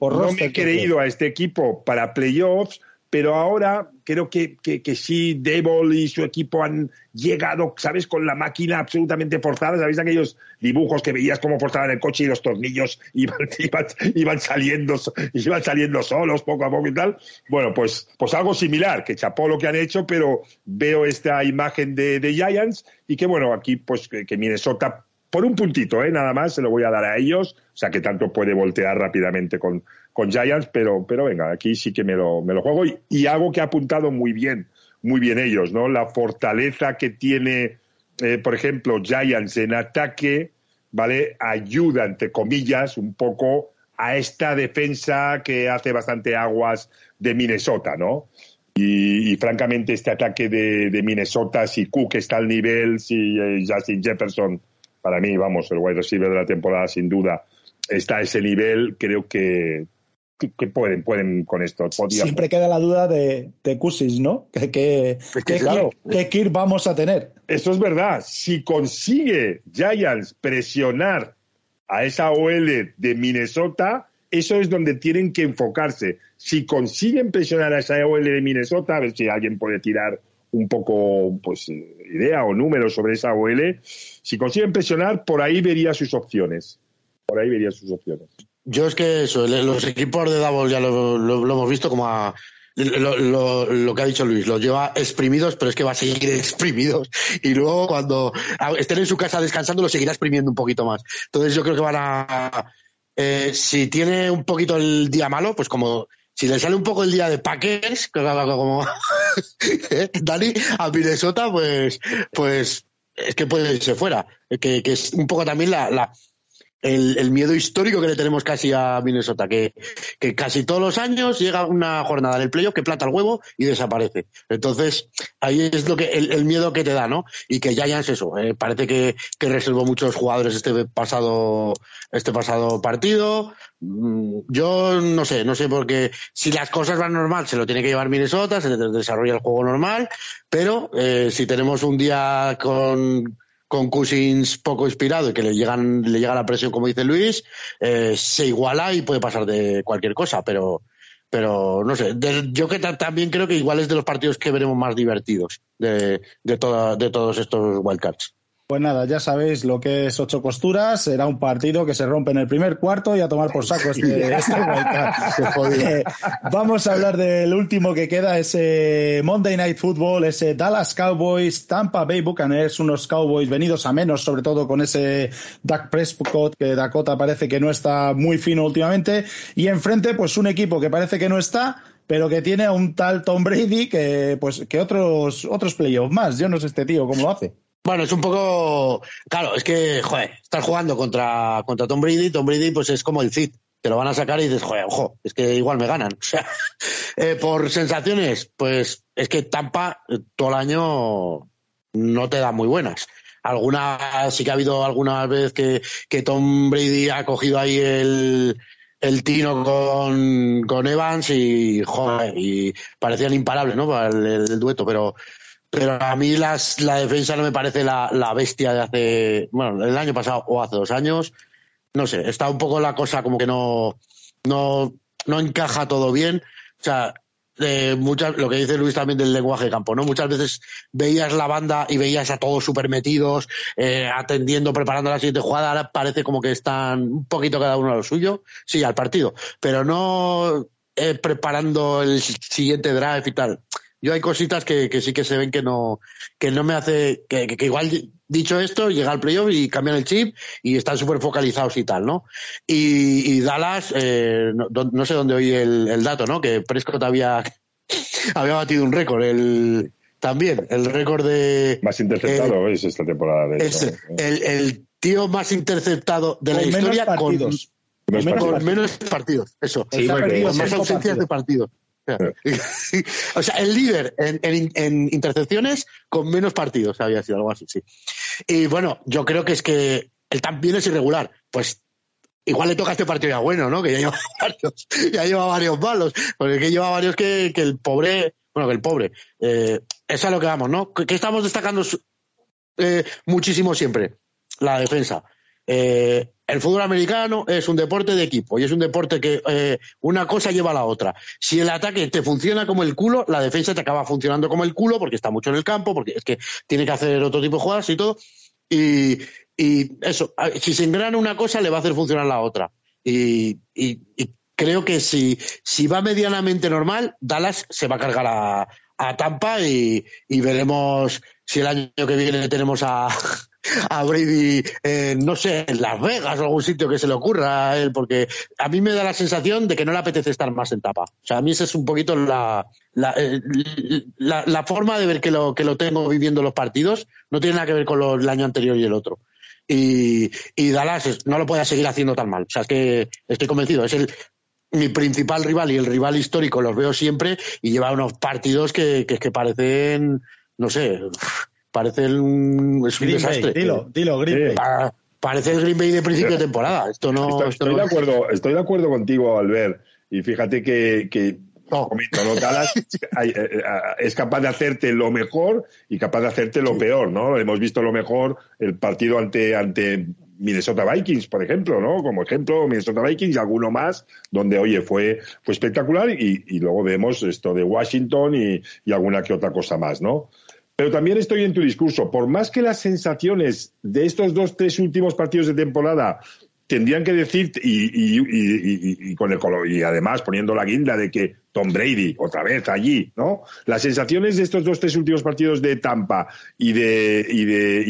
no me he creído a este equipo para playoffs, pero ahora creo que, que, sí, Devil y su equipo han llegado, ¿sabes?, con la máquina absolutamente forzada. ¿Sabéis aquellos dibujos que veías cómo forzaban el coche y los tornillos iban, saliendo, iban saliendo solos poco a poco y tal? Bueno, pues, pues algo similar, que chapó lo que han hecho, pero veo esta imagen de, de Giants y que, bueno, aquí pues que Minnesota por un puntito, ¿eh? nada más, se lo voy a dar a ellos, o sea que tanto puede voltear rápidamente con, con Giants, pero, pero venga, aquí sí que me lo, me lo juego y, y algo que ha apuntado muy bien, muy bien ellos, ¿no? La fortaleza que tiene, eh, por ejemplo, Giants en ataque, ¿vale? Ayuda, entre comillas, un poco a esta defensa que hace bastante aguas de Minnesota, ¿no? Y, francamente este ataque de, de, Minnesota, si Cook está al nivel, si eh, Justin Jefferson para mí, vamos, el wide receiver de la temporada, sin duda, está a ese nivel. Creo que, que pueden, pueden con esto.
Siempre queda la duda de, de ¿no? ¿Qué, qué, qué, vamos a tener?
Eso es verdad. Si consigue Giants presionar a esa OL de Minnesota, eso es donde tienen que enfocarse. Si consiguen presionar a esa OL de Minnesota, a ver si alguien puede tirar un poco, pues, idea o números sobre esa OL, si consiguen presionar, por ahí vería sus opciones. Por ahí vería sus opciones.
Yo es que eso, los equipos de Davos ya lo, hemos visto como a, lo, que ha dicho Luis, los lleva exprimidos, pero es que va a seguir exprimidos. Y luego cuando estén en su casa descansando, lo seguirá exprimiendo un poquito más. Entonces yo creo que van a... Eh, si tiene un poquito el día malo, pues como si le sale un poco el día de Packers, como Dani, a Minnesota, pues, pues es que puede irse fuera. Que, que es un poco también la, la el, miedo histórico que le tenemos casi a Minnesota, que, que, casi todos los años llega una jornada en el playoff que plata el huevo y desaparece. Entonces, ahí es lo que el, miedo que te da, ¿no? Y que es eso. Eh, parece que, que reservó muchos jugadores este pasado, este pasado partido. Mm, yo no sé, no sé porque si las cosas van normal se lo tiene que llevar Minnesota, se desarrolla el juego normal, pero eh, si tenemos un día con con Cousins poco inspirado y que le llegan le llega la presión como dice Luis eh, se iguala y puede pasar de cualquier cosa pero pero no sé yo que también creo que igual es de los partidos que veremos más divertidos de de, de todos estos wildcards
Pues nada, ya sabéis lo que es ocho costuras. Será un partido que se rompe en el primer cuarto y a tomar por saco este, este eh, Vamos a hablar del último que queda, ese Monday Night Football, ese Dallas Cowboys, Tampa Bay Buccaneers, unos Cowboys venidos a menos, sobre todo con ese Dak Prescott, que Dakota parece que no está muy fino últimamente. Y enfrente, pues un equipo que parece que no está, pero que tiene a un tal Tom Brady que, pues, que otros, otros playoffs más. Yo no sé este tío cómo lo hace.
Bueno, es un poco. Claro, es que, joder, estás jugando contra, contra Tom Brady. Tom Brady, pues es como el Cid. Te lo van a sacar y dices, joder, ojo, es que igual me ganan. O sea, eh, por sensaciones, pues es que Tampa eh, todo el año no te da muy buenas. Alguna, sí que ha habido alguna vez que, que Tom Brady ha cogido ahí el, el tino con, con Evans y, joder, y parecían imparables, ¿no? Para el dueto, pero pero a mí las, la defensa no me parece la, la, bestia de hace, bueno, el año pasado o hace dos años. No sé, está un poco la cosa como que no, no, no encaja todo bien. O sea, eh, muchas, lo que dice Luis también del lenguaje de campo, ¿no? Muchas veces veías la banda y veías a todos súper metidos, eh, atendiendo, preparando la siguiente jugada. Ahora parece como que están un poquito cada uno a lo suyo, sí, al partido, pero no eh, preparando el siguiente drive y tal yo hay cositas que, que, sí que se ven que no, que no me hace, que, que, igual dicho esto, llega al playoff y cambian el chip y están súper focalizados y tal, ¿no? Y, y Dallas, eh, no, no, sé dónde oí el, el, dato, ¿no? Que Prescott había, había batido un récord, el, también, el récord de...
Más interceptado es esta temporada. De
es, el, el, tío más interceptado de la historia con, menos con menos partidos, eso.
Sí,
con más ausencias de partidos. o sea, el líder en, intercepciones con menos partidos había sido algo así, sí. Y bueno, yo creo que es que el también es irregular. Pues igual le toca este partido ya bueno, ¿no? Que ya lleva varios, ya lleva varios malos. Porque que lleva varios que, el pobre, bueno, que el pobre. Eh, eso es lo que vamos, ¿no? Que, estamos destacando eh, muchísimo siempre. La defensa. Eh, el fútbol americano es un deporte de equipo y es un deporte que eh, una cosa lleva a la otra. Si el ataque te funciona como el culo, la defensa te acaba funcionando como el culo porque está mucho en el campo, porque es que tiene que hacer otro tipo de jugadas y todo. Y, eso, si se engrana una cosa, le va a hacer funcionar la otra. Y, creo que si, si va medianamente normal, Dallas se va a cargar a, a Tampa y, y veremos si el año que viene tenemos a, a Brady, eh, no sé, en Las Vegas o algún sitio que se le ocurra a él, porque a mí me da la sensación de que no le apetece estar más en tapa. O sea, a mí esa es un poquito la, la, eh, la, forma de ver que lo, que lo tengo viviendo los partidos, no tiene nada que ver con el año anterior y el otro. Y, y Dallas no lo puede seguir haciendo tan mal. O sea, es que estoy convencido, es el, mi principal rival y el rival histórico, los veo siempre y lleva unos partidos que, que, que parecen, no sé, parece un, es un desastre.
dilo, dilo, Green Bay.
parece el Green Bay de principio de temporada. Esto no.
Estoy, de acuerdo, estoy de acuerdo contigo, Albert. Y fíjate que, que no. Eh, eh, es capaz de hacerte lo mejor y capaz de hacerte lo peor, ¿no? Hemos visto lo mejor el partido ante, ante Minnesota Vikings, por ejemplo, ¿no? Como ejemplo, Minnesota Vikings y alguno más, donde, oye, fue, fue espectacular y, y luego vemos esto de Washington y, y, alguna que otra cosa más, ¿no? Pero también estoy en tu discurso. Por más que las sensaciones de estos dos, tres últimos partidos de temporada tendrían que decir, y, con el, y además poniendo la guinda de que Tom Brady, otra vez allí, ¿no? Las sensaciones de estos dos, tres últimos partidos de Tampa y de, y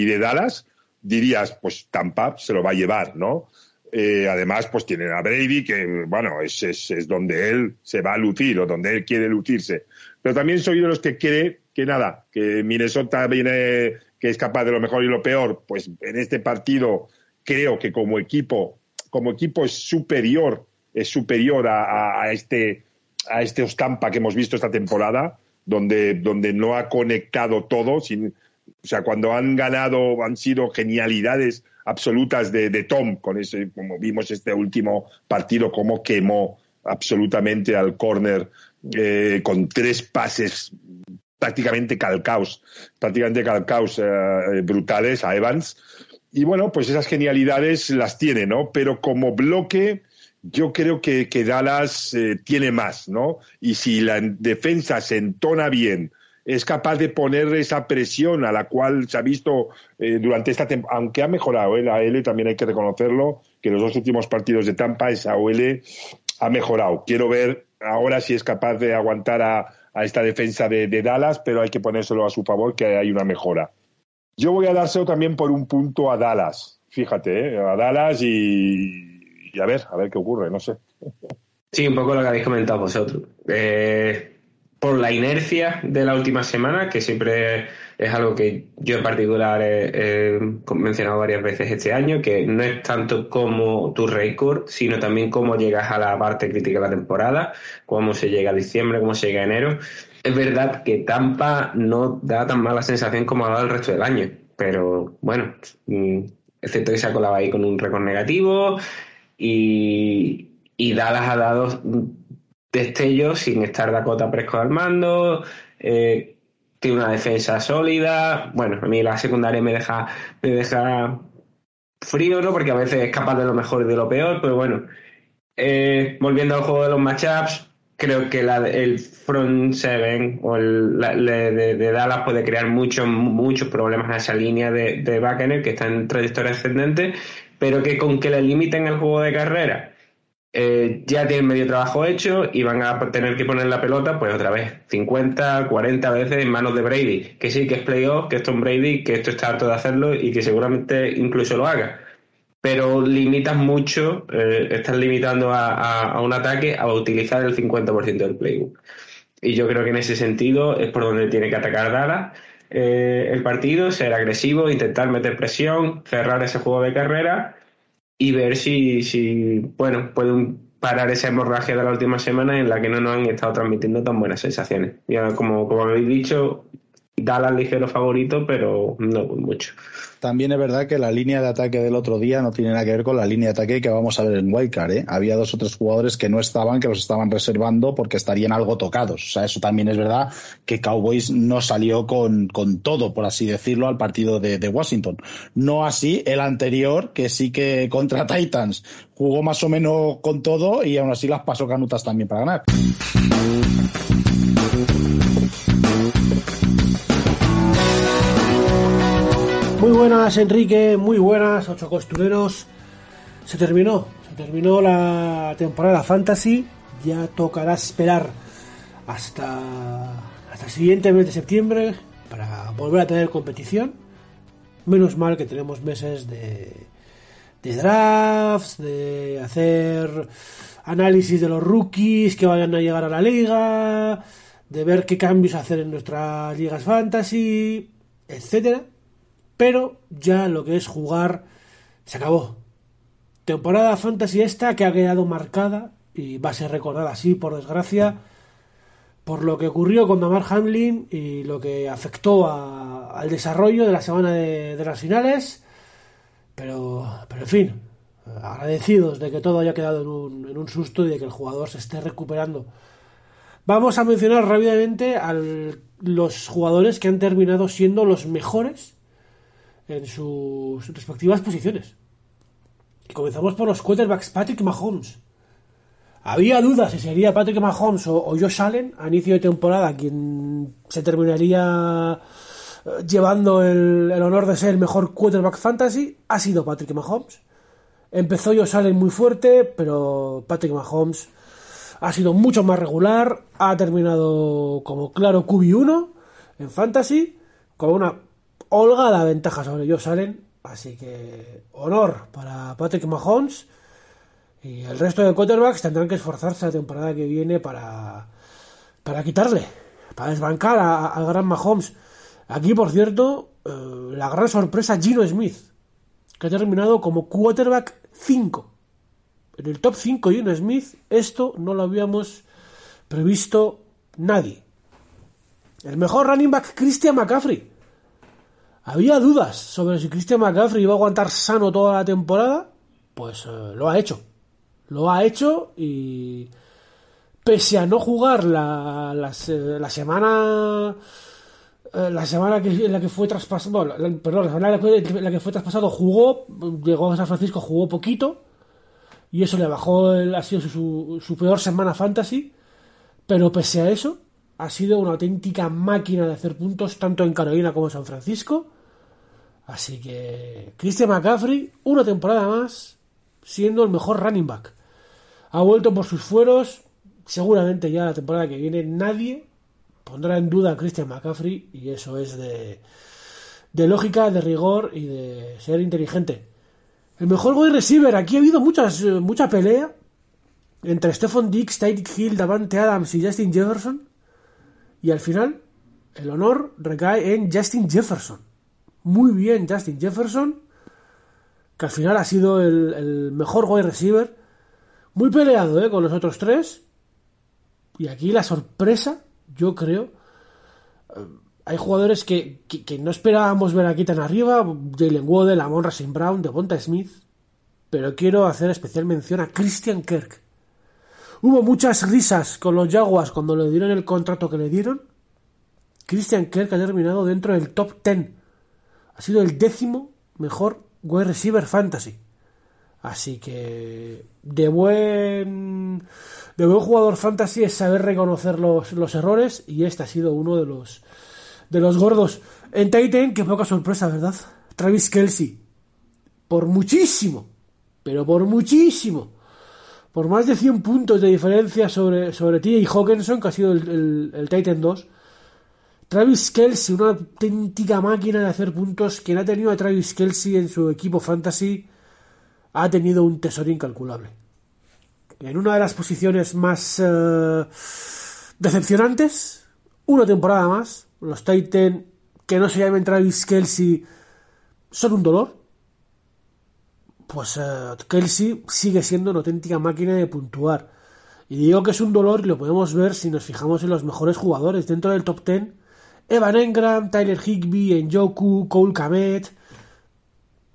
de, Dallas, dirías, pues Tampa se lo va a llevar, ¿no? Eh, además, pues tienen a Brady, que, bueno, es, es, es donde él se va a lucir o donde él quiere lucirse. Pero también soy de los que cree que nada, que Minnesota viene, que es capaz de lo mejor y lo peor, pues en este partido creo que como equipo, como equipo es superior, es superior a, este, a este Ostampa que hemos visto esta temporada, donde, donde no ha conectado todo, sin, o sea, cuando han ganado han sido genialidades absolutas de, Tom, con ese, como vimos este último partido, como quemó absolutamente al córner eh, con tres pases prácticamente calcaos, prácticamente calcaos eh, brutales a Evans. Y bueno, pues esas genialidades las tiene, ¿no? Pero como bloque, yo creo que, que Dallas eh, tiene más, ¿no? Y si la defensa se entona bien es capaz de poner esa presión a la cual se ha visto eh, durante esta temporada, aunque ha mejorado ¿eh? la L, también hay que reconocerlo, que los dos últimos partidos de Tampa esa OL ha mejorado. Quiero ver ahora si es capaz de aguantar a, esta defensa de, Dallas, pero hay que ponérselo a su favor que hay una mejora. Yo voy a dárselo también por un punto a Dallas, fíjate, ¿eh? a Dallas y, y, a ver, a ver qué ocurre, no sé.
Sí, un poco lo que habéis comentado vosotros. Eh, por la inercia de la última semana, que siempre es algo que yo en particular he, mencionado varias veces este año, que no es tanto como tu récord, sino también cómo llegas a la parte crítica de la temporada, cómo se llega a diciembre, cómo se llega a enero. Es verdad que Tampa no da tan mala sensación como ha dado el resto del año, pero bueno, mm, excepto que se ha colado ahí con un récord negativo y, y Dallas ha dado destellos sin estar Dakota Prescott al mando. Eh, tiene una defensa sólida. Bueno, a mí la secundaria me deja, me deja frío, ¿no? Porque a veces es capaz de lo mejor y de lo peor, pero bueno. Eh, volviendo al juego de los matchups, creo que el front seven o el de, Dallas puede crear muchos muchos problemas a esa línea de, de que está en trayectoria ascendente, pero que con que le limiten el juego de carrera eh, ya tienen medio trabajo hecho y van a tener que poner la pelota, pues otra vez, 50, 40 veces en manos de Brady. Que sí, que es playoff, que esto es Brady, que esto está harto de hacerlo y que seguramente incluso lo haga. Pero limitas mucho, eh, estás limitando a, un ataque a utilizar el 50% del playbook. Y yo creo que en ese sentido es por donde tiene que atacar Dallas eh, el partido, ser agresivo, intentar meter presión, cerrar ese juego de carrera y ver si, si bueno, pueden parar esa hemorragia de la última semana en la que no nos han estado transmitiendo tan buenas sensaciones. Ya, como, como habéis dicho, Dallas ligero favorito, pero no mucho.
También es verdad que la línea de ataque del otro día no tiene nada que ver con la línea de ataque que vamos a ver en Wildcard. ¿eh? Había dos o tres jugadores que no estaban, que los estaban reservando porque estarían algo tocados. O sea, eso también es verdad que Cowboys no salió con, con todo, por así decirlo, al partido de, de Washington. No así el anterior, que sí que contra Titans jugó más o menos con todo y aún así las pasó canutas también para ganar.
Muy buenas, Enrique, muy buenas, ocho costureros. Se terminó, se terminó la temporada Fantasy. Ya tocará esperar hasta, hasta el siguiente mes de septiembre para volver a tener competición. Menos mal que tenemos meses de, de drafts, de hacer análisis de los rookies que vayan a llegar a la liga, de ver qué cambios hacer en nuestras ligas fantasy, etcétera pero ya lo que es jugar se acabó. Temporada fantasy esta que ha quedado marcada y va a ser recordada así, por desgracia, por lo que ocurrió con Damar Hamlin y lo que afectó al desarrollo de la semana de, las finales. Pero, pero en fin, agradecidos de que todo haya quedado en un, en un susto y de que el jugador se esté recuperando. Vamos a mencionar rápidamente a los jugadores que han terminado siendo los mejores en sus respectivas posiciones. Y comenzamos por los quarterbacks Patrick Mahomes. Había dudas si sería Patrick Mahomes o, Josh Allen a inicio de temporada quien se terminaría eh, llevando el, honor de ser el mejor quarterback fantasy. Ha sido Patrick Mahomes. Empezó Josh Allen muy fuerte, pero Patrick Mahomes ha sido mucho más regular. Ha terminado como claro QB1 en fantasy, con una holgada ventaja sobre ellos salen. Así que honor para Patrick Mahomes. Y el resto de quarterbacks tendrán que esforzarse la temporada que viene para, para quitarle, para desbancar al gran Mahomes. Aquí, por cierto, eh, la gran sorpresa Gino Smith, que ha terminado como quarterback 5. En el top 5 Gino Smith, esto no lo habíamos previsto nadie. El mejor running back Christian McCaffrey, había dudas sobre si Christian McCaffrey iba a aguantar sano toda la temporada. Pues eh, lo ha hecho. Lo ha hecho y pese a no jugar la, semana eh, la semana que, en la que fue traspasado, perdón, la semana en la que fue traspasado jugó, llegó a San Francisco, jugó poquito y eso le bajó, el, ha sido su peor semana fantasy, pero pese a eso, ha sido una auténtica máquina de hacer puntos, tanto en Carolina como en San Francisco. Así que Christian McCaffrey, una temporada más, siendo el mejor running back. Ha vuelto por sus fueros. Seguramente ya la temporada que viene nadie pondrá en duda a Christian McCaffrey y eso es de, lógica, de rigor y de ser inteligente. El mejor wide receiver, aquí ha habido muchas, eh, mucha pelea entre Stephon Dix, Tyreek Hill, Davante Adams y Justin Jefferson. Y al final, el honor recae en Justin Jefferson. Muy bien, Justin Jefferson, que al final ha sido el, mejor wide receiver. Muy peleado ¿eh? con los otros tres. Y aquí la sorpresa, yo creo. Eh, hay jugadores que, no esperábamos ver aquí tan arriba. Jalen Waddell, Amon Racing Brown, Devonta Smith. Pero quiero hacer especial mención a Christian Kirk. Hubo muchas risas con los Jaguars cuando le dieron el contrato que le dieron. Christian Kirk ha terminado dentro del top 10. Ha sido el décimo mejor wide receiver fantasy. Así que de buen de buen jugador fantasy es saber reconocer los, errores y este ha sido uno de los de los gordos. En Titan, qué poca sorpresa, ¿verdad? Travis Kelsey. Por muchísimo. Pero por muchísimo. Por más de 100 puntos de diferencia sobre, sobre y Hawkinson, que ha sido el, el, Titan 2. Travis Kelsey, una auténtica máquina de hacer puntos. Quien ha tenido a Travis Kelsey en su equipo fantasy ha tenido un tesoro incalculable. En una de las posiciones más eh, decepcionantes, una temporada más, los Titan que no se llamen Travis Kelsey son un dolor. Pues uh, Kelsey sigue siendo una auténtica máquina de puntuar. Y digo que es un dolor y lo podemos ver si nos fijamos en los mejores jugadores dentro del top 10. Evan Engram, Tyler Higby, Njoku, Cole Kamet.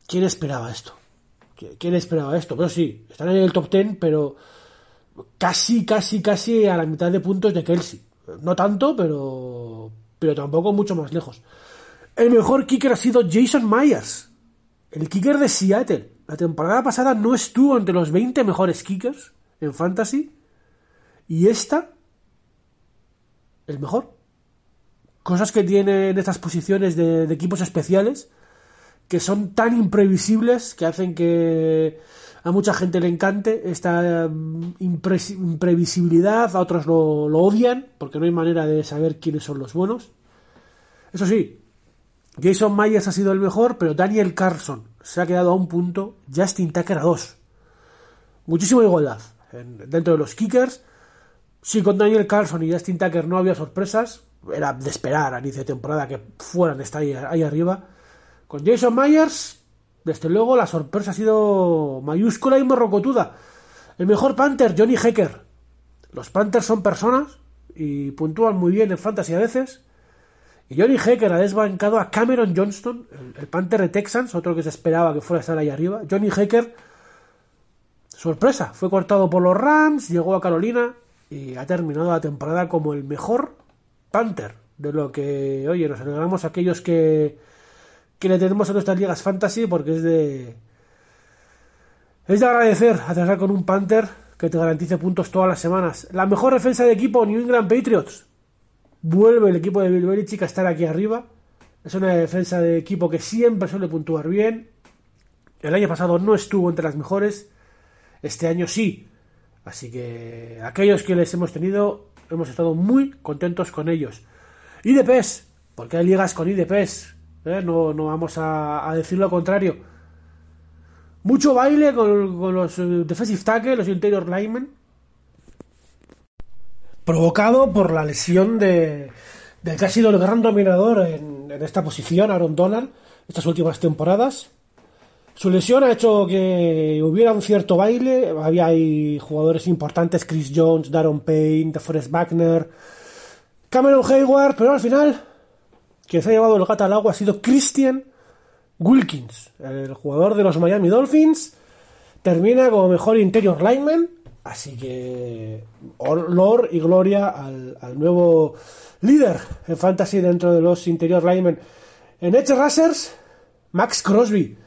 ¿Quién esperaba esto? ¿Quién esperaba esto? Pero sí, están en el top 10, pero casi, casi, casi a la mitad de puntos de Kelsey. No tanto, pero, pero tampoco mucho más lejos. El mejor kicker ha sido Jason Myers, el kicker de Seattle. La temporada pasada no estuvo entre los 20 mejores kickers en fantasy y esta, el mejor. Cosas que tienen estas posiciones de, equipos especiales que son tan imprevisibles que hacen que a mucha gente le encante esta mm, imprevisibilidad, a otros lo, lo, odian porque no hay manera de saber quiénes son los buenos. Eso sí, Jason Myers ha sido el mejor, pero Daniel Carson se ha quedado a un punto, Justin Tucker a dos. Muchísima igualdad dentro de los kickers. Si con Daniel Carson y Justin Tucker no había sorpresas, era de esperar a inicio de temporada que fueran estar ahí, ahí arriba. Con Jason Myers, desde luego la sorpresa ha sido mayúscula y morrocotuda. El mejor Panther, Johnny Hecker. Los Panthers son personas y puntúan muy bien en fantasy a veces. Y Johnny Hecker ha desbancado a Cameron Johnston, el, Panther de Texans, otro que se esperaba que fuera a estar ahí arriba. Johnny Hecker, sorpresa, fue cortado por los Rams, llegó a Carolina y ha terminado la temporada como el mejor Panther. De lo que, oye, nos alegramos a aquellos que, que le tenemos a nuestras ligas fantasy porque es de es de agradecer atrasar con un Panther que te garantice puntos todas las semanas. La mejor defensa de equipo New England Patriots. Vuelve el equipo de Bill a estar aquí arriba. Es una defensa de equipo que siempre suele puntuar bien. El año pasado no estuvo entre las mejores. Este año sí. Así que aquellos que les hemos tenido hemos estado muy contentos con ellos. IDPs, porque hay ligas con IDPs ¿eh? no, no vamos a, decir lo contrario. Mucho baile con, los eh, defensive tackle, los interior linemen, provocado por la lesión de, del que ha sido el gran dominador en, esta posición, Aaron Donald, estas últimas temporadas. Su lesión ha hecho que hubiera un cierto baile. Había ahí jugadores importantes, Chris Jones, Darren Payne, DeForest Wagner, Cameron Hayward, pero al final quien se ha llevado el gato al agua ha sido Christian Wilkins, el jugador de los Miami Dolphins. Termina como mejor interior lineman, así que honor y gloria al, nuevo líder en fantasy dentro de los interior linemen. En Edge Rushers, Max Crosby.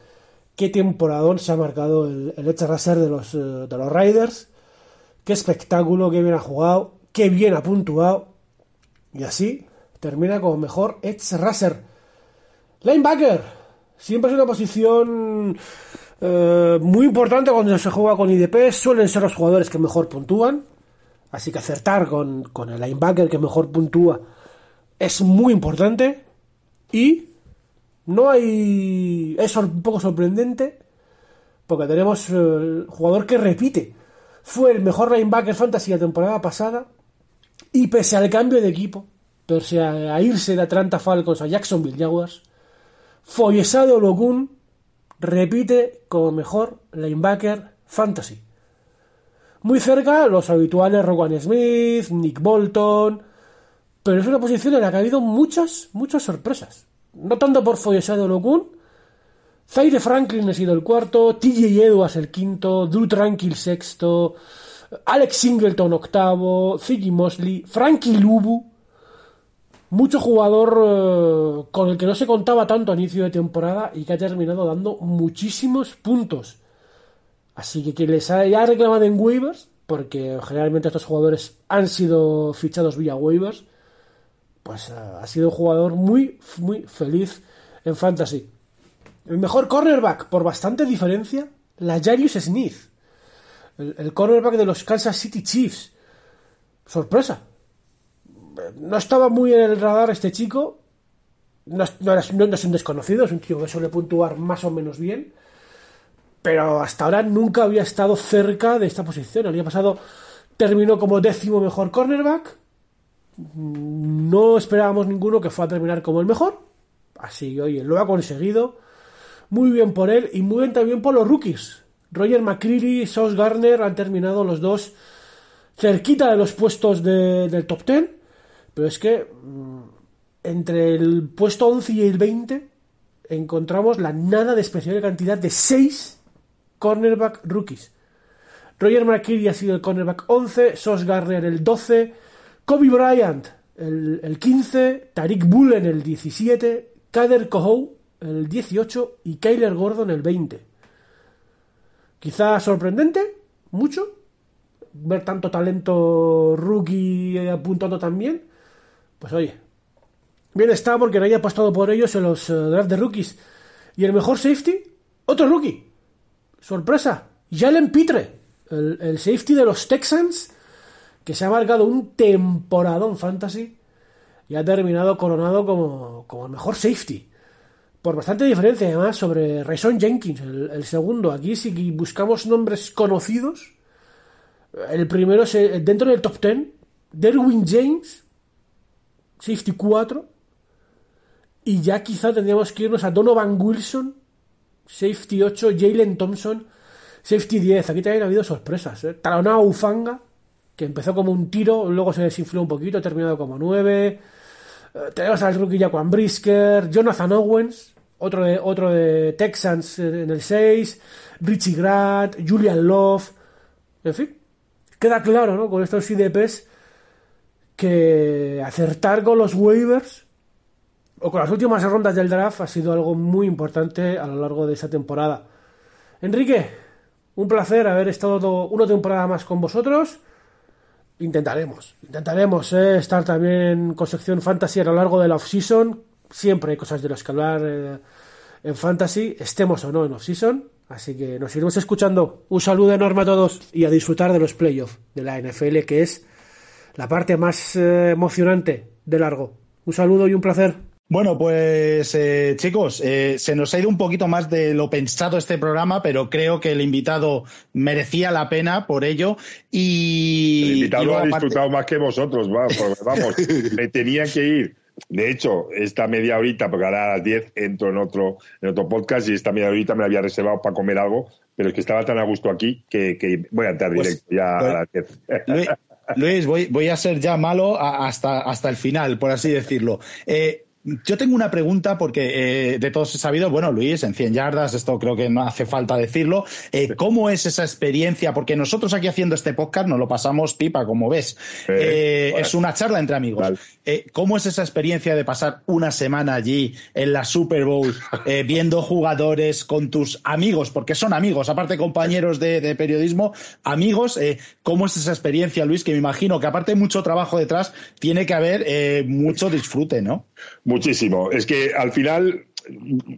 Qué temporadón se ha marcado el, el Edge Rusher de los, eh, de los Riders. Qué espectáculo, qué bien ha jugado, qué bien ha puntuado. Y así termina como mejor Edge Racer. Linebacker. Siempre es una posición eh, muy importante cuando se juega con IDP. Suelen ser los jugadores que mejor puntúan. Así que acertar con, con el linebacker que mejor puntúa es muy importante. Y no hay. Es un poco sorprendente. Porque tenemos el jugador que repite. Fue el mejor linebacker fantasy la temporada pasada. Y pese al cambio de equipo, pese a, irse de Atlanta Falcons a Jacksonville Jaguars, Foyesado Logun repite como mejor linebacker fantasy. Muy cerca los habituales Rowan Smith, Nick Bolton, pero es una posición en la que ha habido muchas, muchas sorpresas. No tanto por Foyesado Logun, Zaire Franklin ha sido el cuarto, TJ Edwards el quinto, Drew Tranquil sexto, Alex Singleton octavo, Ziggy Mosley, Frankie Lubu, mucho jugador eh, con el que no se contaba tanto a inicio de temporada y que ha terminado dando muchísimos puntos. Así que quien les haya reclamado en waivers, porque generalmente estos jugadores han sido fichados vía waivers, pues eh, ha sido un jugador muy, muy feliz en fantasy. El mejor cornerback, por bastante diferencia, la Jarius Smith el, cornerback de los Kansas City Chiefs. Sorpresa. No estaba muy en el radar este chico. No, es un desconocido, es un chico que suele puntuar más o menos bien. Pero hasta ahora nunca había estado cerca de esta posición. El año pasado terminó como décimo mejor cornerback. No esperábamos ninguno que fuera a terminar como el mejor. Así que, oye, lo ha conseguido. Muy bien por él y muy bien también por los rookies. Roger McCreary y Sauce Garner han terminado los dos cerquita de los puestos del top 10, pero es que mm, entre el puesto 11 y el 20 encontramos la nada de cantidad de 6 cornerback rookies. Roger McCreary ha sido el cornerback 11, Sauce Garner el 12, Kobe Bryant el, el 15, Tariq Bullen el 17, Kader Kohou el 18 y Kyler Gordon el 20. Quizá sorprendente, mucho, ver tanto talento rookie apuntando también. Pues oye, bien está porque no haya apostado por ellos en los eh, draft de rookies. Y el mejor safety, otro rookie. Sorpresa, Jalen Pitre, el, el safety de los Texans, que se ha marcado un temporadón fantasy y ha terminado coronado como, como el mejor safety por bastante diferencia además sobre Rayson Jenkins, el, segundo. Aquí si buscamos nombres conocidos, el primero es eh, dentro del top 10, Derwin James, safety 4, y ya quizá tendríamos que irnos a Donovan Wilson, safety 8, Jalen Thompson, safety 10. Aquí también ha habido sorpresas. ¿eh? Ufanga, que empezó como un tiro, luego se desinfló un poquito, ha terminado como 9. Eh, tenemos al rookie Jaquan Brisker, Jonathan Owens, otro de, otro de Texans en el 6, Richie Grant, Julian Love, en fin, queda claro, ¿no? Con estos IDPs que acertar con los waivers o con las últimas rondas del draft ha sido algo muy importante a lo largo de esta temporada. Enrique, un placer haber estado una temporada más con vosotros. Intentaremos, intentaremos eh, estar también con sección fantasy a lo largo de la off-season. Siempre hay cosas de las que hablar eh, en fantasy, estemos o no en off-season. Así que nos iremos escuchando. Un saludo enorme a todos y a disfrutar de los playoffs de la NFL, que es la parte más eh, emocionante de largo. Un saludo y un placer.
Bueno, pues eh, chicos, eh, se nos ha ido un poquito más de lo pensado este programa, pero creo que el invitado merecía la pena por ello. Y,
el invitado ha disfrutado más que vosotros, vamos, vamos me tenía que ir. De hecho, esta media horita, porque ahora a las 10 entro en otro, en otro podcast y esta media horita me la había reservado para comer algo, pero es que estaba tan a gusto aquí que, voy a entrar pues, directo ya a las 10.
Luis, voy, voy, a ser ya malo hasta, hasta el final, por así decirlo. Eh, yo tengo una pregunta porque eh, de todos he sabido, bueno, Luis, en 100 yardas, esto creo que no hace falta decirlo. Eh, ¿Cómo es esa experiencia? Porque nosotros aquí haciendo este podcast nos lo pasamos pipa, como ves. Eh, es una charla entre amigos. ¿Cómo es esa experiencia de pasar una semana allí en la Super Bowl viendo jugadores con tus amigos? Porque son amigos, aparte compañeros de, de periodismo, amigos. ¿Cómo es esa experiencia, Luis? Que me imagino que aparte de mucho trabajo detrás, tiene que haber mucho disfrute, ¿no?
Muchísimo. Es que al final,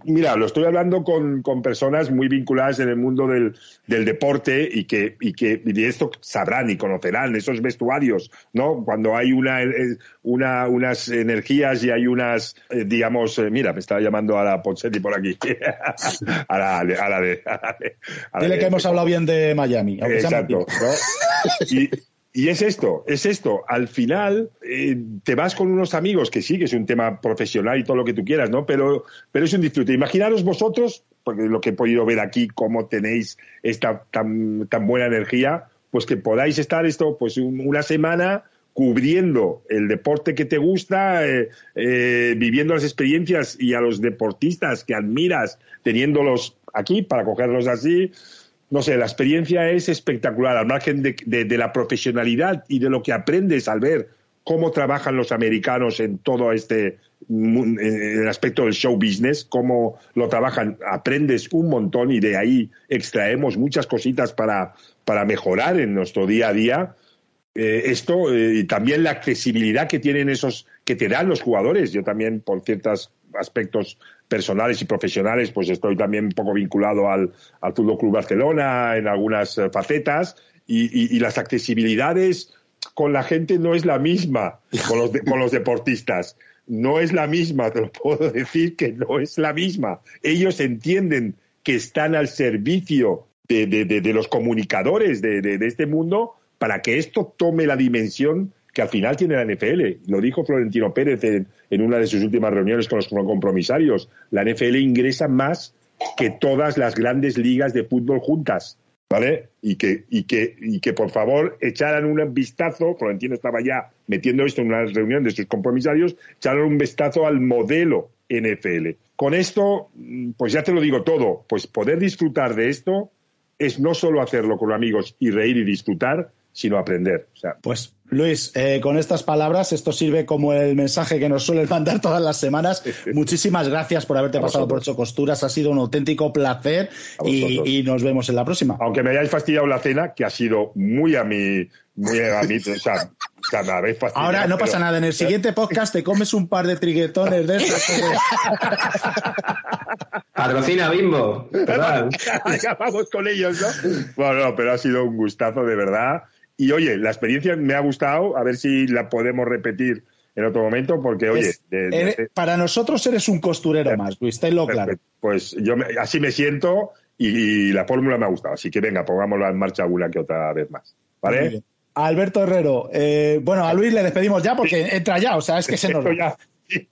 mira, lo estoy hablando con, personas muy vinculadas en el mundo del, deporte y que, y que de esto sabrán y conocerán esos vestuarios, ¿no? Cuando hay una, eh, una unas energías y hay unas, eh, digamos, eh, mira, me estaba llamando a la Poncetti por aquí. a la, a la de.
Dile que hemos hablado bien de Miami.
Exacto. Y, y es esto, es esto. Al final eh, te vas con unos amigos que sí, que es un tema profesional y todo lo que tú quieras, ¿no? Pero, pero es un disfrute. Imaginaros vosotros, porque lo que he podido ver aquí, cómo tenéis esta tan, tan buena energía, pues que podáis estar esto, pues una semana cubriendo el deporte que te gusta, eh, eh, viviendo las experiencias y a los deportistas que admiras, teniéndolos aquí para cogerlos así no sé, la experiencia es espectacular, al margen de, la profesionalidad y de lo que aprendes al ver cómo trabajan los americanos en todo este en el aspecto del show business, cómo lo trabajan, aprendes un montón y de ahí extraemos muchas cositas para, para mejorar en nuestro día a día. Eh, esto eh, y también la accesibilidad que tienen esos que te dan los jugadores. Yo también por ciertos aspectos personales y profesionales, pues estoy también un poco vinculado al, al Fútbol Club Barcelona en algunas eh, facetas y, las accesibilidades con la gente no es la misma con los, con los deportistas. No es la misma, te lo puedo decir que no es la misma. Ellos entienden que están al servicio de, de los comunicadores de, este mundo para que esto tome la dimensión que al final tiene la NFL. Lo dijo Florentino Pérez en, una de sus últimas reuniones con los compromisarios. La NFL ingresa más que todas las grandes ligas de fútbol juntas. ¿Vale? Y que, y que, y que por favor echaran un vistazo, Florentino estaba ya metiendo esto en una reunión de sus compromisarios, echaran un vistazo al modelo NFL. Con esto, pues ya te lo digo todo, pues poder disfrutar de esto es no solo hacerlo con amigos y reír y disfrutar, sino aprender. O sea,
pues Luis, eh, con estas palabras, esto sirve como el mensaje que nos suelen mandar todas las semanas. Muchísimas gracias por haberte pasado por ocho costuras. Ha sido un auténtico placer y, nos vemos en la próxima.
Aunque me hayáis fastidiado la cena, que ha sido muy a mi. Muy a mí, o sea, me habéis fastidiado,
Ahora no pasa nada. En el siguiente podcast te comes un par de triguetones de esos.
Patrocina Bimbo.
Acabamos con ellos, ¿no? Bueno, pero ha sido un gustazo, de verdad. Y oye, la experiencia me ha gustado, a ver si la podemos repetir en otro momento, porque oye.
para nosotros eres un costurero más, Luis, tenlo claro.
Pues yo así me siento y, la fórmula me ha gustado. Así que venga, pongámosla en marcha una que otra vez más. ¿Vale?
Alberto Herrero, eh, bueno, a Luis le despedimos ya porque entra ya, o sea, es que se nos.
Ya.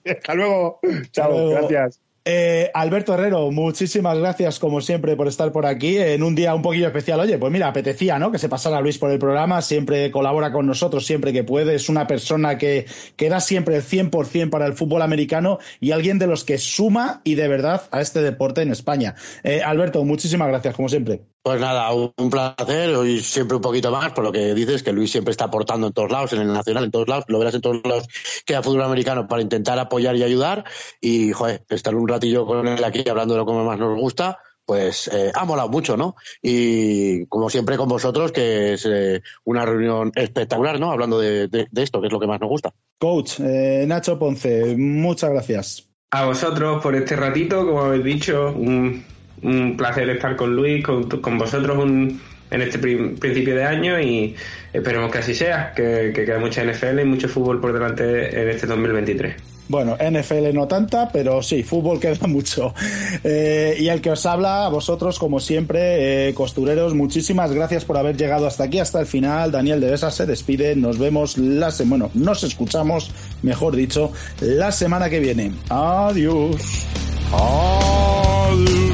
Hasta luego. Chao, gracias.
Eh, Alberto Herrero, muchísimas gracias como siempre por estar por aquí en un día un poquillo especial. Oye, pues mira, apetecía, ¿no? Que se pasara Luis por el programa, siempre colabora con nosotros siempre que puede, es una persona que, que da siempre el 100% para el fútbol americano y alguien de los que suma y de verdad a este deporte en España. Eh, Alberto, muchísimas gracias como siempre.
Pues nada, un placer y siempre un poquito más por lo que dices, que Luis siempre está aportando en todos lados, en el nacional, en todos lados, lo verás en todos lados que hay fútbol americano para intentar apoyar y ayudar y, joder, estar un ratillo con él aquí hablando de lo que más nos gusta, pues eh, ha molado mucho, ¿no? Y como siempre con vosotros, que es eh, una reunión espectacular, ¿no? Hablando de, esto, que es lo que más nos gusta.
Coach, eh, Nacho Ponce, muchas gracias.
A vosotros por este ratito, como habéis dicho, un un placer estar con Luis, con, con vosotros en este principio de año y esperemos que así sea, que, que quede mucha NFL y mucho fútbol por delante en este 2023.
Bueno, NFL no tanta, pero sí, fútbol queda mucho. Eh, y el que os habla, a vosotros, como siempre, eh, costureros, muchísimas gracias por haber llegado hasta aquí, hasta el final. Daniel de Besa se despide. Nos vemos la semana, bueno, nos escuchamos, mejor dicho, la semana que viene. Adiós. Adiós.